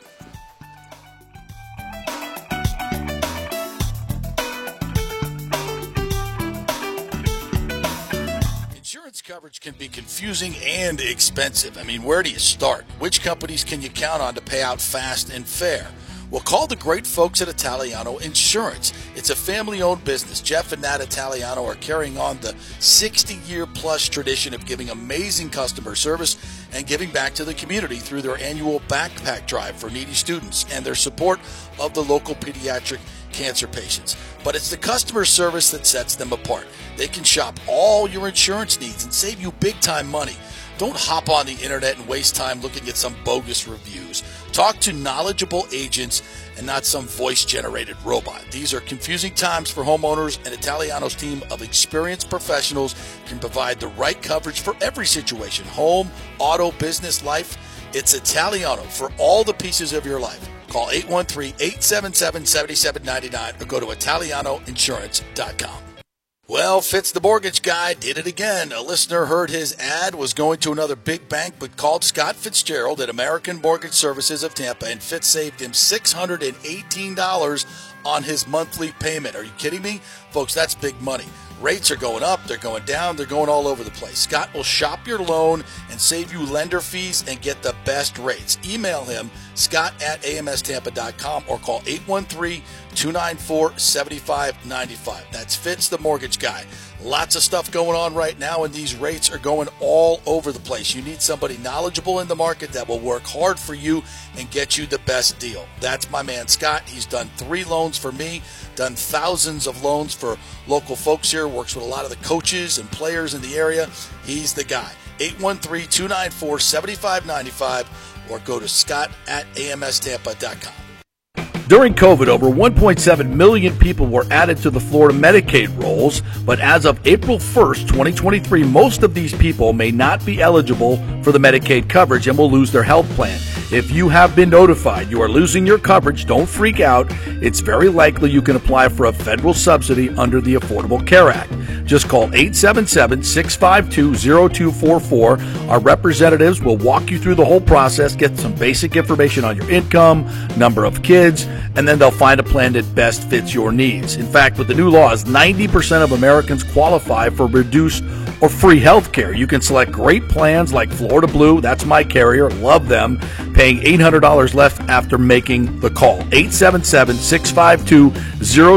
Coverage can be confusing and expensive. I mean, where do you start? Which companies can you count on to pay out fast and fair? Well, call the great folks at Italiano Insurance. It's a family owned business. Jeff and Nat Italiano are carrying on the 60 year plus tradition of giving amazing customer service and giving back to the community through their annual backpack drive for needy students and their support of the local pediatric cancer patients. But it's the customer service that sets them apart. They can shop all your insurance needs and save you big time money. Don't hop on the internet and waste time looking at some bogus reviews. Talk to knowledgeable agents and not some voice generated robot. These are confusing times for homeowners, and Italiano's team of experienced professionals can provide the right coverage for every situation home, auto, business, life. It's Italiano for all the pieces of your life. Call 813 877 7799 or go to ItalianoInsurance.com. Well, Fitz the mortgage guy did it again. A listener heard his ad, was going to another big bank, but called Scott Fitzgerald at American Mortgage Services of Tampa, and Fitz saved him $618 on his monthly payment. Are you kidding me? Folks, that's big money. Rates are going up, they're going down, they're going all over the place. Scott will shop your loan and save you lender fees and get the best rates. Email him, scott at amstampa.com or call 813 294 7595. That's Fitz, the mortgage guy. Lots of stuff going on right now, and these rates are going all over the place. You need somebody knowledgeable in the market that will work hard for you and get you the best deal. That's my man Scott. He's done three loans for me, done thousands of loans for local folks here, works with a lot of the coaches and players in the area. He's the guy. 813 294 7595 or go to scott at amstampa.com. During COVID, over 1.7 million people were added to the Florida Medicaid rolls, but as of April 1st, 2023, most of these people may not be eligible for the Medicaid coverage and will lose their health plan. If you have been notified you are losing your coverage, don't freak out. It's very likely you can apply for a federal subsidy under the Affordable Care Act. Just call 877 652 0244. Our representatives will walk you through the whole process, get some basic information on your income, number of kids, and then they'll find a plan that best fits your needs. In fact, with the new laws, 90% of Americans qualify for reduced or free health care. You can select great plans like Florida Blue, that's my carrier, love them, paying $800 left after making the call. 877 652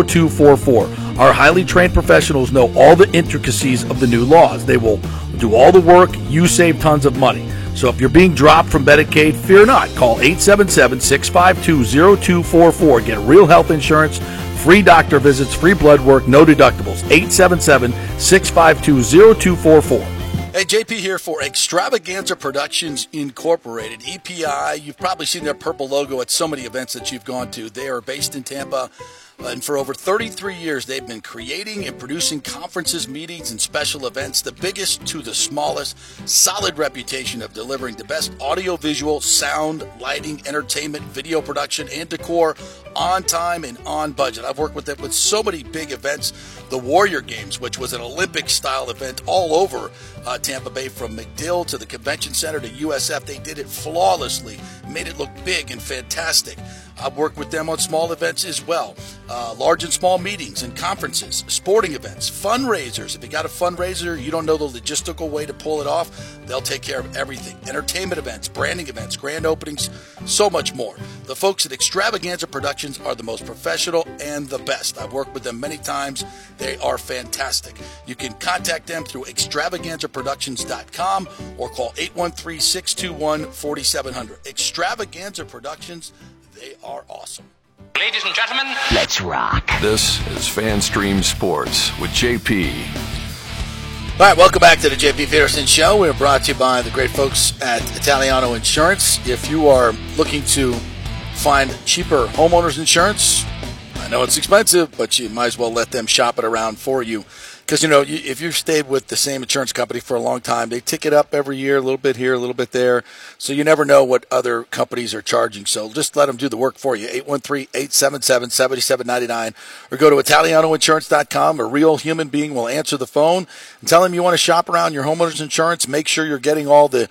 0244. Our highly trained professionals know all the intricacies of the new laws. They will do all the work, you save tons of money. So if you're being dropped from Medicaid, fear not. Call 877 652 0244. Get real health insurance, free doctor visits, free blood work, no deductibles. 877 652 0244. Hey, JP here for Extravaganza Productions Incorporated, EPI. You've probably seen their purple logo at so many events that you've gone to. They are based in Tampa. And for over 33 years, they've been creating and producing conferences, meetings, and special events, the biggest to the smallest. Solid reputation of delivering the best audiovisual, sound, lighting, entertainment, video production, and decor on time and on budget. I've worked with them with so many big events. The Warrior Games, which was an Olympic style event all over uh, Tampa Bay, from McDill to the Convention Center to USF. They did it flawlessly, made it look big and fantastic. I've worked with them on small events as well, uh, large and small meetings and conferences, sporting events, fundraisers. If you got a fundraiser, you don't know the logistical way to pull it off, they'll take care of everything. Entertainment events, branding events, grand openings, so much more. The folks at Extravaganza Productions are the most professional and the best. I've worked with them many times. They are fantastic. You can contact them through extravaganzaproductions.com or call 813 621 4700. Extravaganza Productions, they are awesome. Ladies and gentlemen, Let's rock. This is FanStream Sports with JP. All right, welcome back to the JP Peterson Show. We're brought to you by the great folks at Italiano Insurance. If you are looking to find cheaper homeowners insurance, I know it's expensive, but you might as well let them shop it around for you. Because, you know, if you've stayed with the same insurance company for a long time, they tick it up every year, a little bit here, a little bit there. So you never know what other companies are charging. So just let them do the work for you. 813-877-7799 or go to ItalianoInsurance.com. A real human being will answer the phone and tell them you want to shop around your homeowner's insurance. Make sure you're getting all the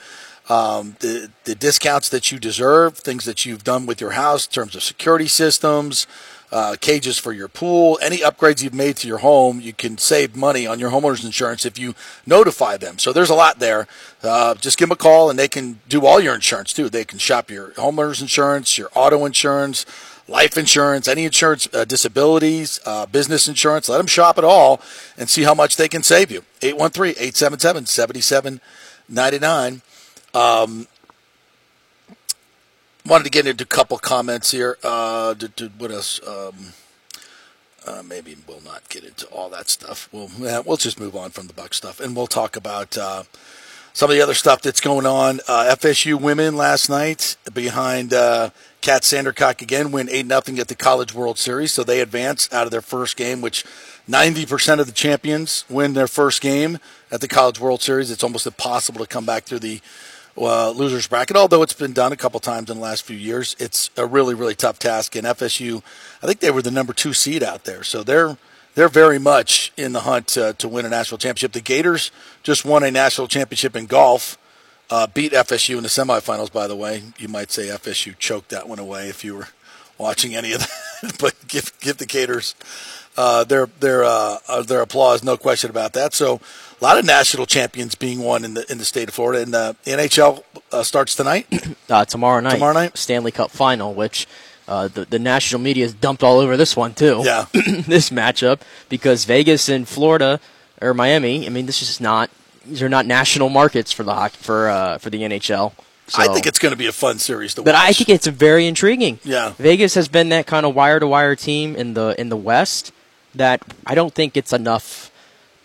um, the, the discounts that you deserve, things that you've done with your house in terms of security systems, uh, cages for your pool, any upgrades you've made to your home, you can save money on your homeowner's insurance if you notify them. So there's a lot there. Uh, just give them a call and they can do all your insurance too. They can shop your homeowner's insurance, your auto insurance, life insurance, any insurance, uh, disabilities, uh, business insurance. Let them shop it all and see how much they can save you. 813 877 7799. Wanted to get into a couple comments here. Uh, to, to, what else? Um, uh, maybe we'll not get into all that stuff. We'll yeah, we'll just move on from the Buck stuff, and we'll talk about uh, some of the other stuff that's going on. Uh, FSU women last night behind uh, Kat Sandercock again win eight nothing at the College World Series, so they advance out of their first game, which. 90% of the champions win their first game at the College World Series. It's almost impossible to come back through the uh, losers bracket. Although it's been done a couple times in the last few years, it's a really really tough task. And FSU, I think they were the number two seed out there, so they're they're very much in the hunt uh, to win a national championship. The Gators just won a national championship in golf. Uh, beat FSU in the semifinals, by the way. You might say FSU choked that one away if you were watching any of that. but give give the Gators uh, their their uh, uh, their applause, no question about that. So a lot of national champions being won in the in the state of Florida, and the NHL uh, starts tonight. Uh, tomorrow night. Tomorrow night? Stanley Cup final, which uh, the, the national media has dumped all over this one, too. Yeah. this matchup, because Vegas and Florida, or Miami, I mean, this is not, these are not national markets for the hockey, for, uh, for the NHL. I think it's going to be a fun series to but watch. I think it's very intriguing. Yeah. Vegas has been that kind of wire to wire team in the in the West that I don't think it's enough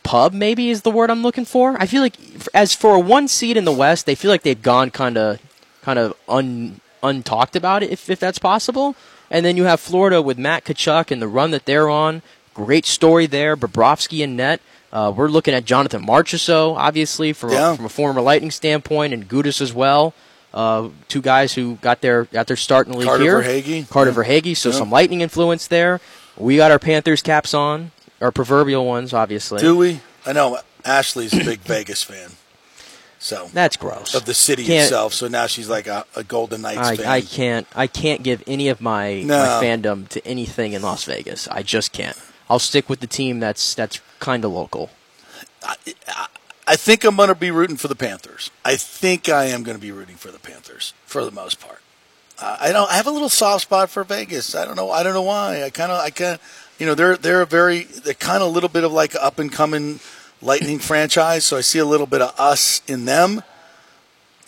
pub maybe is the word I'm looking for. I feel like as for a one seed in the West, they feel like they've gone kind of kind of un untalked about it if if that's possible. And then you have Florida with Matt Tkachuk and the run that they're on. Great story there. Bobrovsky and net. Uh, we're looking at Jonathan Marchessault, obviously, from, Yeah. a, from a former Lightning standpoint, and Gudas as well. Uh, two guys who got their got their start in the league Carter here. Verhaeghe. Carter Yeah. Verhaeghe, so Yeah. some lightning influence there. We got our Panthers caps on, our proverbial ones, obviously. Do we? I know Ashley's a big Vegas fan, so That's gross. of the city Can't- itself. So now she's like a, a Golden Knights I, fan. I can't I can't give any of my, No. my fandom to anything in Las Vegas. I just can't. I'll stick with the team that's that's kind of local. I think I'm going to be rooting for the Panthers. I think I am going to be rooting for the Panthers for the most part. I don't. I have a little soft spot for Vegas. I don't know. I don't know why. I kind of. I kind. You know, they're they're a very. They're kind of a little bit of like up and coming Lightning franchise. So I see a little bit of us in them,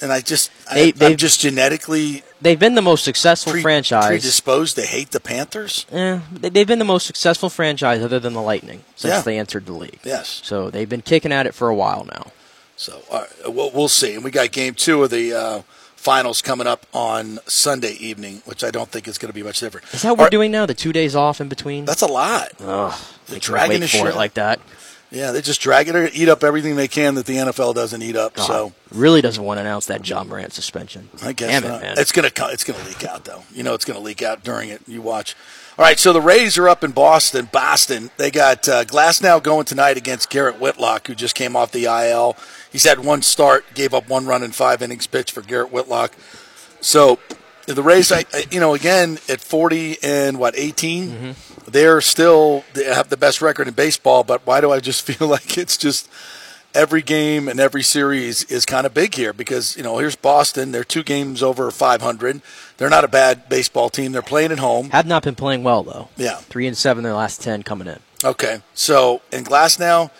and I just. They- I, I'm they've- just genetically They've been the most successful pre- franchise. predisposed to hate the Panthers. Yeah, they- they've been the most successful franchise other than the Lightning since Yeah. they entered the league. Yes. So they've been kicking at it for a while now. So right, we'll, we'll see. And we got game two of the uh, finals coming up on Sunday evening, which I don't think is going to be much different. Is that what we're doing now? The two days off in between? That's a lot. They're dragging wait the for shit. it like that. Yeah, they just drag it or eat up everything they can that the NFL doesn't eat up. So really doesn't want to announce that Ja Morant suspension. I guess Damn not. it, man. it's gonna it's gonna leak out though. You know it's gonna leak out during it. You watch. All right, so the Rays are up in Boston. Boston. They got uh, Glasnow going tonight against Garrett Whitlock, who just came off the IL. He's had one start, gave up one run in five innings pitched for Garrett Whitlock. So the Rays, I, you know, again at forty and what 18 Mm-hmm. they're still they have the best record in baseball. But why do I just feel like it's just every game and every series is kind of big here because you know here's Boston. They're two games over 500. They're not a bad baseball team. They're playing at home. Have not been playing well though. Yeah. Three and seven in their last ten coming in. Okay, so in Glasnow,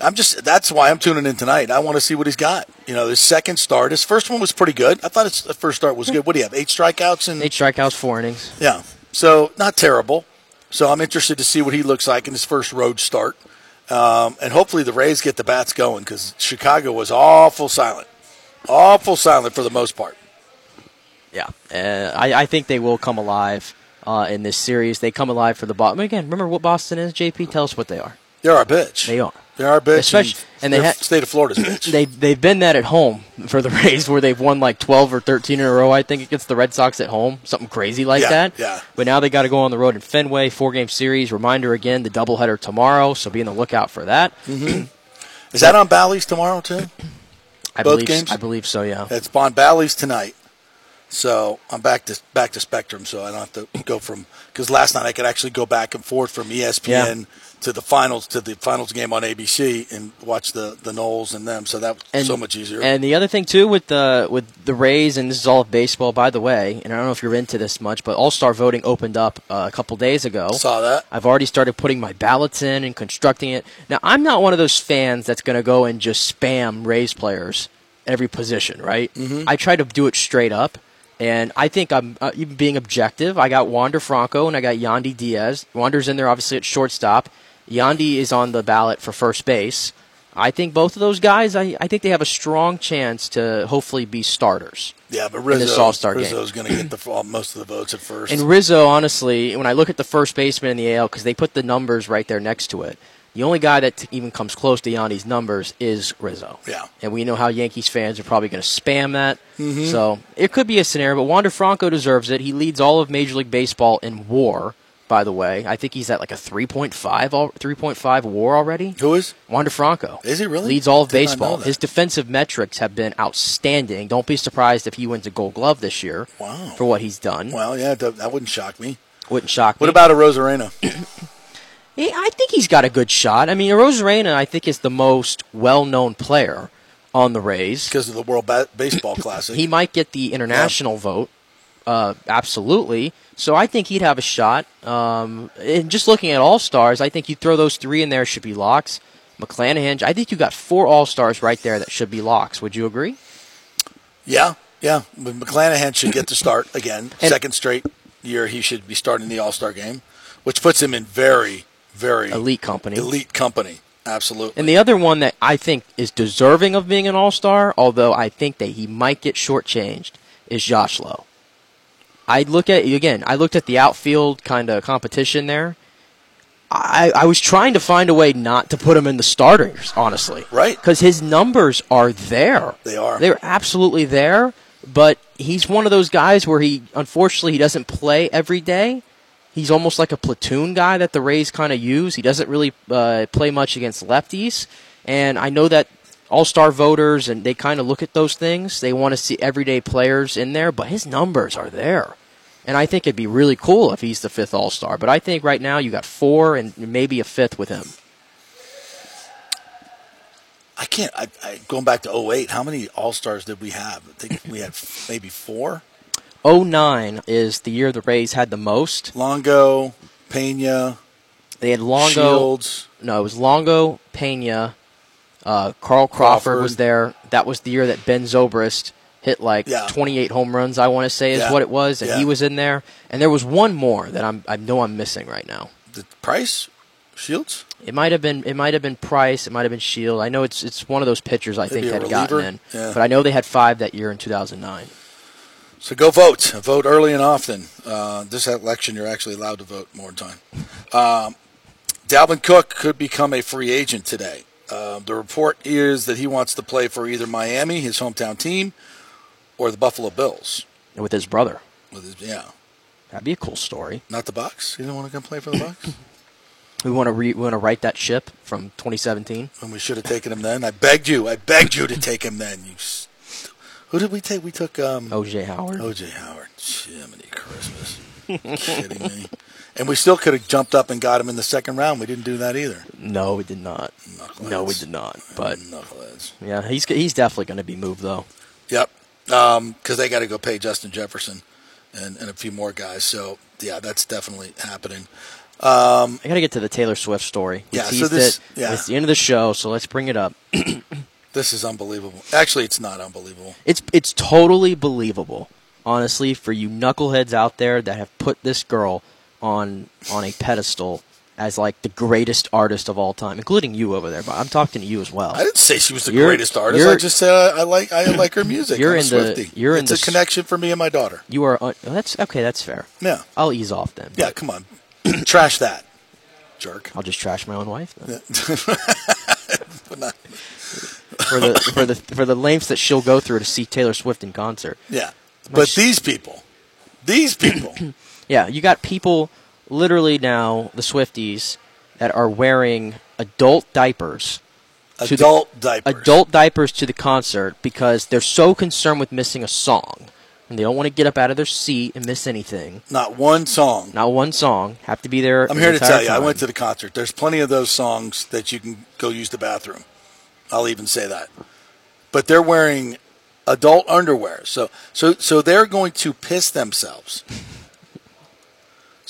I'm just that's why I'm tuning in tonight. I want to see what he's got. You know, his second start, his first one was pretty good. I thought his first start was good. What do you have? Eight strikeouts and Eight strikeouts, four innings. yeah, so not terrible. So I'm interested to see what he looks like in his first road start, um, and hopefully the Rays get the bats going because Chicago was awful silent, awful silent for the most part. Yeah, uh, I, I think they will come alive uh, in this series. They come alive for the Boston. Again, remember what Boston is? JP, tell us what they are. They're our bitch. They are. They're our bitch. Especially- and they ha- state of Florida's bitch. They they've been that at home for the Rays, where they've won like twelve or thirteen in a row. I think against the Red Sox at home, something crazy like Yeah, that. yeah. But now they got to go on the road in Fenway, four game series. Reminder again, the doubleheader tomorrow, so be on the lookout for that. Mm-hmm. Is that on Bally's tomorrow too? I Both believe games? I believe so. Yeah. It's on Bally's tonight. So I'm back to back to Spectrum, so I don't have to go from because last night I could actually go back and forth from ESPN to the finals to the finals game on ABC and watch the the Knowles and them. So that was And- so much easier. And the other thing too with the with the Rays, and this is all of baseball, by the way. And I don't know if you're into this much, but All Star voting opened up uh, a couple days ago. Saw that. I've already started putting my ballots in and constructing it. Now, I'm not one of those fans that's going to go and just spam Rays players every position, right? Mm-hmm. I try to do it straight up. And I think I'm uh, even being objective. I got Wander Franco and I got Yandy Diaz. Wander's in there obviously at shortstop. Yandy is on the ballot for first base. I think both of those guys, I, I think they have a strong chance to hopefully be starters. Yeah, but Rizzo. Rizzo's going to get the most of the votes at first. And Rizzo, honestly, when I look at the first baseman in the AL, because they put the numbers right there next to it, the only guy that t- even comes close to Yandy's numbers is Rizzo. Yeah. And we know how Yankees fans are probably going to spam that. Mm-hmm. So it could be a scenario, but Wander Franco deserves it. He leads all of Major League Baseball in WAR, by the way. I think he's at like a 3.5, 3.5 WAR already. Who is? Wander Franco. Is he really? Leads all of baseball. His defensive metrics have been outstanding. Don't be surprised if he wins a gold glove this year Wow. for what he's done. Well, yeah, that, that wouldn't shock me. Wouldn't shock What me. What about Arozarena? Yeah, I think he's got a good shot. I mean, Arozarena, I think, is the most well-known player on the Rays. Because of the World ba- Baseball Classic. He might get the international vote. Uh, absolutely. So I think he'd have a shot. Um, and just looking at all stars, I think you throw those three in there should be locks. McClanahan, I think you got four all stars right there that should be locks. Would you agree? Yeah, yeah. McClanahan should get to start again. And- Second straight year he should be starting the All Star game, which puts him in very, very Elite company. elite company. Absolutely. And the other one that I think is deserving of being an all star, although I think that he might get shortchanged, is Josh Lowe. I look at again. I looked at the outfield kind of competition there. I, I was trying to find a way not to put him in the starters, honestly. Right. Because his numbers are there. They are. They're absolutely there. But he's one of those guys where he, unfortunately, he doesn't play every day. He's almost like a platoon guy that the Rays kind of use. He doesn't really uh, play much against lefties. And I know that all star voters and they kind of look at those things. They want to see everyday players in there, but his numbers are there. And I think it'd be really cool if he's the fifth all star. But I think right now you got four and maybe a fifth with him. I can't. I, I, going back to 08, how many All Stars did we have? I think we had maybe four. 09 is the year the Rays had the most. Longo, Pena, They had Longo. Shields. No, it was Longo, Pena, uh, Carl Crawford, Crawford. was there. That was the year that Ben Zobrist hit like Yeah. 28 home runs. I want to say is Yeah. what it was, and Yeah. he was in there. And there was one more that I'm I know I'm missing right now. The Price, Shields. It might have been it might have been Price. It might have been Shield. I know it's it's one of those pitchers I think Maybe a had gotten in, but I know they had five that year in 2009. So go vote. Vote early and often. Uh, this election, you're actually allowed to vote more time. Um, Dalvin Cook could become a free agent today. Uh, the report is that he wants to play for either Miami, his hometown team, or the Buffalo Bills. with his brother. With his, yeah, That'd be a cool story. not the Bucs. You don't want to come play for the Bucs, We want to re- we want to right that ship from 2017. and we should have taken him then. I begged you. I begged you to take him then. You. s- Who did we take? We took um, OJ Howard. OJ Howard. Jiminy Christmas. Kidding me? And we still could have jumped up and got him in the second round. We didn't do that either. No, we did not. Knuckleheads. No, we did not. But Knuckleheads. yeah, he's he's definitely going to be moved though. Yep. Um, because they got to go pay Justin Jefferson and, and a few more guys. So, yeah, that's definitely happening. Um, I got to get to the Taylor Swift story. We Yeah, so this- it. yeah. It's the end of the show, so let's bring it up. This is unbelievable. Actually, it's not unbelievable. It's it's totally believable, honestly, for you knuckleheads out there that have put this girl on on a pedestal as like the greatest artist of all time, including you over there. But I'm talking to you as well. I didn't say she was the You're- greatest artist. I just said I, I like I like her music. You're I'm in the- you're in it's the a connection for me and my daughter. You are un- oh, that's okay. That's fair. Yeah. I'll ease off then. Yeah, come on. Trash that, jerk. I'll just trash my own wife then. But not- for the for the for the lengths that she'll go through to see Taylor Swift in concert. yeah. But these people, these people, Yeah, you got people literally now, the Swifties, that are wearing adult diapers. to the- adult diapers. Adult diapers to the concert because they're so concerned with missing a song. And they don't want to get up out of their seat and miss anything. Not one song. Not one song. Have to be there. I'm the here to tell you, I went to the concert. There's plenty of those songs that you can go use the bathroom. I'll even say that. But they're wearing adult underwear. So so so they're going to piss themselves.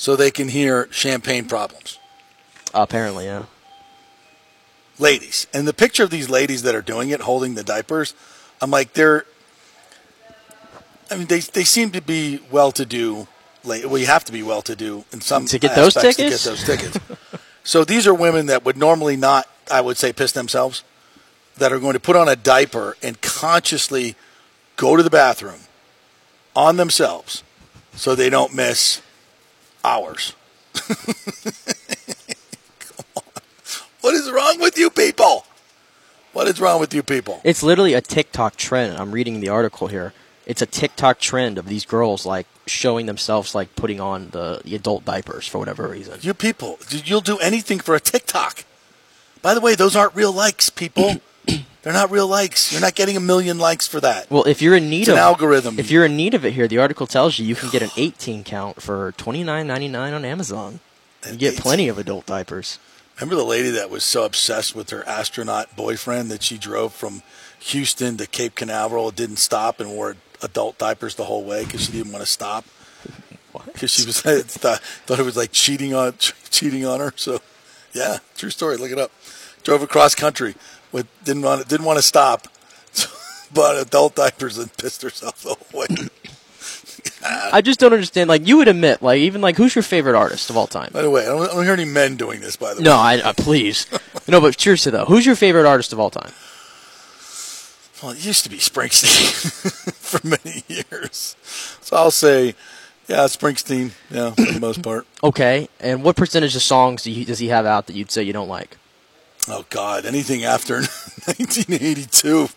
So they can hear champagne problems. Apparently, yeah. Ladies. And the picture of these ladies that are doing it holding the diapers, I'm like they're I mean they they seem to be well to do well you have to be well to do in some To get those tickets? to get those tickets. so these are women that would normally not I would say piss themselves that are going to put on a diaper and consciously go to the bathroom on themselves so they don't miss hours. What is wrong with you people? What is wrong with you people? It's literally a TikTok trend. I'm reading the article here. It's a TikTok trend of these girls like showing themselves like putting on the, the adult diapers for whatever reason. You people, you'll do anything for a TikTok. By the way, those aren't real likes, people. They're not real likes. You're not getting a million likes for that. Well, if you're in need It's of an algorithm. if you're in need of it here, the article tells you you can get an 18 count for 29.99 on Amazon. You get plenty of adult diapers. Remember the lady that was so obsessed with her astronaut boyfriend that she drove from Houston to Cape Canaveral, didn't stop, and wore adult diapers the whole way because she didn't want to stop. Because she was thought, thought it was like cheating on cheating on her. So, yeah, true story. Look it up. Drove across country, with didn't want didn't want to stop, bought adult diapers and pissed herself the whole way. I just don't understand. Like you would admit, like even like who's your favorite artist of all time? By the way, I don't, I don't hear any men doing this. By the No, way, I uh, please. no, but seriously though, who's your favorite artist of all time? Well, it used to be Springsteen for many years. So I'll say, yeah, Springsteen, yeah, for the most part. Okay, and what percentage of songs do you, does he have out that you'd say you don't like? Oh, God, anything after 1982,